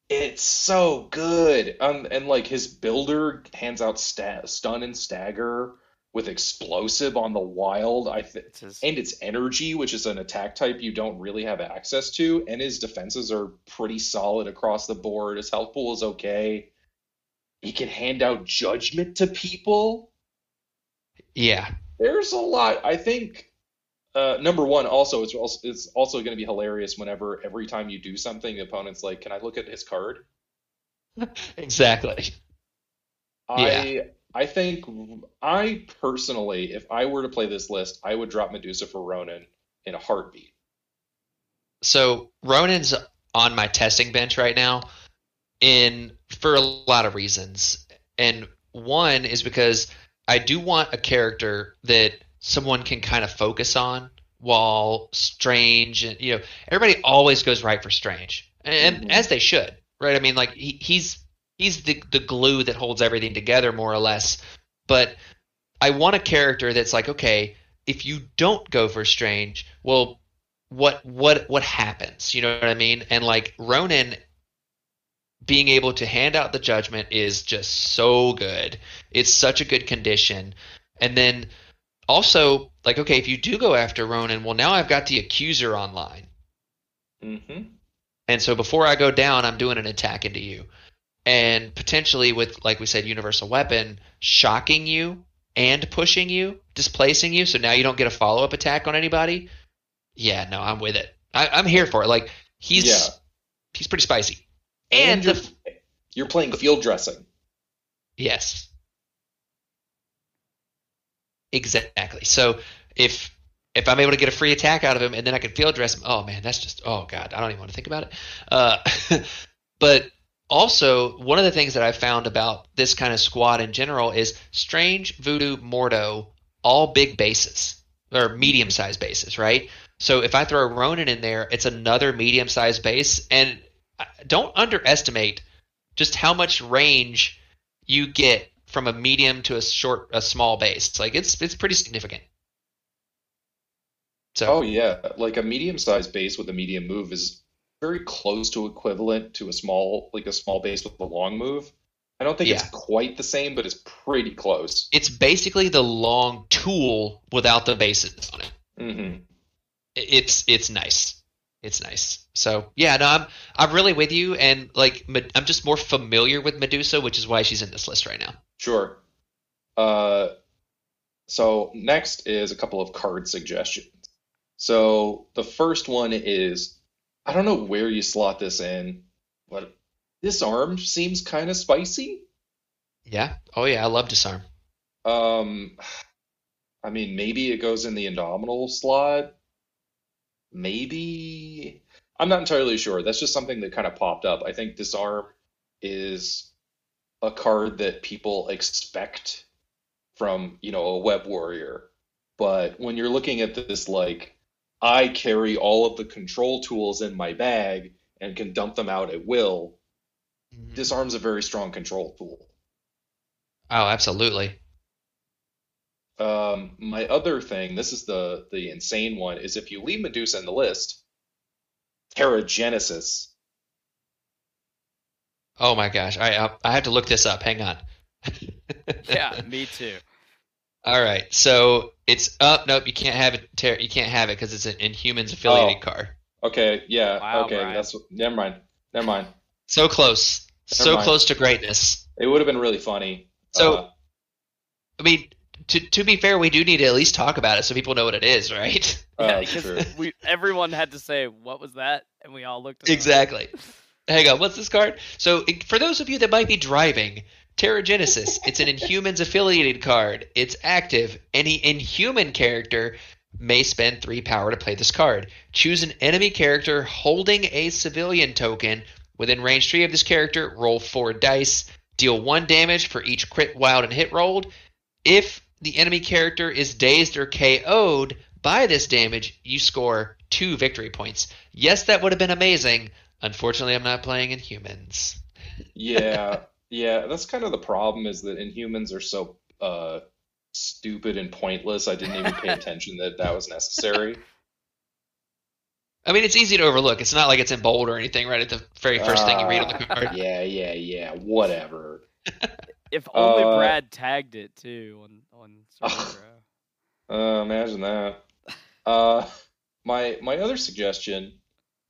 It's so good. Um, and like his builder hands out sta- stun and stagger with explosive on the wild. I think It's his, and its energy, which is an attack type you don't really have access to, and his defenses are pretty solid across the board. His health pool is okay. He can hand out judgment to people. yeah. There's a lot. I think uh, number one, also it's also it's also going to be hilarious whenever every time you do something, the opponent's like, "Can I look at his card?" Exactly. I I think I personally, if I were to play this list, I would drop Medusa for Ronan in a heartbeat. So Ronan's on my testing bench right now, in for a lot of reasons, and one is because I do want a character that someone can kind of focus on while Strange and you know everybody always goes right for Strange, and Mhm. as they should, right? I mean, like he, he's he's the the glue that holds everything together more or less, but I want a character that's like, okay, if you don't go for Strange, well, what what what happens? You know what I mean? And like Ronan being able to hand out the judgment is just so good. It's such a good condition. And then also, like, okay, if you do go after Ronan, well, now I've got the accuser online. hmm And so before I go down, I'm doing an attack into you. And potentially with, like we said, universal weapon, shocking you and pushing you, displacing you, so now you don't get a follow up attack on anybody. Yeah, no, I'm with it. I, I'm here for it. Like he's Yeah. he's pretty spicy. And, And, you're, the you're playing field dressing. yes, exactly. So if if I'm able to get a free attack out of him and then I can field dress him, oh man, that's just oh god, I don't even want to think about it. Uh, but also one of the things that I found about this kind of squad in general is Strange, Voodoo, Mordo, all big bases or medium sized bases, right? So if I throw Ronan in there, it's another medium sized base, and don't underestimate just how much range you get from a medium to a short, a small base. Like it's it's pretty significant. So Oh yeah, like a medium-sized base with a medium move is very close to equivalent to a small, like a small base with a long move. I don't think Yeah. it's quite the same, but it's pretty close. it's basically the long tool without the bases on it. Mm-hmm. It- It's it's nice. It's nice. So yeah, no, I'm I'm really with you, and like I'm just more familiar with Medusa, which is why she's in this list right now. Sure. Uh, so next is a couple of card suggestions. So the first one is, I don't know where you slot this in, but Disarm seems kind of spicy. Yeah. Oh yeah, I love disarm. Um, I mean, maybe it goes in the Indomitable slot. Maybe. I'm not entirely sure. That's just something that kind of popped up. I think Disarm is a card that people expect from, you know, a web warrior. But when you're looking at this, like, I carry all of the control tools in my bag and can dump them out at will, Mhm. Disarm's a very strong control tool. Oh, absolutely. Um, my other thing, this is the the insane one, is if you leave Medusa in the list, Terrigenesis. Oh my gosh, I I I have to look this up. Hang on. yeah, me too. All right, so it's up. nope, you can't have it. Ter- you can't have it because it's an Inhumans affiliated Oh. card. Okay, yeah, Wow, okay, Brian. that's never mind. Never mind. So close, so mind. close to greatness. It would have been really funny. So- Uh, I mean, to to be fair, we do need to at least talk about it so people know what it is, right? Uh, yeah, true. because we everyone had to say what was that, and we all looked. it. Exactly. Hang on, what's this card? So, for those of you that might be driving, Terrigenesis. it's an Inhumans affiliated card. It's active. Any Inhuman character may spend three power to play this card. Choose an enemy character holding a civilian token within range three of this character. Roll four dice. Deal one damage for each crit, wild, and hit rolled. If the enemy character is dazed or KO'd by this damage, you score two victory points. Yes, that would have been amazing. Unfortunately, I'm not playing Inhumans. Yeah, yeah, that's kind of the problem is that Inhumans are so uh stupid and pointless. I didn't even pay attention that that was necessary. I mean, it's easy to overlook. It's not like it's in bold or anything right at the very first thing you read on the Ah, card. Yeah, yeah, yeah, whatever. If only Uh, Brad tagged it too on on Cerebro. Uh, imagine that. Uh, my my other suggestion,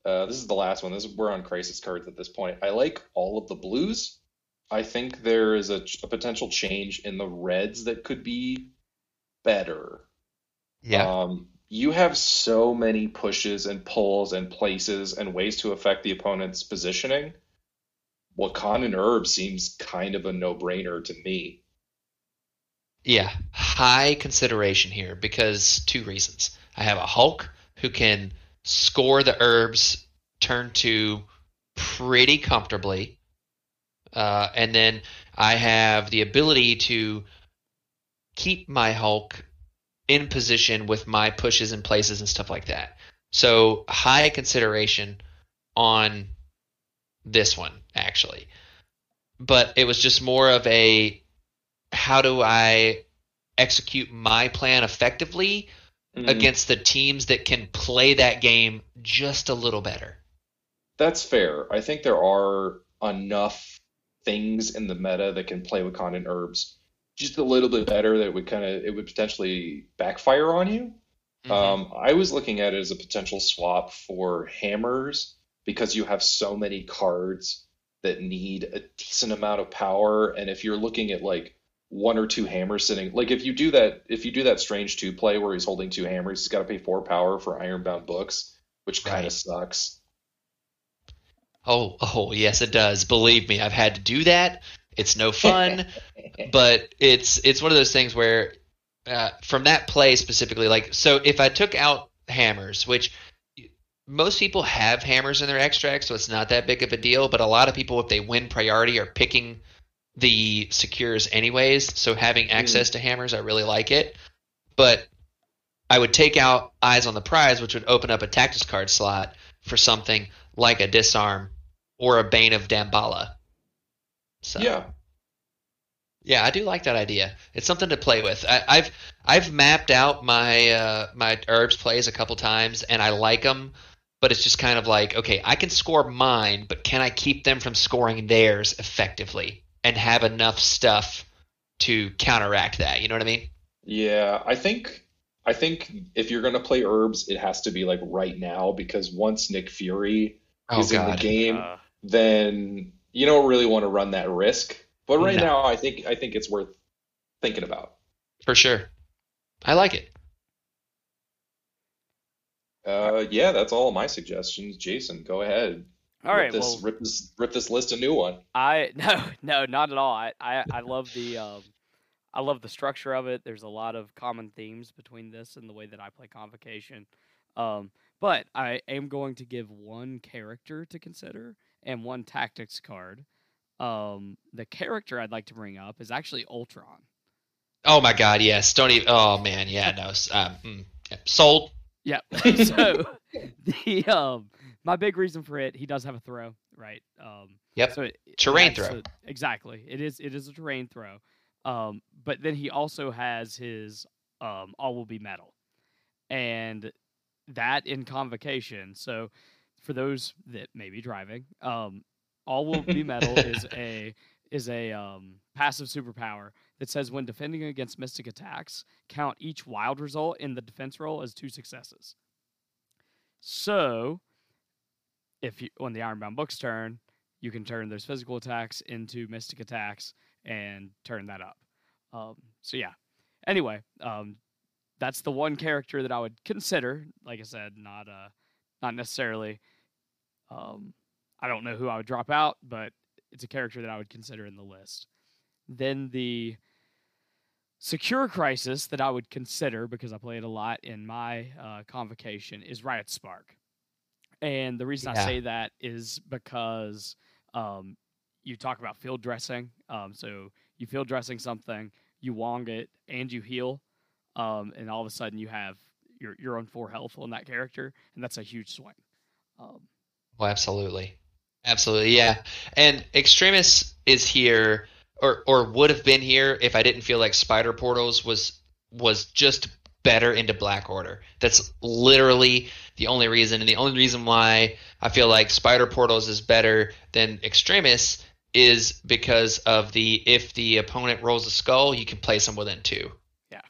uh, this is the last one. This is, we're on crisis cards at this point. I like all of the blues. I think there is a, a potential change in the reds that could be better. Yeah. Um, you have so many pushes and pulls and places and ways to affect the opponent's positioning. Wakandan Herb seems kind of a no-brainer to me. Yeah, high consideration here because two reasons. I have a Hulk who can score the herbs turn two pretty comfortably. Uh, and then I have the ability to keep my Hulk in position with my pushes and places and stuff like that. So high consideration on this one, actually. But it was just more of a how do I execute my plan effectively Mm, against the teams that can play that game just a little better? That's fair. I think there are enough things in the meta that can play Wakandan herbs just a little bit better that would kind of it would potentially backfire on you. Mhm. Um, I was looking at it as a potential swap for hammers because you have so many cards that need a decent amount of power, and if you're looking at like one or two hammers sitting, like if you do that, if you do that strange two play where he's holding two hammers, he's got to pay four power for Ironbound books, which kind Right. of sucks. Oh, oh, yes, it does. Believe me, I've had to do that. It's no fun, but it's it's one of those things where, uh, from that play specifically, like so, if I took out hammers, which most people have hammers in their extract, so it's not that big of a deal. But a lot of people, if they win priority, are picking the secures anyways. So having access to hammers, I really like it. But I would take out Eyes on the Prize, which would open up a tactics card slot for something like a Disarm or a Bane of Damballa. So Yeah. yeah, I do like that idea. It's something to play with. I, I've I've mapped out my uh, my herbs plays a couple times, and I like them. But it's just kind of like, okay, I can score mine, but can I keep them from scoring theirs effectively and have enough stuff to counteract that? You know what I mean? Yeah, I think I think if you're gonna play herbs, it has to be like right now because once Nick Fury Oh is in the game, Uh, then you don't really want to run that risk. But right No. now, I think I think it's worth thinking about. For sure. I like it. Uh, yeah, that's all my suggestions. Jason, go ahead. all right. Rip this, Well, rip this, rip this list a new one. I no no not at all. I I, I love the um, I love the structure of it. There's a lot of common themes between this and the way that I play Convocation. Um, but I am going to give one character to consider and one tactics card. Um, the character I'd like to bring up is actually Ultron. Oh my God, yes. Don't even. Oh man, yeah, no. Um, mm, yeah. Yep. so the um my big reason for it, he does have a throw, right? Um Yep. so it, Terrain throw. so- exactly. It is it is a terrain throw. Um but then he also has his um all will be metal. And that in convocation. So for those that may be driving, um all will be metal is a is a um, passive superpower that says when defending against mystic attacks, count each wild result in the defense roll as two successes. So, if you on the Ironbound Book's turn, you can turn those physical attacks into mystic attacks and turn that up. Um, so yeah, anyway, um, that's the one character that I would consider. Like I said, not uh, not necessarily. Um, I don't know who I would drop out, but it's a character that I would consider in the list. Then the secure crisis that I would consider because I play it a lot in my uh, convocation is Riot Spark. And the reason Yeah. I say that is because um, you talk about field dressing. Um, so you field dressing something, you wong it, and you heal, um, and all of a sudden you have you're you're on four health on that character, and that's a huge swing. Um, Oh, absolutely. Absolutely, yeah. And Extremis is here or or would have been here if I didn't feel like Spider Portals was was just better into Black Order. That's literally the only reason and the only reason why I feel like Spider Portals is better than Extremis is because of the if the opponent rolls a skull, you can place them within two. Yeah,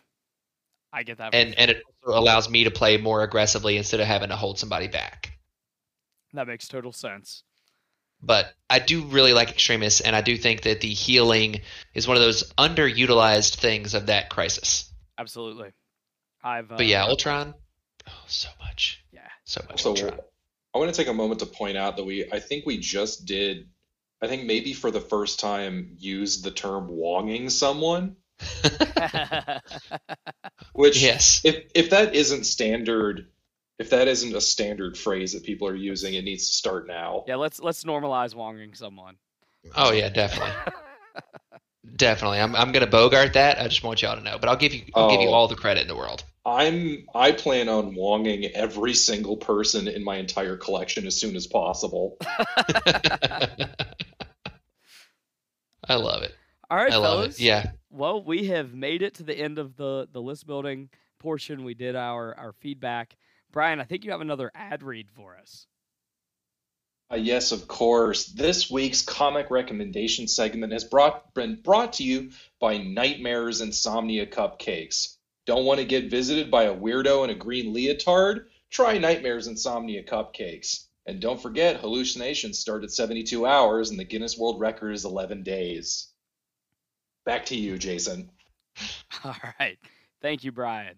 I get that. And and it also allows me to play more aggressively instead of having to hold somebody back. that makes total sense. But I do really like Extremis, and I do think that the healing is one of those underutilized things of that crisis. Absolutely. I've. Uh, But yeah, Ultron, oh, so much, yeah. so much So Ultron. I want to take a moment to point out that we, I think we just did, I think maybe for the first time, used the term "wonging someone," which yes, if if that isn't standard, if that isn't a standard phrase that people are using, it needs to start now. yeah. Let's let's normalize wonging someone. oh yeah, definitely, definitely. I'm I'm gonna bogart that. I just want y'all to know, but I'll give you I'll give you Oh. all the credit in the world. I'm I plan on wonging every single person in my entire collection as soon as possible. I love it. All right, I love fellas. it. Yeah. Well, we have made it to the end of the the list building portion. We did our our feedback. Brian, I think you have another ad read for us. Uh, yes, of course. This week's comic recommendation segment has brought been brought to you by Nightmares Insomnia Cupcakes. Don't want to get visited by a weirdo in a green leotard? Try Nightmares Insomnia Cupcakes. And don't forget, hallucinations start at 72 hours and the Guinness World Record is 11 days. Back to you, Jason. All right. Thank you, Brian.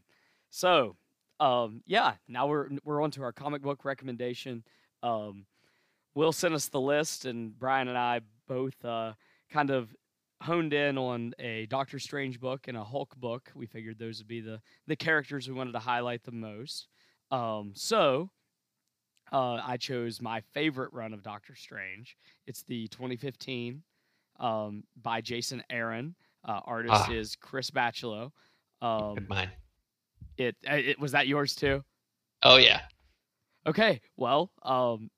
So, um, yeah, now we're we're on to our comic book recommendation. Um, Will sent us the list, and Brian and I both uh, kind of honed in on a Doctor Strange book and a Hulk book. We figured those would be the the characters we wanted to highlight the most. Um, so, uh, I chose my favorite run of Doctor Strange. It's the 2015 um, by Jason Aaron. Uh, artist Ah. is Chris Bachalo. Um, Good mine. It, uh, it was that yours too. Oh yeah. Okay, well, um,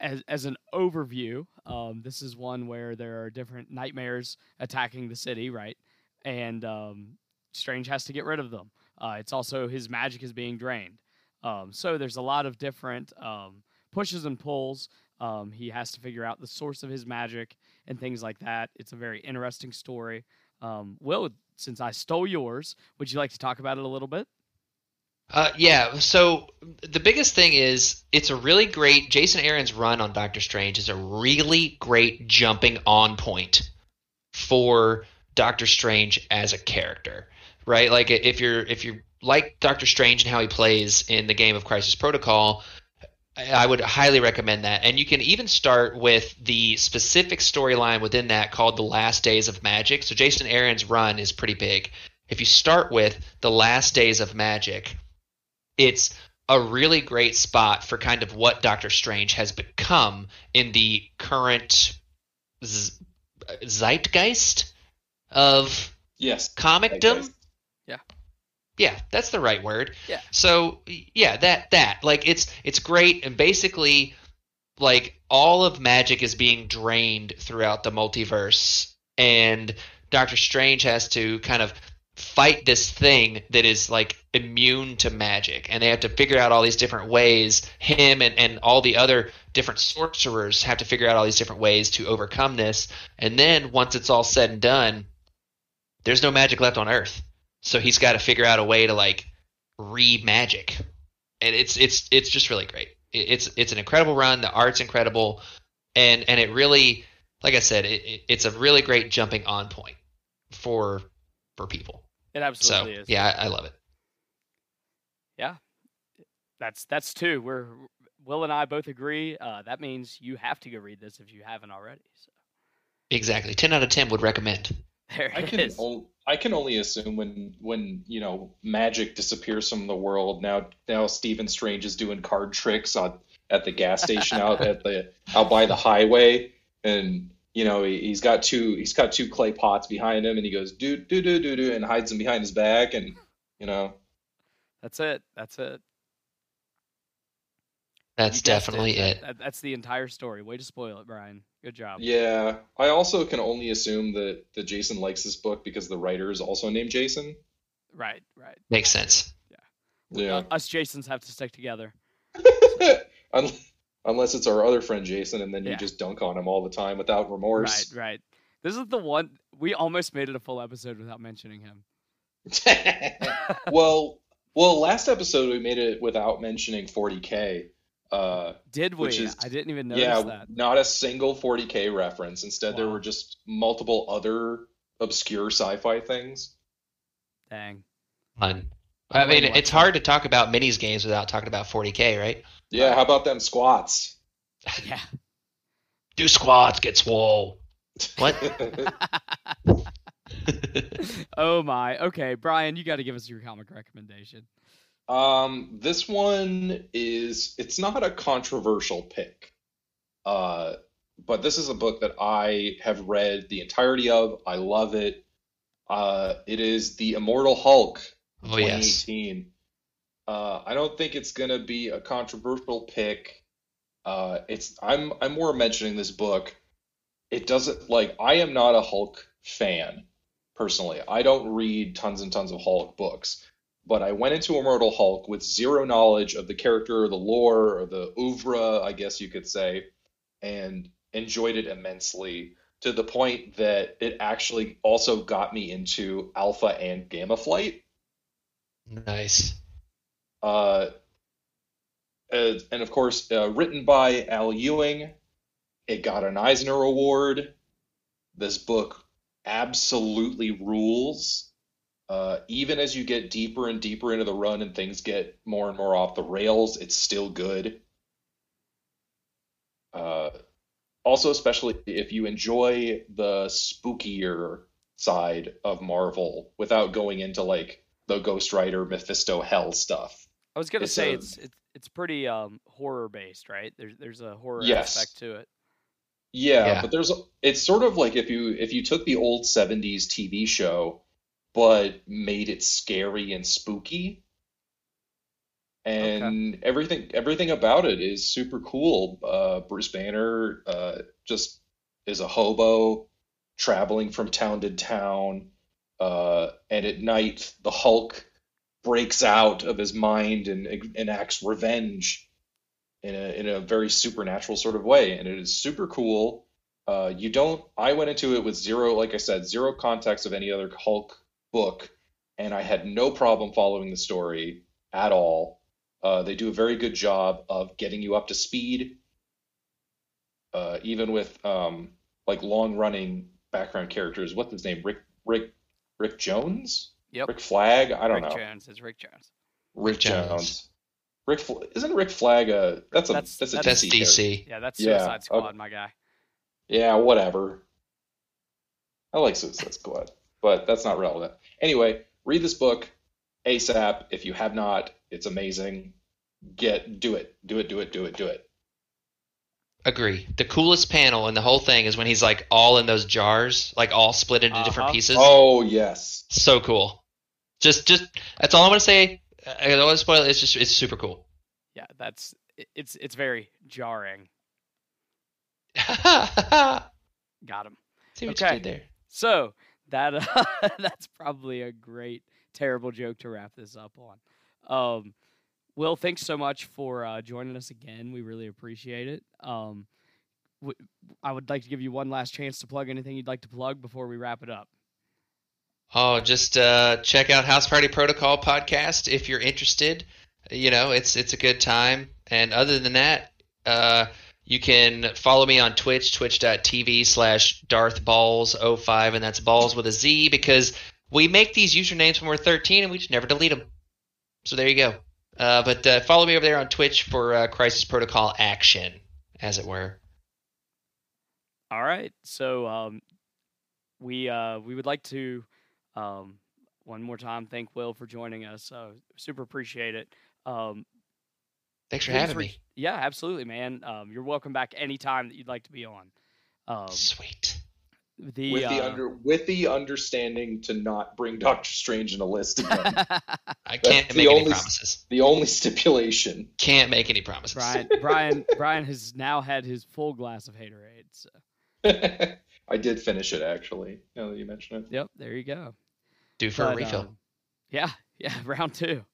as as an overview, um, this is one where there are different nightmares attacking the city, right? And um, Strange has to get rid of them. Uh, it's also his magic is being drained. Um, so there's a lot of different um, pushes and pulls. Um, he has to figure out the source of his magic and things like that. It's a very interesting story. Um, Will, since I stole yours, would you like to talk about it a little bit? Uh, yeah. So the biggest thing is it's a really great Jason Aaron's run on Doctor Strange is a really great jumping on point for Doctor Strange as a character, right? Like if you're if you like Doctor Strange and how he plays in the game of Crisis Protocol, I would highly recommend that. And you can even start with the specific storyline within that called The Last Days of Magic. So Jason Aaron's run is pretty big. If you start with The Last Days of Magic, it's a really great spot for kind of what Doctor Strange has become in the current z- zeitgeist of Yes. comicdom. Zeitgeist. Yeah, that's the right word. Yeah. So yeah, that that like it's it's great and basically like all of magic is being drained throughout the multiverse and Doctor Strange has to kind of fight this thing that is like immune to magic. And they have to figure out all these different ways. Him and, and all the other different sorcerers have to figure out all these different ways to overcome this. And then once it's all said and done there's no magic left on earth. So he's got to figure out a way to like re-magic. And it's it's it's just really great. It's it's an incredible run. The art's incredible. And and it really like i said it, it- it's a really great jumping on point for for people It So absolutely is. yeah, I, I love it. Yeah, that's that's two. We're Will and I both agree. Uh, that means you have to go read this if you haven't already. So Exactly. Ten out of ten would recommend. there I can is. o- I can only assume when when you know magic disappears from the world now now Stephen Strange is doing card tricks on at the gas station out at the out by the highway and you know he, he's got two he's got two clay pots behind him and he goes do do do do do and hides them behind his back and you know That's it. That's it. That's You guessed definitely That- it. that- that's the entire story. Way to spoil it, Brian. Good job. yeah I also can only assume that that Jason likes this book because the writer is also named Jason Right. Right. Makes sense. yeah Uh, us Jasons have to stick together. Un- unless it's our other friend Jason and then you Yeah. just dunk on him all the time without remorse. Right. Right. This is the one we almost made it a full episode without mentioning him. well, well, last episode we made it without mentioning 40k. Uh, Did we? Which is- I didn't even notice yeah, that. not a single 40k reference. Instead, there were just multiple other obscure sci-fi things. Dang. Fun. I'm mean, it's hard to talk about minis games without talking about 40k, right? Yeah, how about them squats? Yeah. Do squats, get swole. What? oh my. Okay, Brian, you got to give us your comic recommendation. Um, this one is it's not a controversial pick. Uh, but this is a book that I have read the entirety of. I love it. Uh, it is The Immortal Hulk, oh yes. 2018. Uh, I don't think it's gonna be a controversial pick. Uh, it's I'm I'm more mentioning this book. It doesn't like I am not a Hulk fan personally. I don't read tons and tons of Hulk books, but I went into Immortal Hulk with zero knowledge of the character or the lore or the oeuvre, I guess you could say, and enjoyed it immensely to the point that it actually also got me into Alpha and Gamma Flight. Nice. Uh, and, of course, uh, written by Al Ewing. It got an Eisner Award. This book absolutely rules. Uh, even as you get deeper and deeper into the run and things get more and more off the rails, it's still good. Uh, also, especially if you enjoy the spookier side of Marvel without going into like the Ghost Rider, Mephisto, Hell stuff. I was gonna It's say a- it's it's it's pretty um horror based, right? There's there's a horror Yes. aspect to it. Yeah, Yeah. but there's it's sort of like if you if you took the old 70s TV show but made it scary and spooky. And everything everything about it is super cool. Uh, Bruce Banner uh, just is a hobo traveling from town to town. Uh, and at night, the Hulk breaks out of his mind and enacts revenge in a in a very supernatural sort of way, and it is super cool. Uh, you don't. I went into it with zero, like I said, zero context of any other Hulk book, and I had no problem following the story at all. Uh, they do a very good job of getting you up to speed, uh, even with um, like long running background characters. What's his name? Rick Rick Rick Jones? Yep. Rick Flag? I don't Rick know. Rick Jones is Rick Jones. Rick Rick Jones. Jones. Rick Fl- isn't Rick Flag a that's a That's- that's, a that's- That's DC. DC. Yeah, that's Yeah, Suicide Squad, okay. my guy. Yeah, whatever. I like Suicide Squad, but that's not relevant. Anyway, read this book ASAP. If you have not, it's amazing. Get do it, do it, do it, do it, do it. Agree. The coolest panel in the whole thing is when he's like all in those jars, like all split into different Uh-huh. pieces. Oh yes, So cool. Just, just that's all I'm gonna say. I don't want to spoil it. It's just, it's super cool. Yeah, that's it's it's very jarring. Got him. See what Okay. you did there. So that uh, that's probably a great terrible joke to wrap this up on. Um, Will, thanks so much for uh, joining us again. We really appreciate it. Um, w- I would like to give you one last chance to plug anything you'd like to plug before we wrap it up. Oh, just uh, check out House Party Protocol podcast if you're interested. You know, it's it's a good time. And other than that, uh, you can follow me on Twitch, twitch.tv slash darthballz05, and that's balls with a Z because we make these usernames when we're 13 and we just never delete them. So there you go. Uh, but uh, follow me over there on Twitch for uh, Crisis Protocol action, as it were. All right. So um, we uh, we would like to um, one more time thank Will for joining us. Uh, super appreciate it. Um, Thanks for having reach- me. Yeah, absolutely, man. Um, you're welcome back anytime that you'd like to be on. Um, Sweet. The with the uh, under with the understanding to not bring Doctor Strange in a list again. I can't the make any only- promises. the only stipulation. Can't make any promises. Brian Brian Brian has now had his full glass of haterade. So I did finish it actually. Now that you mention it. yep, there you go. Due for a refill. um, yeah, yeah, round two.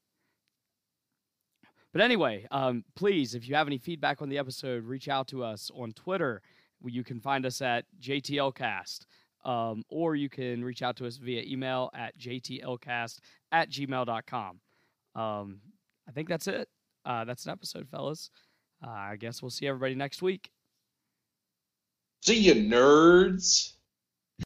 But anyway, um, please, if you have any feedback on the episode, reach out to us on Twitter. You can find us at JTLcast, um, or you can reach out to us via email at jtlcast at gmail.com. Um, I think that's it. Uh, that's an episode, fellas. Uh, I guess we'll see everybody next week. See you, nerds.